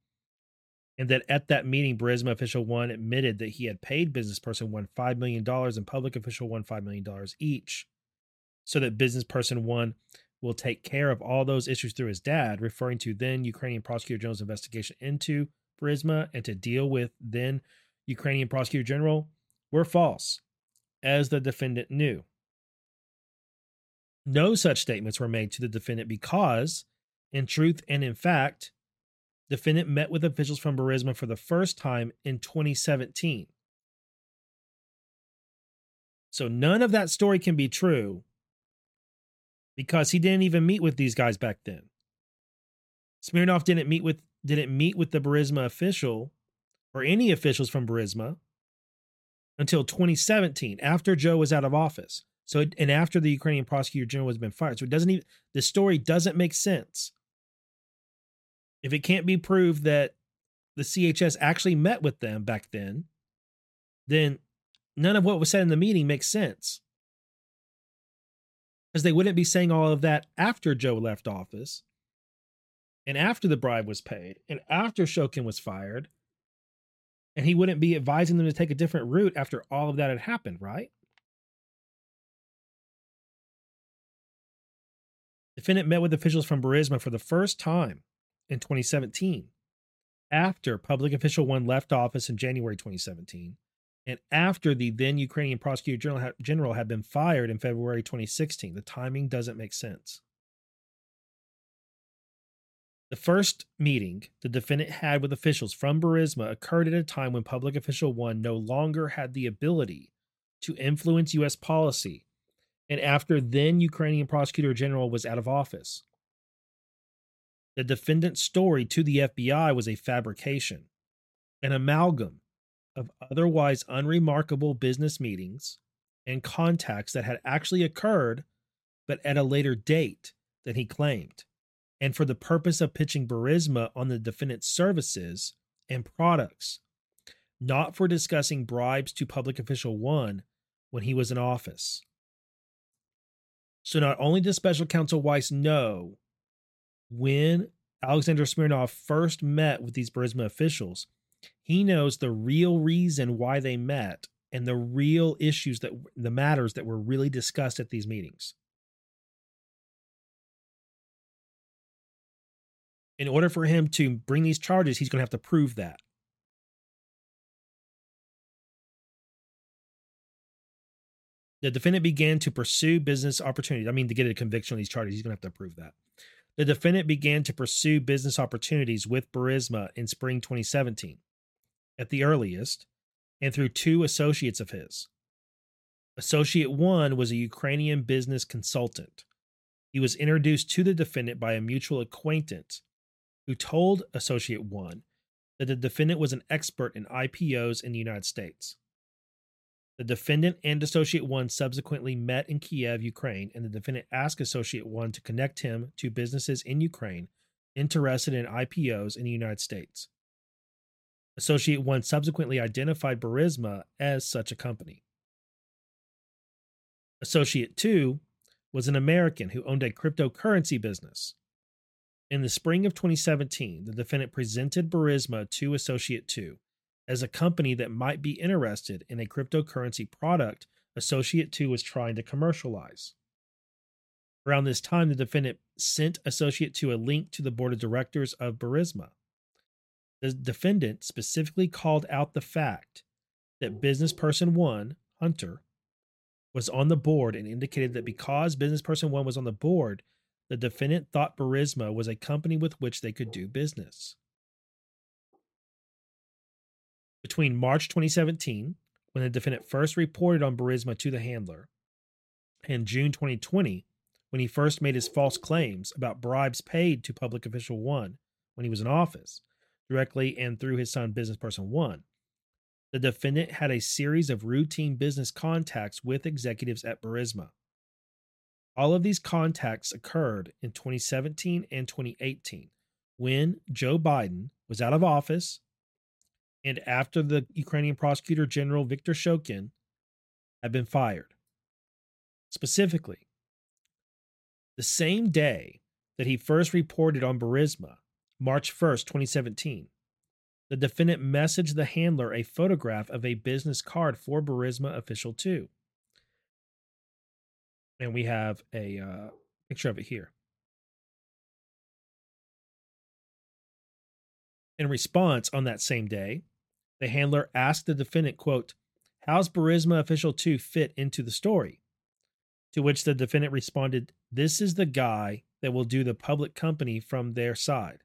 And that at that meeting, Burisma official one admitted that he had paid business person one $5 million and public official one $5 million each, so that business person one will take care of all those issues through his dad, referring to then Ukrainian prosecutor general's investigation into Burisma and to deal with then Ukrainian prosecutor general were false, as the defendant knew. No such statements were made to the defendant because, in truth and in fact, defendant met with officials from Burisma for the first time in 2017. So none of that story can be true because he didn't even meet with these guys back then. Smirnov didn't meet with didn't meet with the Burisma official or any officials from Burisma until 2017, after Joe was out of office. So, and after the Ukrainian prosecutor general has been fired. So it doesn't even, the story doesn't make sense. If it can't be proved that the CHS actually met with them back then, then none of what was said in the meeting makes sense. Because they wouldn't be saying all of that after Joe left office and after the bribe was paid and after Shokin was fired. And he wouldn't be advising them to take a different route after all of that had happened, right? Defendant met with officials from Burisma for the first time in 2017, after public official one left office in January 2017, and after the then Ukrainian prosecutor general had been fired in February 2016. The timing doesn't make sense. The first meeting the defendant had with officials from Burisma occurred at a time when public official one no longer had the ability to influence U.S. policy, and after then Ukrainian prosecutor general was out of office. The defendant's story to the FBI was a fabrication, an amalgam of otherwise unremarkable business meetings and contacts that had actually occurred, but at a later date than he claimed and for the purpose of pitching Burisma on the defendant's services and products, not for discussing bribes to public official one when he was in office. So not only does special counsel Weiss know when Alexander Smirnov first met with these Burisma officials, He knows the real reason why they met and the real issues that the matters that were really discussed at these meetings. In order for him to bring these charges, he's going to have to prove that. The defendant began to pursue business opportunities. I mean, to get a conviction on these charges, he's going to have to prove that. The defendant began to pursue business opportunities with Burisma in spring 2017, at the earliest, and through two associates of his. Associate one was a Ukrainian business consultant. He was introduced to the defendant by a mutual acquaintance who told Associate one that the defendant was an expert in IPOs in the United States. The defendant and Associate 1 subsequently met in Kiev, Ukraine, and the defendant asked Associate 1 to connect him to businesses in Ukraine interested in IPOs in the United States. Associate 1 subsequently identified Burisma as such a company. Associate 2 was an American who owned a cryptocurrency business. In the spring of 2017, the defendant presented Burisma to Associate 2 as a company that might be interested in a cryptocurrency product Associate 2 was trying to commercialize. Around this time, the defendant sent Associate 2 a link to the board of directors of Burisma. The defendant specifically called out the fact that business person 1, Hunter, was on the board and indicated that because business person 1 was on the board, the defendant thought Burisma was a company with which they could do business. Between March 2017, when the defendant first reported on Burisma to the handler, and June 2020, when he first made his false claims about bribes paid to public official one when he was in office, directly and through his son, business person one, the defendant had a series of routine business contacts with executives at Burisma. All of these contacts occurred in 2017 and 2018 when Joe Biden was out of office and after the Ukrainian prosecutor general Viktor Shokin had been fired. Specifically, the same day that he first reported on Burisma, March 1st, 2017, the defendant messaged the handler a photograph of a business card for Burisma Official 2. And we have a uh, picture of it here. In response, on that same day, the handler asked the defendant, quote, How's Burisma Official 2 fit into the story? To which the defendant responded, This is the guy that will do the public company from their side.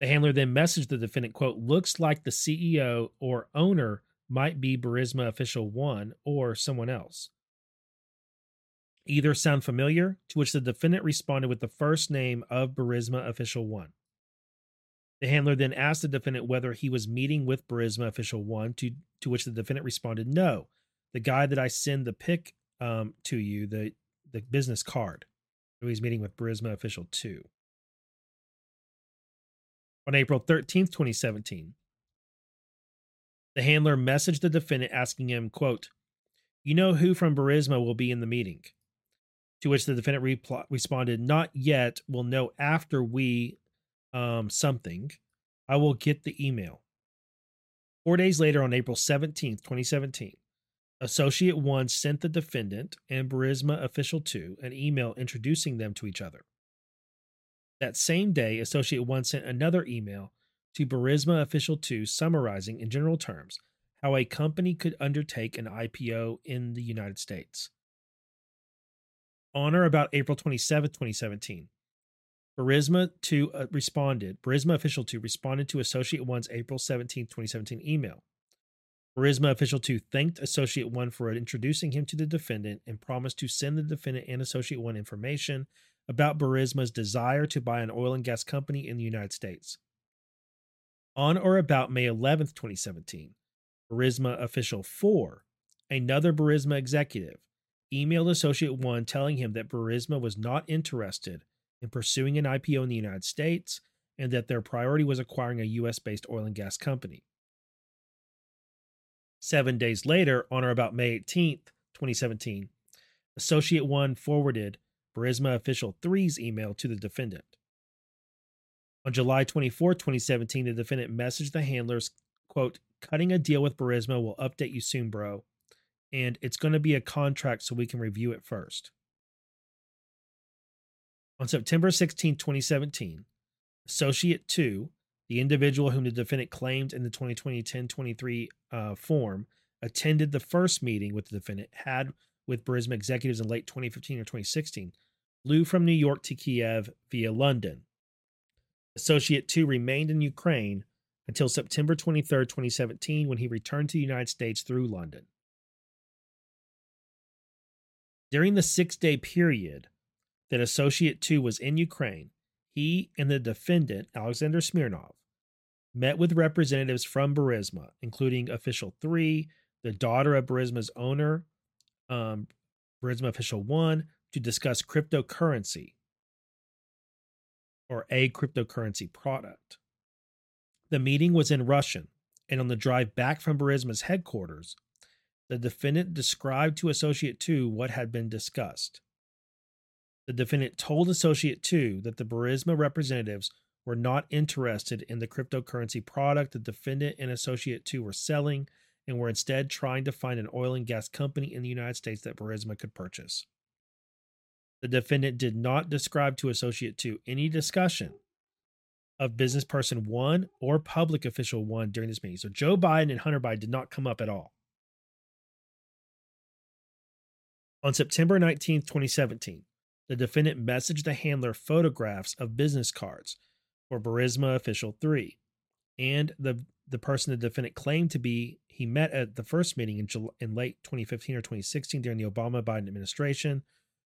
The handler then messaged the defendant, quote, looks like the CEO or owner might be Burisma Official 1 or someone else. Either sound familiar? To which the defendant responded with the first name of Burisma Official 1. The handler then asked the defendant whether he was meeting with Burisma official one, to, to which the defendant responded, No. The guy that I send the pic um, to you, the, the business card. So he's meeting with Burisma official two. On April 13th, 2017, the handler messaged the defendant asking him, quote, You know who from Burisma will be in the meeting? To which the defendant repl- responded, Not yet. We'll know after we um, something, I will get the email. Four days later, on April 17th, 2017, Associate 1 sent the defendant and Burisma Official 2 an email introducing them to each other. That same day, Associate 1 sent another email to Burisma Official 2 summarizing in general terms how a company could undertake an IPO in the United States. On or about April 27, 2017, Burisma 2 uh, responded, Burisma Official 2 responded to Associate 1's April 17, 2017 email. Burisma Official 2 thanked Associate 1 for introducing him to the defendant and promised to send the defendant and Associate 1 information about Burisma's desire to buy an oil and gas company in the United States. On or about May 11, 2017, Burisma Official 4, another Burisma executive, emailed Associate 1 telling him that Burisma was not interested in pursuing an IPO in the United States and that their priority was acquiring a US based oil and gas company. Seven days later, on or about May 18th, 2017, Associate 1 forwarded Burisma Official 3's email to the defendant. On July 24, 2017, the defendant messaged the handlers, quote, cutting a deal with Burisma will update you soon, bro. And it's going to be a contract so we can review it first. On September 16, 2017, Associate 2, the individual whom the defendant claimed in the 2020 1023 uh, form, attended the first meeting with the defendant had with Burisma executives in late 2015 or 2016, flew from New York to Kiev via London. Associate 2 remained in Ukraine until September 23, 2017, when he returned to the United States through London. During the six day period that Associate 2 was in Ukraine, he and the defendant, Alexander Smirnov, met with representatives from Burisma, including Official 3, the daughter of Burisma's owner, um, Burisma Official 1, to discuss cryptocurrency or a cryptocurrency product. The meeting was in Russian, and on the drive back from Burisma's headquarters, the defendant described to Associate 2 what had been discussed. The defendant told Associate 2 that the Burisma representatives were not interested in the cryptocurrency product the defendant and Associate 2 were selling and were instead trying to find an oil and gas company in the United States that Burisma could purchase. The defendant did not describe to Associate 2 any discussion of business person 1 or public official 1 during this meeting. So Joe Biden and Hunter Biden did not come up at all. On September 19, 2017, the defendant messaged the handler photographs of business cards for Burisma Official 3 and the the person the defendant claimed to be he met at the first meeting in, July, in late 2015 or 2016 during the Obama Biden administration,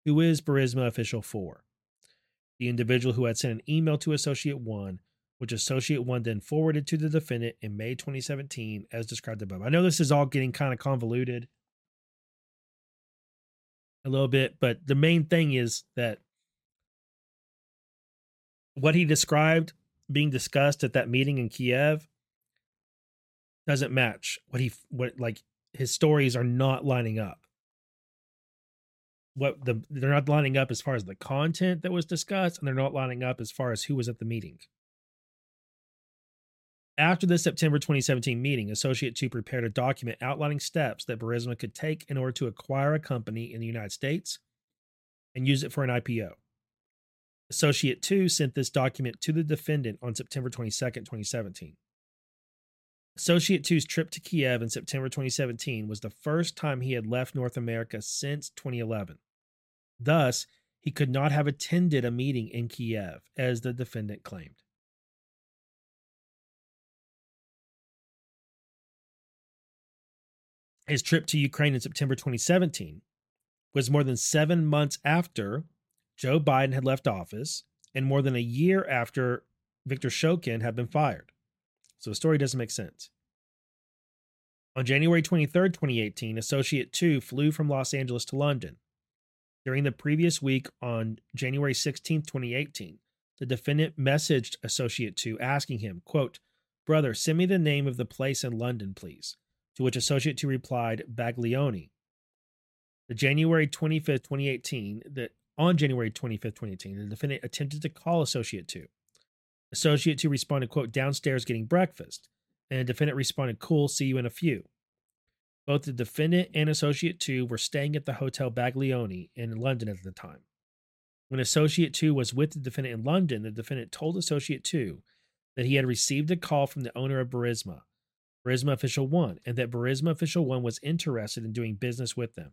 who is Burisma Official 4. The individual who had sent an email to Associate 1, which Associate 1 then forwarded to the defendant in May 2017, as described above. I know this is all getting kind of convoluted a little bit, but the main thing is that what he described being discussed at that meeting in Kiev doesn't match what he what like his stories are not lining up. What the they're not lining up as far as the content that was discussed, and they're not lining up as far as who was at the meeting. After the September 2017 meeting, Associate 2 prepared a document outlining steps that Burisma could take in order to acquire a company in the United States and use it for an IPO. Associate 2 sent this document to the defendant on September 22, 2017. Associate 2's trip to Kiev in September 2017 was the first time he had left North America since 2011. Thus, he could not have attended a meeting in Kiev, as the defendant claimed. His trip to Ukraine in September 2017 was more than seven months after Joe Biden had left office and more than a year after Viktor Shokin had been fired. So the story doesn't make sense. On January 23, 2018, Associate 2 flew from Los Angeles to London. During the previous week, on January 16, 2018, the defendant messaged Associate 2 asking him, quote, Brother, send me the name of the place in London, please. To which Associate 2 replied, Baglioni. The January 25, 2018, that on January 25, 2018, the defendant attempted to call Associate 2. Associate 2 responded, quote, downstairs getting breakfast. And the defendant responded, cool, see you in a few. Both the defendant and Associate 2 were staying at the Hotel Baglioni in London at the time. When Associate 2 was with the defendant in London, the defendant told Associate 2 that he had received a call from the owner of Burisma, Burisma Official 1, and that Burisma Official 1 was interested in doing business with them.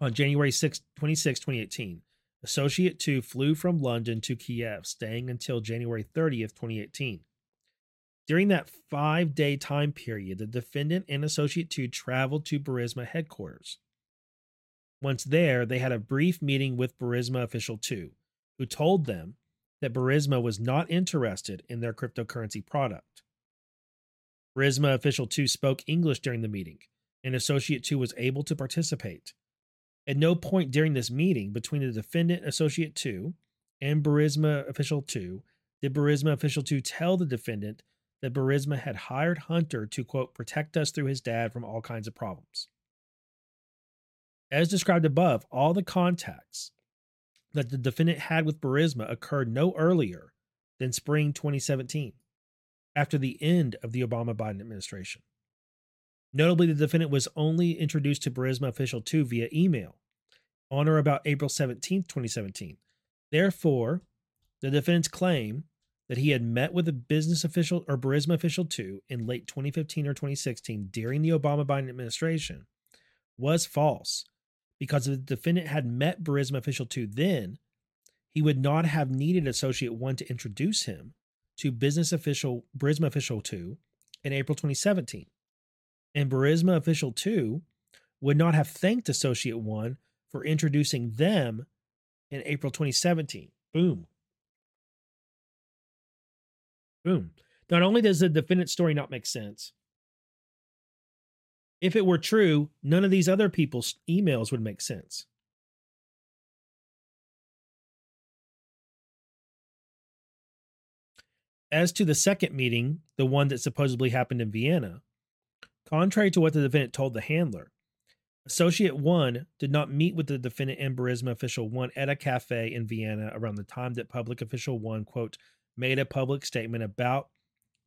On January 6, 26, 2018, Associate 2 flew from London to Kiev, staying until January 30th, 2018. During that five day time period, the defendant and Associate 2 traveled to Burisma headquarters. Once there, they had a brief meeting with Burisma Official 2, who told them that Burisma was not interested in their cryptocurrency product. Burisma Official 2 spoke English during the meeting, and Associate 2 was able to participate. At no point during this meeting between the defendant, Associate 2, and Burisma Official 2 did Burisma Official 2 tell the defendant that Burisma had hired Hunter to, quote, protect us through his dad from all kinds of problems. As described above, all the contacts that the defendant had with Burisma occurred no earlier than spring 2017, after the end of the Obama Biden administration. Notably, the defendant was only introduced to Burisma Official 2 via email on or about April 17, 2017. Therefore, the defendant's claim that he had met with a business official or Burisma Official 2 in late 2015 or 2016 during the Obama Biden administration was false because if the defendant had met Burisma Official 2 then, he would not have needed Associate 1 to introduce him to Business Official Burisma Official 2 in April 2017. And Burisma Official 2 would not have thanked Associate 1 for introducing them in April 2017. Boom. Boom. Not only does the defendant's story not make sense, if it were true, none of these other people's emails would make sense. As to the second meeting, the one that supposedly happened in Vienna, contrary to what the defendant told the handler, Associate 1 did not meet with the defendant and Burisma Official 1 at a cafe in Vienna around the time that Public Official 1, quote, made a public statement about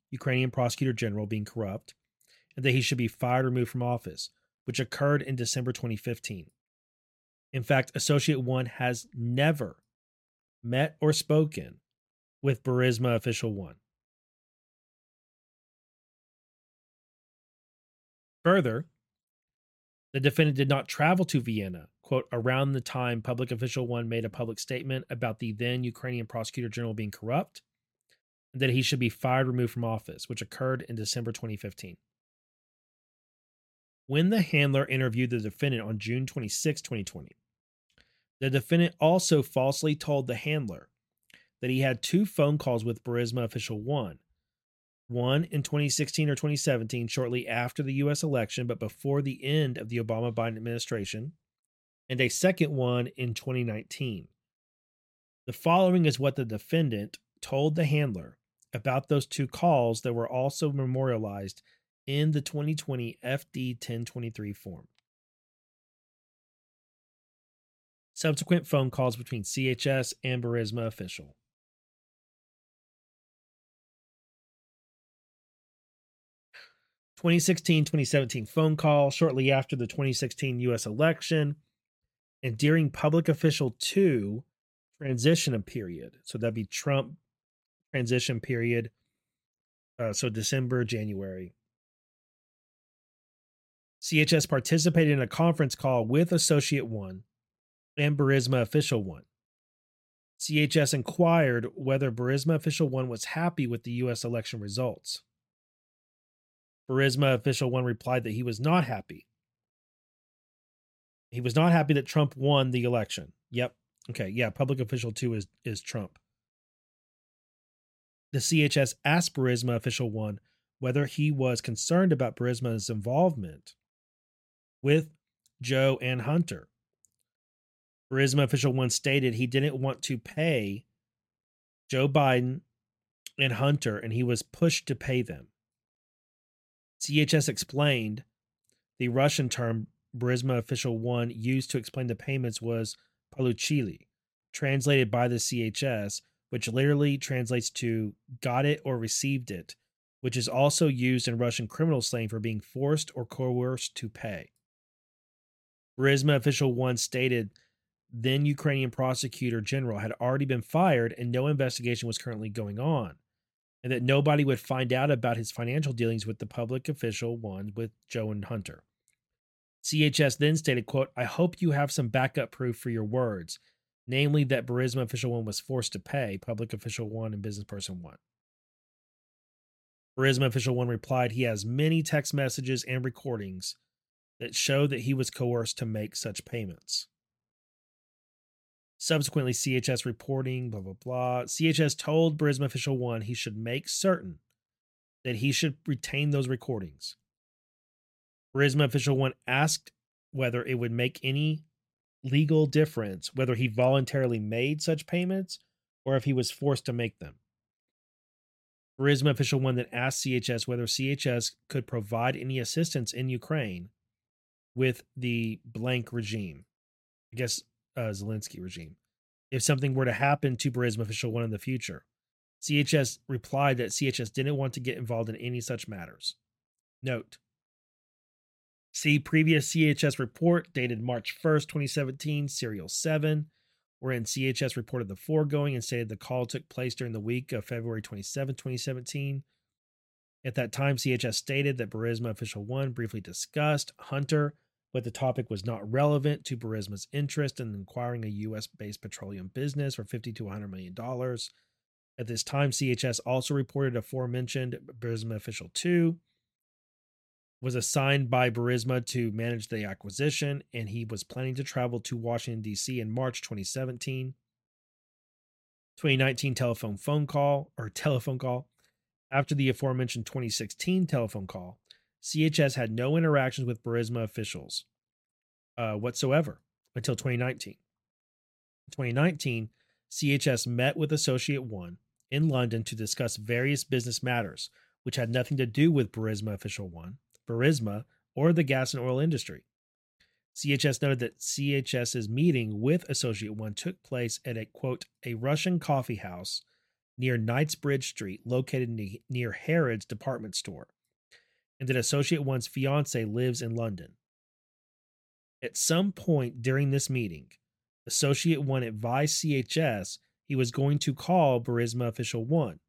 Ukrainian Prosecutor General being corrupt and that he should be fired or removed from office, which occurred in December 2015. In fact, Associate 1 has never met or spoken with Burisma Official 1. Further, the defendant did not travel to Vienna, quote, around the time public official one made a public statement about the then Ukrainian prosecutor general being corrupt, and that he should be fired, removed from office, which occurred in December 2015. When the handler interviewed the defendant on June 26, 2020, the defendant also falsely told the handler that he had two phone calls with Burisma official one one in 2016 or 2017, shortly after the US election, but before the end of the Obama Biden administration, and a second one in 2019. The following is what the defendant told the handler about those two calls that were also memorialized in the 2020 FD 1023 form. Subsequent phone calls between CHS and Burisma official. 2016 2017 phone call shortly after the 2016 US election and during public official 2 transition period. So that'd be Trump transition period. Uh, so December, January. CHS participated in a conference call with Associate 1 and Burisma Official 1. CHS inquired whether Burisma Official 1 was happy with the U.S. election results. Burisma official one replied that he was not happy. He was not happy that Trump won the election. Yep. Okay. Yeah. Public official two is is Trump. The CHS asked Burisma official one whether he was concerned about Burisma's involvement with Joe and Hunter. Burisma official one stated he didn't want to pay Joe Biden and Hunter, and he was pushed to pay them. CHS explained the Russian term Burisma Official 1 used to explain the payments was paluchili, translated by the CHS, which literally translates to got it or received it, which is also used in Russian criminal slang for being forced or coerced to pay. Burisma Official 1 stated then Ukrainian prosecutor general had already been fired and no investigation was currently going on and that nobody would find out about his financial dealings with the public official one with Joe and Hunter. CHS then stated, quote, I hope you have some backup proof for your words, namely that Burisma official one was forced to pay public official one and business person one. Burisma official one replied he has many text messages and recordings that show that he was coerced to make such payments. Subsequently, CHS reporting, blah, blah, blah. CHS told Burisma Official 1 he should make certain that he should retain those recordings. Burisma Official 1 asked whether it would make any legal difference whether he voluntarily made such payments or if he was forced to make them. Burisma Official 1 then asked CHS whether CHS could provide any assistance in Ukraine with the blank regime. I guess uh, Zelensky regime if something were to happen to Burisma Official One in the future. CHS replied that CHS didn't want to get involved in any such matters. Note See previous CHS report dated March 1st, 2017, Serial 7, wherein CHS reported the foregoing and stated the call took place during the week of February 27, 2017. At that time, CHS stated that Burisma Official 1 briefly discussed Hunter, but the topic was not relevant to Burisma's interest in acquiring a U.S. based petroleum business for 50 to 100 million dollars. At this time, CHS also reported aforementioned Burisma Official 2 was assigned by Burisma to manage the acquisition, and he was planning to travel to Washington, D.C. in March 2017. 2019 telephone phone call or telephone call. After the aforementioned 2016 telephone call, CHS had no interactions with Burisma officials uh, whatsoever until 2019. In 2019, CHS met with Associate One in London to discuss various business matters, which had nothing to do with Burisma Official One Burisma, or the gas and oil industry. CHS noted that CHS's meeting with Associate One took place at a quote a Russian coffee house near Knightsbridge Street, located ne- near Harrods department store, and that Associate One's fiance lives in London. At some point during this meeting, Associate One advised CHS he was going to call Burisma Official One.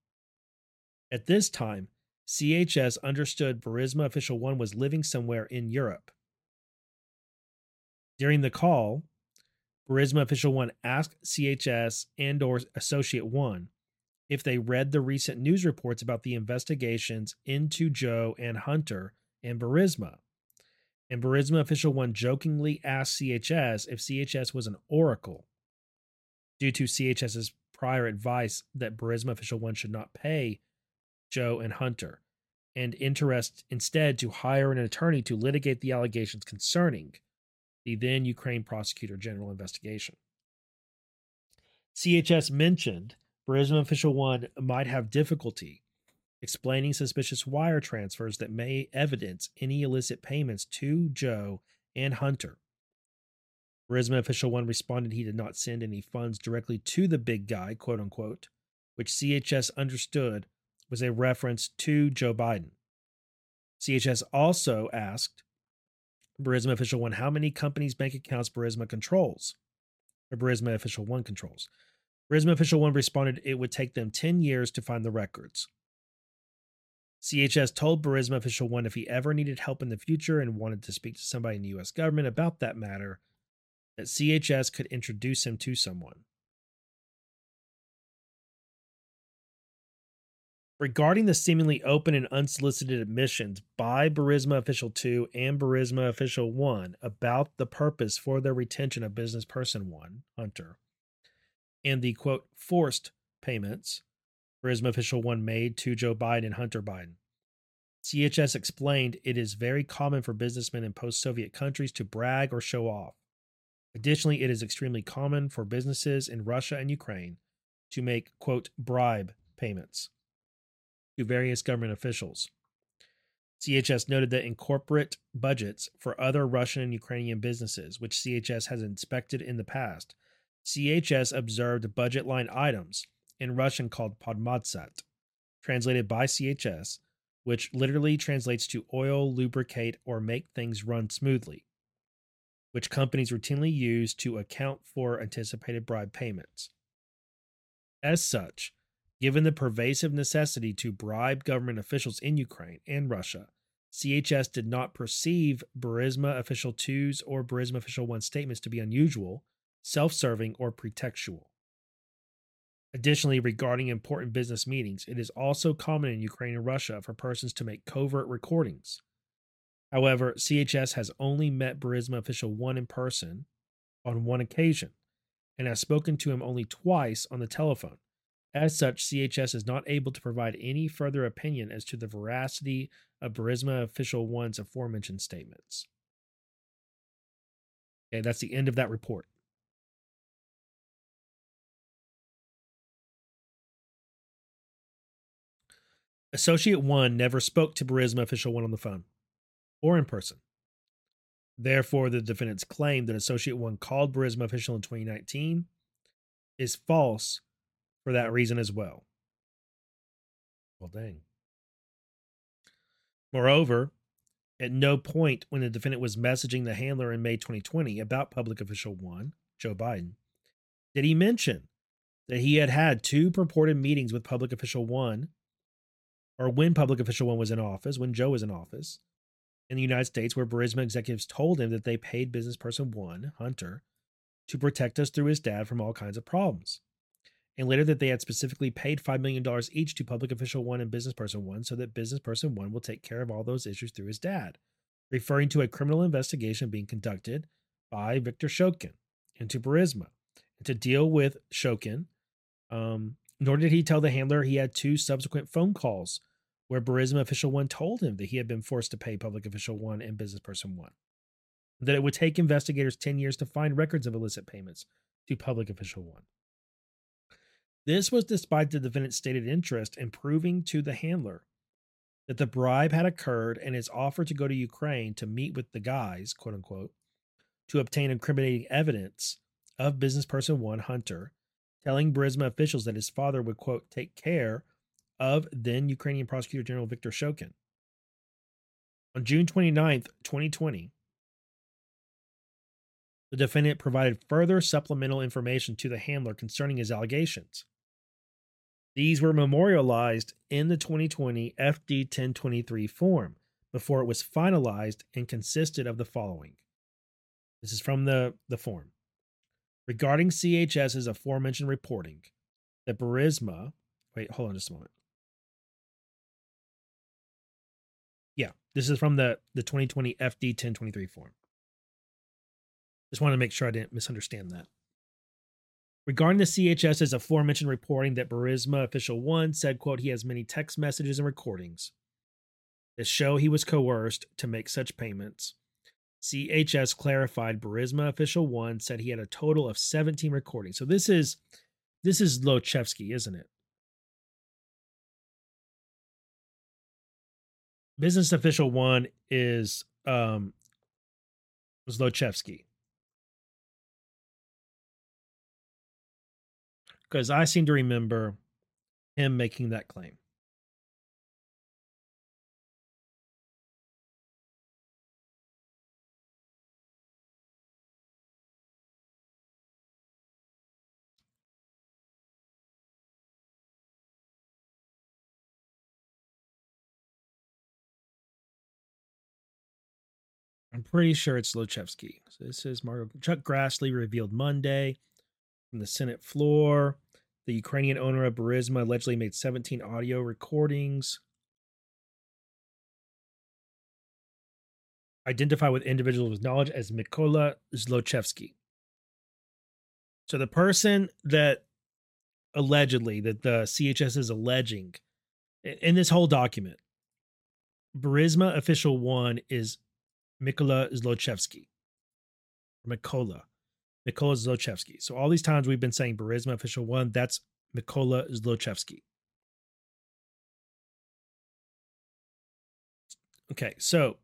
At this time, CHS understood Burisma Official 1 was living somewhere in Europe. During the call, Burisma Official 1 asked CHS and or Associate 1 if they read the recent news reports about the investigations into Joe and Hunter and Burisma. And Burisma Official 1 jokingly asked CHS if CHS was an oracle due to CHS's prior advice that Burisma Official 1 should not pay Joe, and Hunter, and interest instead to hire an attorney to litigate the allegations concerning the then Ukraine Prosecutor General investigation. CHS mentioned Burisma Official 1 might have difficulty explaining suspicious wire transfers that may evidence any illicit payments to Joe and Hunter. Burisma Official 1 responded he did not send any funds directly to the big guy, quote unquote, which CHS understood was a reference to Joe Biden. CHS also asked Burisma Official One how many companies' bank accounts Burisma controls, or Burisma Official One controls. Burisma Official One responded it would take them 10 years to find the records. CHS told Burisma Official One if he ever needed help in the future and wanted to speak to somebody in the US government about that matter, that CHS could introduce him to someone. regarding the seemingly open and unsolicited admissions by Burisma Official 2 and Burisma Official 1 about the purpose for their retention of business person 1, Hunter, and the quote, forced payments Burisma Official 1 made to Joe Biden and Hunter Biden. CHS explained it is very common for businessmen in post Soviet countries to brag or show off. Additionally, it is extremely common for businesses in Russia and Ukraine to make, quote, bribe payments to various government officials. CHS noted that in corporate budgets for other Russian and Ukrainian businesses, which CHS has inspected in the past, CHS observed budget line items in Russian called podmatsat, translated by CHS, which literally translates to oil, lubricate, or make things run smoothly, which companies routinely use to account for anticipated bribe payments. As such, Given the pervasive necessity to bribe government officials in Ukraine and Russia, CHS did not perceive Burisma Official 2's or Burisma Official 1's statements to be unusual, self serving, or pretextual. Additionally, regarding important business meetings, it is also common in Ukraine and Russia for persons to make covert recordings. However, CHS has only met Burisma Official 1 in person on one occasion and has spoken to him only twice on the telephone as such, CHS is not able to provide any further opinion as to the veracity of Burisma Official One's aforementioned statements. Okay, that's the end of that report. Associate 1 never spoke to Burisma Official 1 on the phone or in person. Therefore, the defendant's claim that Associate 1 called Burisma Official in 2019 is false for that reason as well. Well, dang. Moreover, at no point when the defendant was messaging the handler in May 2020 about public official one, Joe Biden, did he mention that he had had two purported meetings with public official one, or when public official one was in office, when Joe was in office, in the United States, where Burisma executives told him that they paid business person one, Hunter, to protect us through his dad from all kinds of problems. And later that they had specifically paid $5 million each to public official one and business person one so that business person one will take care of all those issues through his dad, referring to a criminal investigation being conducted by Victor Shokin into Burisma. And to deal with Shokin, um, nor did he tell the handler he had two subsequent phone calls where Burisma official one told him that he had been forced to pay public official one and business person one. That it would take investigators 10 years to find records of illicit payments to public official one. This was despite the defendant's stated interest in proving to the handler that the bribe had occurred and his offer to go to Ukraine to meet with the guys, quote unquote, to obtain incriminating evidence of business person one, Hunter, telling Burisma officials that his father would, quote, take care of then Ukrainian Prosecutor General Viktor Shokin. On June 29th, 2020, the defendant provided further supplemental information to the handler concerning his allegations. These were memorialized in the 2020 FD 1023 form before it was finalized and consisted of the following. This is from the, the form. Regarding CHS's aforementioned reporting that Burisma, wait, hold on just a moment. This is from the, the 2020 FD 1023 form. Just wanted to make sure I didn't misunderstand that. Regarding the CHS's aforementioned reporting that Burisma official one said, quote, he has many text messages and recordings that show he was coerced to make such payments. CHS clarified Burisma official one said he had a total of 17 recordings. So this is this is Zlochevsky, isn't it? Business official one is um Zlochevsky. because I seem to remember him making that claim. I'm pretty sure it's Zlochevsky. So this is Marco Chuck Grassley revealed Monday from the Senate floor. The Ukrainian owner of Burisma allegedly made 17 audio recordings. Identify with individuals with knowledge as Mykola Zlochevsky. So the person that allegedly, that the CHS is alleging in this whole document, Burisma official one is Mykola Zlochevsky. Mikola. Mykola Zlochevsky. So all these times we've been saying Burisma official one, that's Mikola Zlochevsky. Okay, so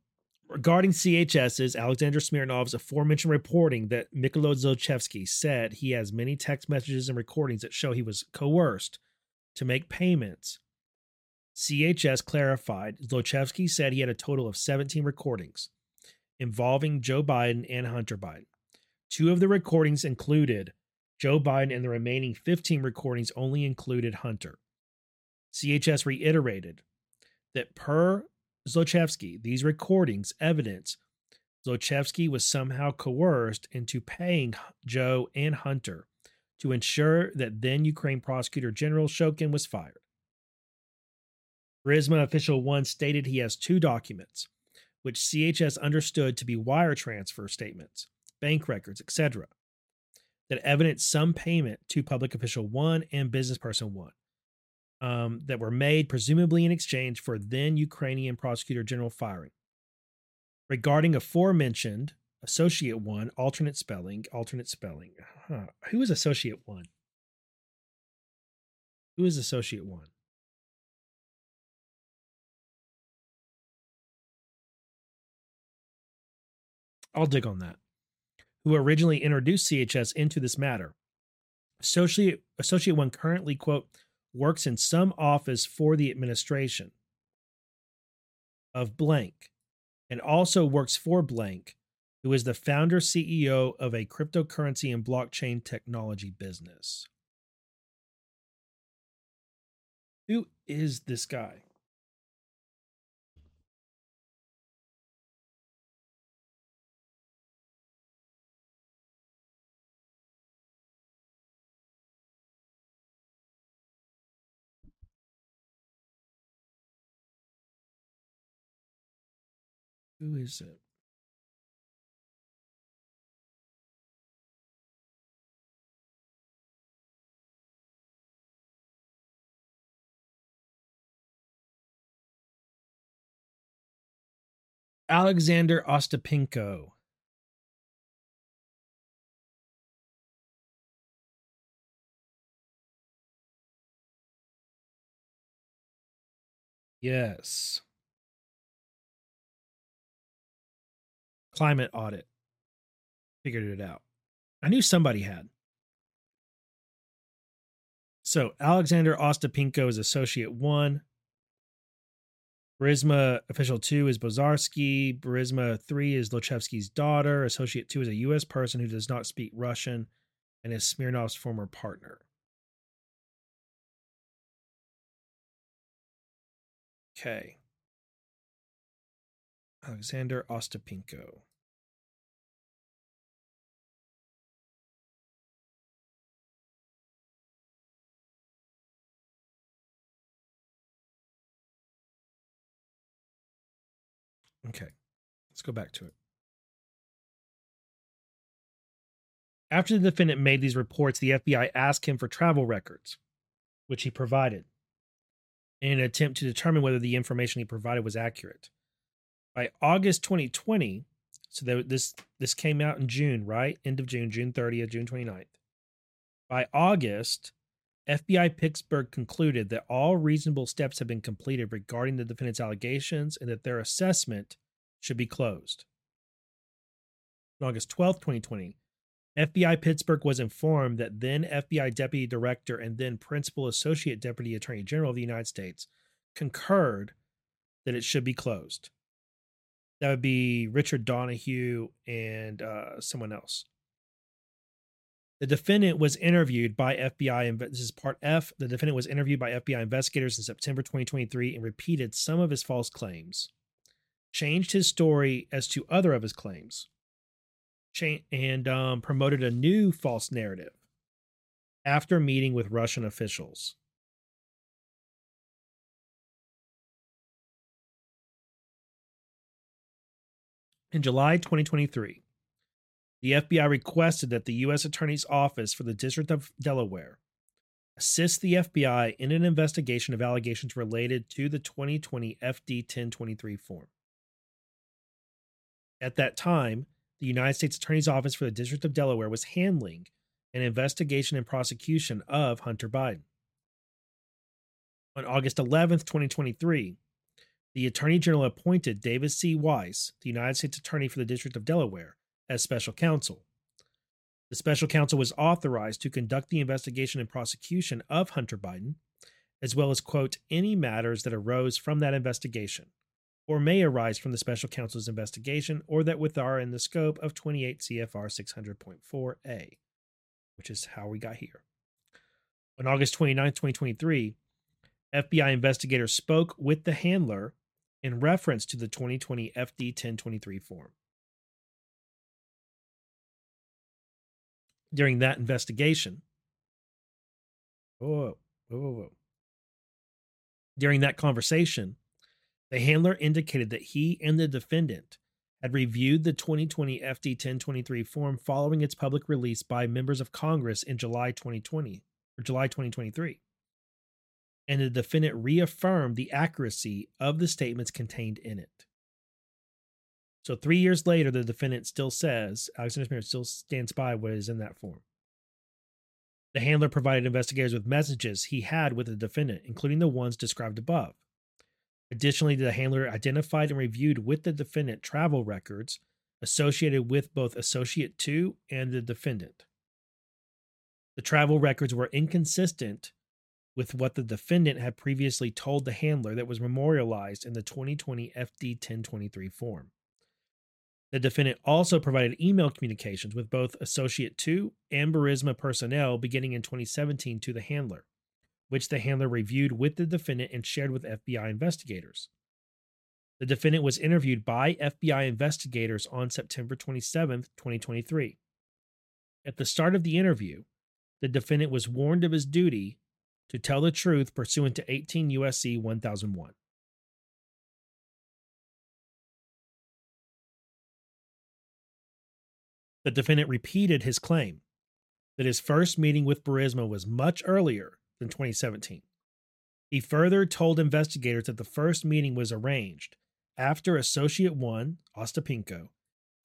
regarding CHS's Alexander Smirnov's aforementioned reporting that Mykola Zlochevsky said he has many text messages and recordings that show he was coerced to make payments. CHS clarified Zlochevsky said he had a total of 17 recordings involving Joe Biden and Hunter Biden. Two of the recordings included Joe Biden, and the remaining 15 recordings only included Hunter. CHS reiterated that per Zlochevsky, these recordings evidence Zlochevsky was somehow coerced into paying Joe and Hunter to ensure that then Ukraine Prosecutor General Shokin was fired. Burisma official one stated he has two documents, which CHS understood to be wire transfer statements bank records, etc., that evidence some payment to public official one and business person one um, that were made presumably in exchange for then Ukrainian prosecutor general firing. Regarding aforementioned associate one, alternate spelling, alternate spelling. Huh. Who is associate one? Who is associate one? I'll dig on that who originally introduced CHS into this matter. Associate Associate One currently, quote, works in some office for the administration of blank and also works for blank, who is the founder CEO of a cryptocurrency and blockchain technology business. Who is this guy? Who is it? Alexander Ostapenko. Yes. Climate audit. Figured it out. I knew somebody had. So Alexander Ostapenko is associate one. Burisma official two is Pozharskyi. Burisma three is Zlochevsky's daughter. Associate two is a U.S. person who does not speak Russian and is Smirnov's former partner. Okay. Alexander Ostapenko. Okay, let's go back to it. After the defendant made these reports, the FBI asked him for travel records, which he provided, in an attempt to determine whether the information he provided was accurate. By August 2020, so that this this came out in June, right? End of June, June 30th, June 29th. By August, FBI Pittsburgh concluded that all reasonable steps have been completed regarding the defendant's allegations and that their assessment should be closed. On August 12, 2020, FBI Pittsburgh was informed that then FBI Deputy Director and then Principal Associate Deputy Attorney General of the United States concurred that it should be closed. That would be Richard Donoghue and uh, someone else. The defendant was interviewed by FBI. This is part F. The defendant was interviewed by FBI investigators in September 2023 and repeated some of his false claims, changed his story as to other of his claims, and um, promoted a new false narrative after meeting with Russian officials. In July 2023, the FBI requested that the U.S. Attorney's Office for the District of Delaware assist the FBI in an investigation of allegations related to the 2020 FD 1023 form. At that time, the United States Attorney's Office for the District of Delaware was handling an investigation and prosecution of Hunter Biden. On August 11, 2023, the Attorney General appointed David C. Weiss, the United States Attorney for the District of Delaware, as special counsel. The special counsel was authorized to conduct the investigation and prosecution of Hunter Biden, as well as, quote, any matters that arose from that investigation or may arise from the special counsel's investigation or that with are in the scope of 28 CFR 600.4a, which is how we got here. On August 29, 2023, FBI investigators spoke with the handler in reference to the 2020 FD 1023 form. during that investigation. Whoa, whoa, whoa, whoa. During that conversation, the handler indicated that he and the defendant had reviewed the 2020 FD 1023 form following its public release by members of Congress in July 2020 or July 2023. And the defendant reaffirmed the accuracy of the statements contained in it. So three years later, the defendant still says Alexander Smith still stands by what is in that form. The handler provided investigators with messages he had with the defendant, including the ones described above. Additionally, the handler identified and reviewed with the defendant travel records associated with both Associate 2 and the defendant. The travel records were inconsistent with what the defendant had previously told the handler that was memorialized in the 2020 FD 1023 form. The defendant also provided email communications with both Associate 2 and Burisma personnel beginning in 2017 to the handler, which the handler reviewed with the defendant and shared with FBI investigators. The defendant was interviewed by FBI investigators on September 27, 2023. At the start of the interview, the defendant was warned of his duty to tell the truth pursuant to 18 USC 1001. The defendant repeated his claim that his first meeting with Burisma was much earlier than 2017. He further told investigators that the first meeting was arranged after Associate 1, Ostapenko,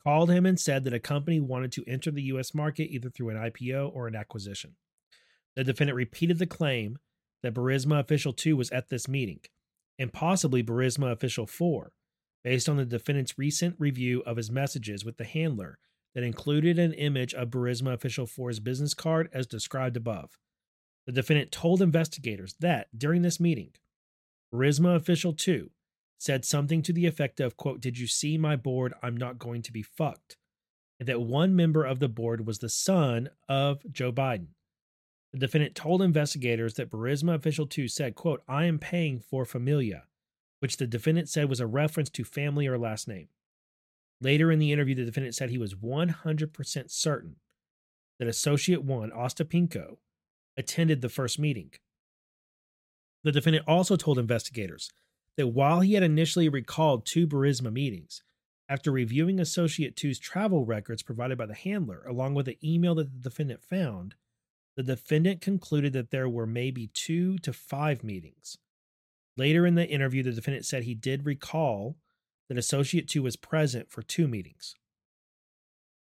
called him and said that a company wanted to enter the U.S. market either through an IPO or an acquisition. The defendant repeated the claim that Burisma Official 2 was at this meeting, and possibly Burisma Official 4, based on the defendant's recent review of his messages with the handler that included an image of Burisma Official 4's business card as described above. The defendant told investigators that during this meeting, Burisma Official 2 said something to the effect of, quote, Did you see my board? I'm not going to be fucked. And that one member of the board was the son of Joe Biden. The defendant told investigators that Burisma Official 2 said, quote, I am paying for familia, which the defendant said was a reference to family or last name. Later in the interview, the defendant said he was 100% certain that Associate 1, Ostapenko, attended the first meeting. The defendant also told investigators that while he had initially recalled two Burisma meetings, after reviewing Associate 2's travel records provided by the handler, along with the email that the defendant found, the defendant concluded that there were maybe two to five meetings. Later in the interview, the defendant said he did recall that Associate 2 was present for two meetings.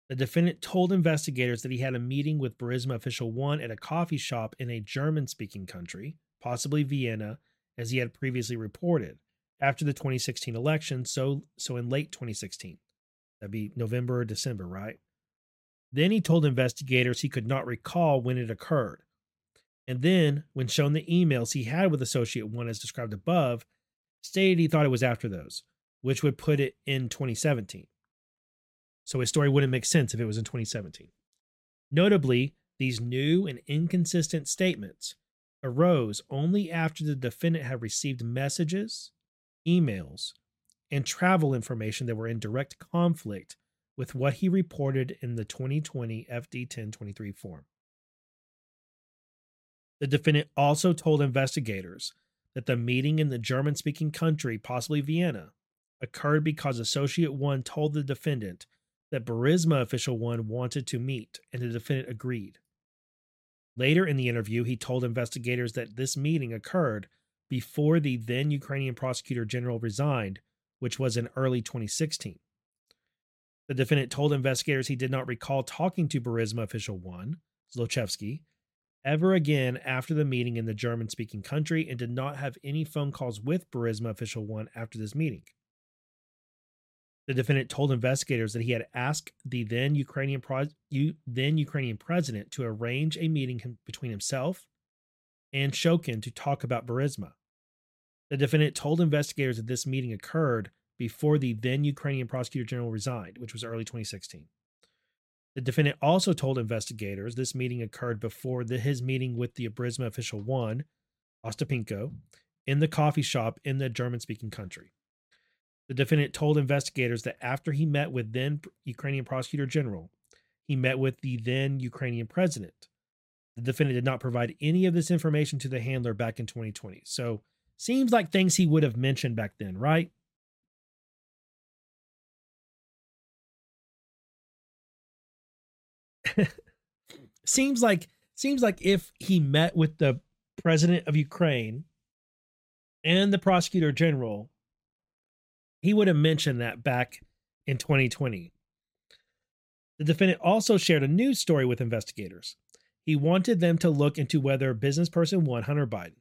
The defendant told investigators that he had a meeting with Burisma Official 1 at a coffee shop in a German speaking country, possibly Vienna, as he had previously reported, after the 2016 election, so, so in late 2016. That'd be November or December, right? Then he told investigators he could not recall when it occurred. And then, when shown the emails he had with Associate 1 as described above, stated he thought it was after those, which would put it in 2017. So his story wouldn't make sense if it was in 2017. Notably, these new and inconsistent statements arose only after the defendant had received messages, emails, and travel information that were in direct conflict with what he reported in the 2020 FD 1023 form. The defendant also told investigators that the meeting in the German speaking country, possibly Vienna, occurred because Associate 1 told the defendant that Burisma Official 1 wanted to meet, and the defendant agreed. Later in the interview, he told investigators that this meeting occurred before the then Ukrainian prosecutor general resigned, which was in early 2016. The defendant told investigators he did not recall talking to Burisma Official 1, Zlochevsky, ever again after the meeting in the German speaking country and did not have any phone calls with Burisma Official 1 after this meeting. The defendant told investigators that he had asked the then Ukrainian pro- then Ukrainian president to arrange a meeting between himself and Shokin to talk about Burisma. The defendant told investigators that this meeting occurred before the then Ukrainian prosecutor general resigned, which was early 2016. The defendant also told investigators this meeting occurred before the, his meeting with the Burisma official one, Ostapenko, in the coffee shop in the German speaking country. The defendant told investigators that after he met with then Ukrainian prosecutor general, he met with the then Ukrainian president. The defendant did not provide any of this information to the handler back in 2020. So, seems like things he would have mentioned back then, right? seems like seems like if he met with the president of Ukraine and the prosecutor general he would have mentioned that back in 2020. The defendant also shared a news story with investigators. He wanted them to look into whether business person one, Hunter Biden,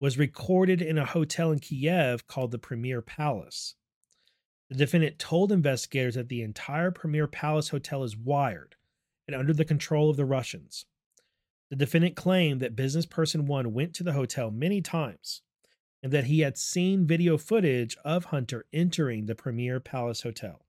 was recorded in a hotel in Kiev called the Premier Palace. The defendant told investigators that the entire Premier Palace hotel is wired and under the control of the Russians. The defendant claimed that business person one went to the hotel many times and that he had seen video footage of Hunter entering the Premier Palace Hotel.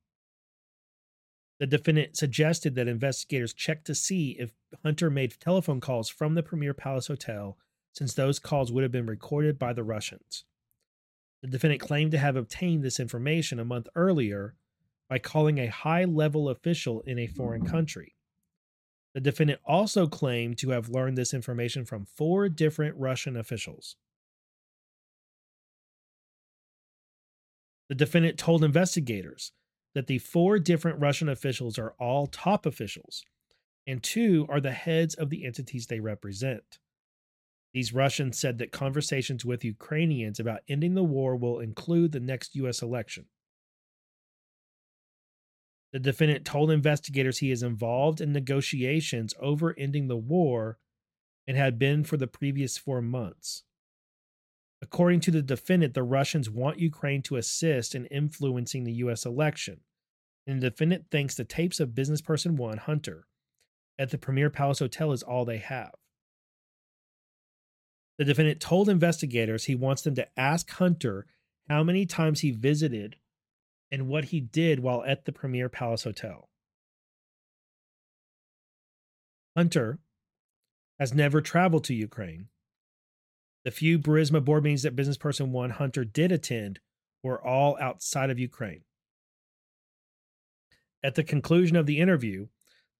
The defendant suggested that investigators check to see if Hunter made telephone calls from the Premier Palace Hotel, since those calls would have been recorded by the Russians. The defendant claimed to have obtained this information a month earlier by calling a high level official in a foreign country. The defendant also claimed to have learned this information from four different Russian officials. The defendant told investigators that the four different Russian officials are all top officials, and two are the heads of the entities they represent. These Russians said that conversations with Ukrainians about ending the war will include the next U.S. election. The defendant told investigators he is involved in negotiations over ending the war and had been for the previous four months. According to the defendant, the Russians want Ukraine to assist in influencing the U.S. election, and the defendant thinks the tapes of businessperson one, Hunter, at the Premier Palace Hotel is all they have. The defendant told investigators he wants them to ask Hunter how many times he visited and what he did while at the Premier Palace Hotel. Hunter has never traveled to Ukraine. The few Burisma board meetings that business person one Hunter did attend were all outside of Ukraine. At the conclusion of the interview,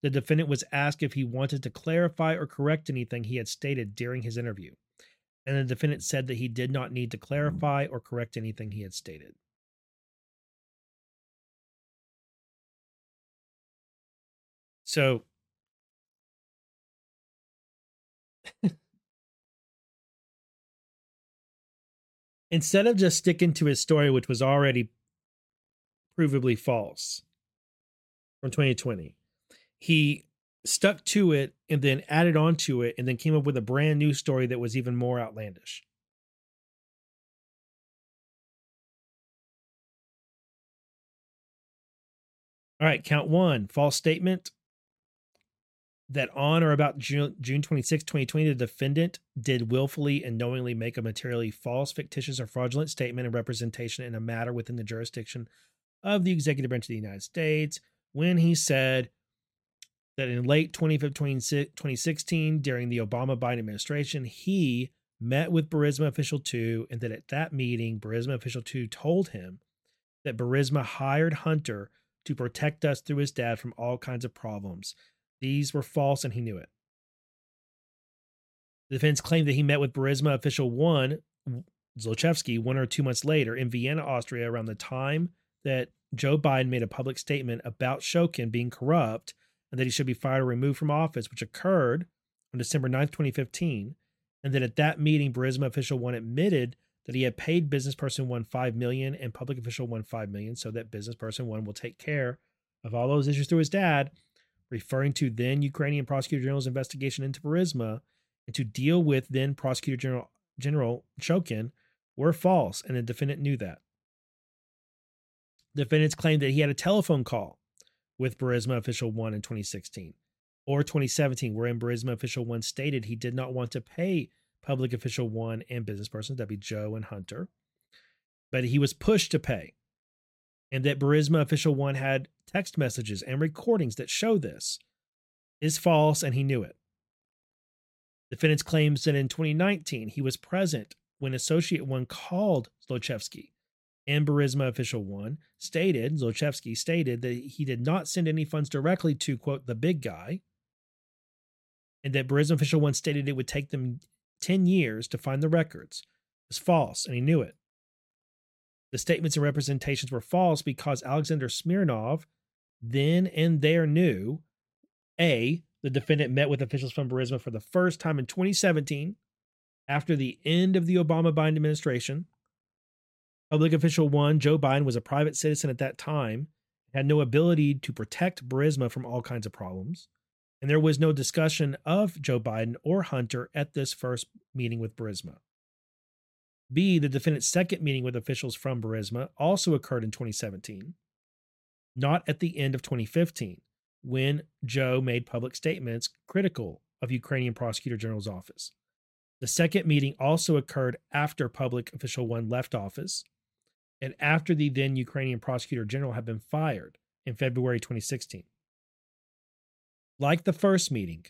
the defendant was asked if he wanted to clarify or correct anything he had stated during his interview, and the defendant said that he did not need to clarify or correct anything he had stated. So instead of just sticking to his story, which was already provably false from 2020, he stuck to it and then added on to it and then came up with a brand new story that was even more outlandish. All right, count one false statement that on or about June, June 26, 2020, the defendant did willfully and knowingly make a materially false, fictitious, or fraudulent statement and representation in a matter within the jurisdiction of the executive branch of the United States when he said that in late 2016, during the Obama Biden administration, he met with Burisma Official 2, and that at that meeting, Burisma Official 2 told him that Burisma hired Hunter to protect us through his dad from all kinds of problems these were false and he knew it. The defense claimed that he met with Burisma official one, Zlochevsky, one or two months later in Vienna, Austria, around the time that Joe Biden made a public statement about Shokin being corrupt and that he should be fired or removed from office, which occurred on December 9th, 2015. And that at that meeting, Burisma official one admitted that he had paid business person one five million and public official one five million so that business person one will take care of all those issues through his dad referring to then Ukrainian Prosecutor General's investigation into Burisma and to deal with then Prosecutor General General Shokin were false, and the defendant knew that. Defendants claimed that he had a telephone call with Burisma Official 1 in 2016 or 2017, wherein Burisma Official 1 stated he did not want to pay Public Official 1 and business persons, that'd be Joe and Hunter, but he was pushed to pay and that Burisma Official 1 had text messages and recordings that show this is false and he knew it. Defendants claims that in 2019 he was present when Associate 1 called Zlochevsky and Burisma Official 1 stated, Zlochevsky stated that he did not send any funds directly to, quote, the big guy, and that Burisma Official 1 stated it would take them 10 years to find the records. Was false, and he knew it. The statements and representations were false because Alexander Smirnov then and there knew A, the defendant met with officials from Burisma for the first time in 2017 after the end of the Obama Biden administration. Public official one, Joe Biden, was a private citizen at that time, had no ability to protect Burisma from all kinds of problems. And there was no discussion of Joe Biden or Hunter at this first meeting with Burisma. B, the defendant's second meeting with officials from Burisma also occurred in 2017, not at the end of 2015, when Joe made public statements critical of Ukrainian Prosecutor General's office. The second meeting also occurred after public official one left office and after the then Ukrainian Prosecutor General had been fired in February 2016. Like the first meeting,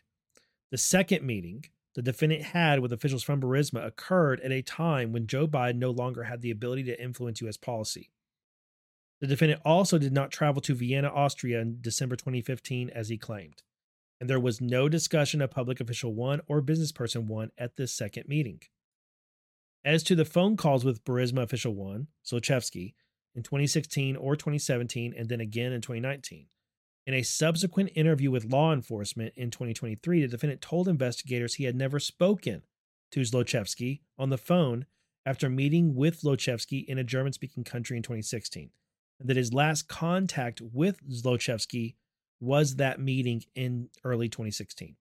the second meeting the defendant had with officials from Burisma occurred at a time when Joe Biden no longer had the ability to influence U.S. policy. The defendant also did not travel to Vienna, Austria in December 2015 as he claimed, and there was no discussion of public official one or business person one at this second meeting. As to the phone calls with Burisma official one, Zlochevsky, in 2016 or 2017, and then again in 2019, in a subsequent interview with law enforcement in 2023, the defendant told investigators he had never spoken to Zlochevsky on the phone after meeting with Zlochevsky in a German speaking country in 2016, and that his last contact with Zlochevsky was that meeting in early 2016.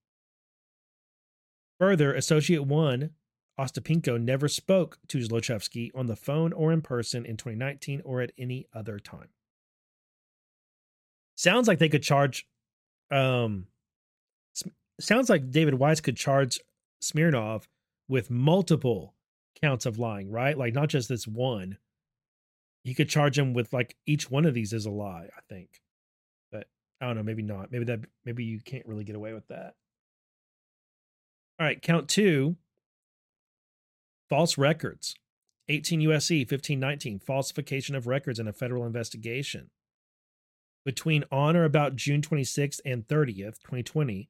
Further, Associate 1 Ostapenko never spoke to Zlochevsky on the phone or in person in 2019 or at any other time sounds like they could charge um sounds like David Weiss could charge Smirnov with multiple counts of lying, right? Like not just this one. He could charge him with like each one of these is a lie, I think. But I don't know, maybe not. Maybe that maybe you can't really get away with that. All right, count 2. False records. 18 USC 1519 falsification of records in a federal investigation between on or about June 26th and 30th, 2020,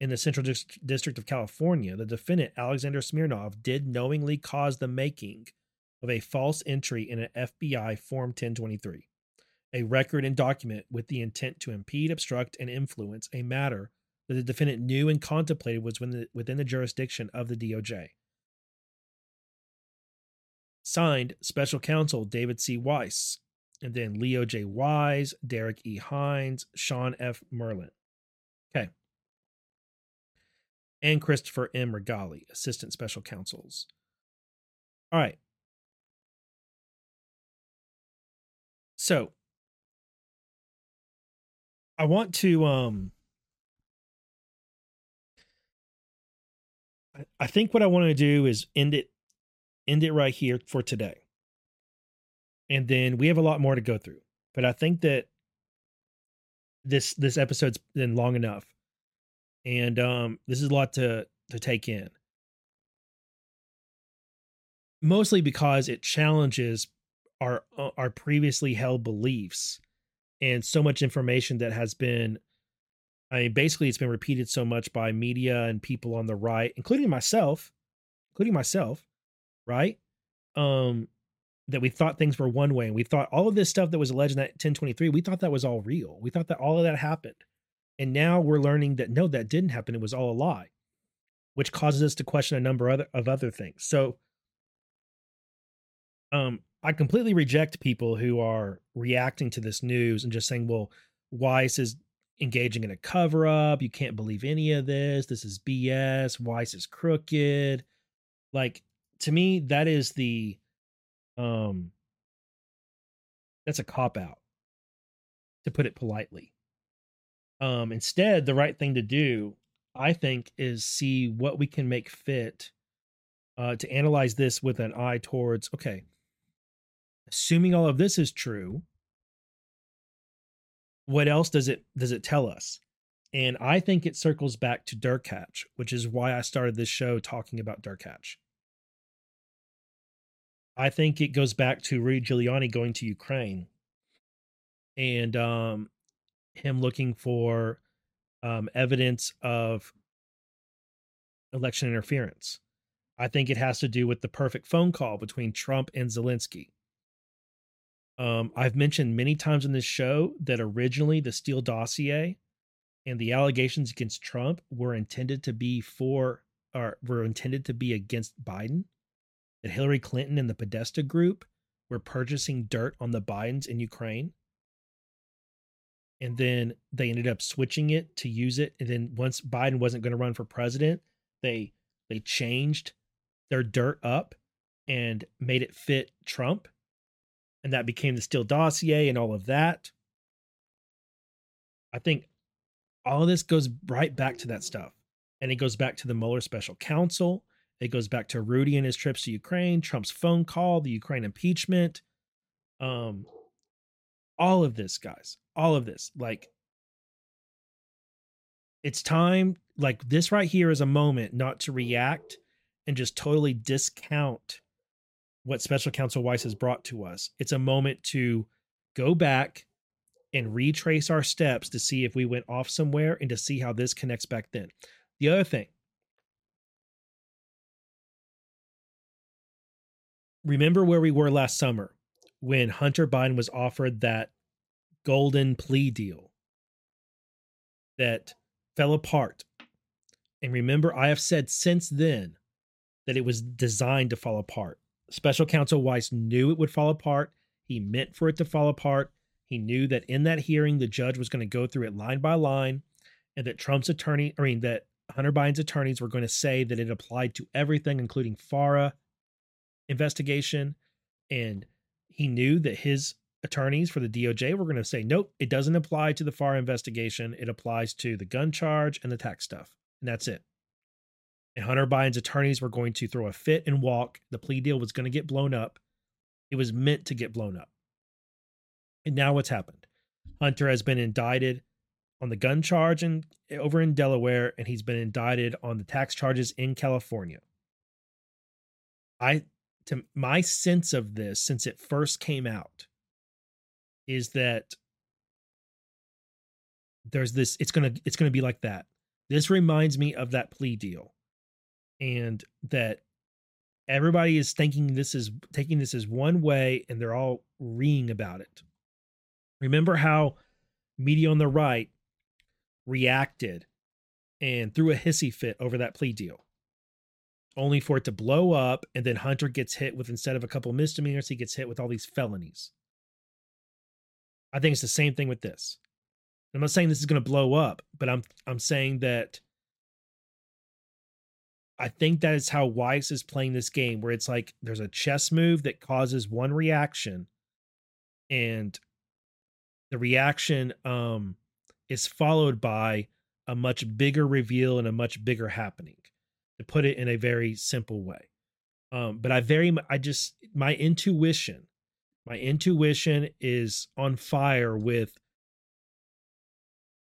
in the Central District of California, the defendant, Alexander Smirnov, did knowingly cause the making of a false entry in an FBI Form 1023, a record and document with the intent to impede, obstruct, and influence a matter that the defendant knew and contemplated was within the, within the jurisdiction of the DOJ. Signed, Special Counsel David C. Weiss, and then Leo J. Wise, Derek E. Hines, Sean F. Mulryne. Okay. And Christopher M. Rigali, Assistant Special Counsels. All right. So I want to um I think what I want to do is end it end it right here for today and then we have a lot more to go through. But I think that this this episode's been long enough, and um, this is a lot to to take in. Mostly because it challenges our uh, our previously held beliefs and so much information that has been I mean, basically, it's been repeated so much by media and people on the right, including myself, including myself, right? Um, that we thought things were one way and we thought all of this stuff that was alleged in that 1023 we thought that was all real. We thought that all of that happened. And now we're learning that no that didn't happen. It was all a lie which causes us to question a number of other, of other things. So um i completely reject people who are reacting to this news and just saying well weiss is engaging in a cover up you can't believe any of this. This is bs weiss is crooked. Like to me that is the um that's a cop out to put it politely. Um instead the right thing to do i think is see what we can make fit uh to analyze this with an eye towards okay assuming all of this is true what else does it does it tell us? And i think it circles back to derkach which is why i started this show talking about derkach I think it goes back to Rudy Giuliani going to Ukraine and um, him looking for um, evidence of election interference. I think it has to do with the perfect phone call between Trump and Zelensky. Um, I've mentioned many times in this show that originally the Steele dossier and the allegations against Trump were intended to be for or were intended to be against Biden that Hillary Clinton and the Podesta group were purchasing dirt on the Bidens in Ukraine. And then they ended up switching it to use it. And then once Biden wasn't going to run for president, they they changed their dirt up and made it fit Trump. And that became the Steele dossier and all of that. I think all of this goes right back to that stuff. And it goes back to the Mueller special counsel. It goes back to Rudy and his trips to Ukraine, Trump's phone call, the Ukraine impeachment. Um, all of this, guys, all of this. Like, it's time, like, this right here is a moment not to react and just totally discount what special counsel Weiss has brought to us. It's a moment to go back and retrace our steps to see if we went off somewhere and to see how this connects back then. The other thing, remember where we were last summer when Hunter Biden was offered that golden plea deal that fell apart. And remember, I have said since then that it was designed to fall apart. Special counsel Weiss knew it would fall apart. He meant for it to fall apart. He knew that in that hearing, the judge was going to go through it line by line and that Trump's attorney, I mean, that Hunter Biden's attorneys were going to say that it applied to everything, including FARA investigation. And he knew that his attorneys for the DOJ were going to say, nope, it doesn't apply to the FAR investigation. It applies to the gun charge and the tax stuff. And that's it. And Hunter Biden's attorneys were going to throw a fit and walk. The plea deal was going to get blown up. It was meant to get blown up. And now what's happened? Hunter has been indicted on the gun charge in, over in Delaware, and he's been indicted on the tax charges in California. I to my sense of this since it first came out is that there's this it's gonna it's gonna be like that. This reminds me of that plea deal and that everybody is thinking this is taking this as one way and they're all reeing about it. Remember how media on the right reacted and threw a hissy fit over that plea deal only for it to blow up and then hunter gets hit with instead of a couple misdemeanors he gets hit with all these felonies. I think it's the same thing with this. I'm not saying this is going to blow up but i'm i'm saying that i think that is how weiss is playing this game where it's like there's a chess move that causes one reaction and the reaction um is followed by a much bigger reveal and a much bigger happening to put it in a very simple way. Um but i very i just my intuition my intuition is on fire with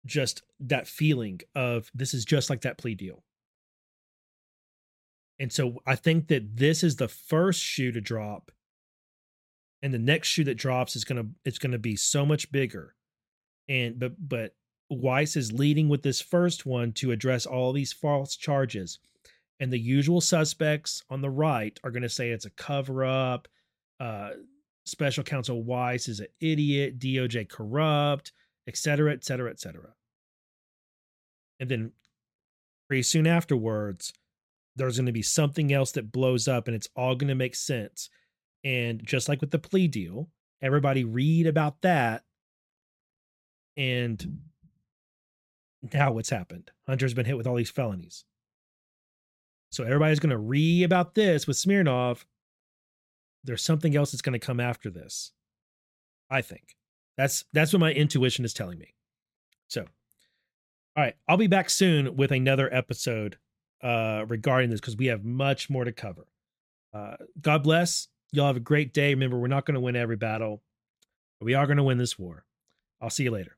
just that feeling of this is just like that plea deal. And so i think that this is the first shoe to drop and the next shoe that drops is going to it's to be so much bigger. And but but Weiss is leading with this first one to address all these false charges. And the usual suspects on the right are going to say it's a cover up. Uh, special counsel Weiss is an idiot, DOJ corrupt, et cetera, et cetera, et cetera. And then pretty soon afterwards, there's going to be something else that blows up and it's all going to make sense. And just like with the plea deal, everybody read about that and now what's happened? Hunter's been hit with all these felonies. So everybody's going to read about this with Smirnov. There's something else that's going to come after this. I think. That's that's what my intuition is telling me. So, all right, I'll be back soon with another episode uh regarding this because we have much more to cover. Uh God bless. Y'all have a great day. Remember, we're not going to win every battle, but we are going to win this war. I'll see you later.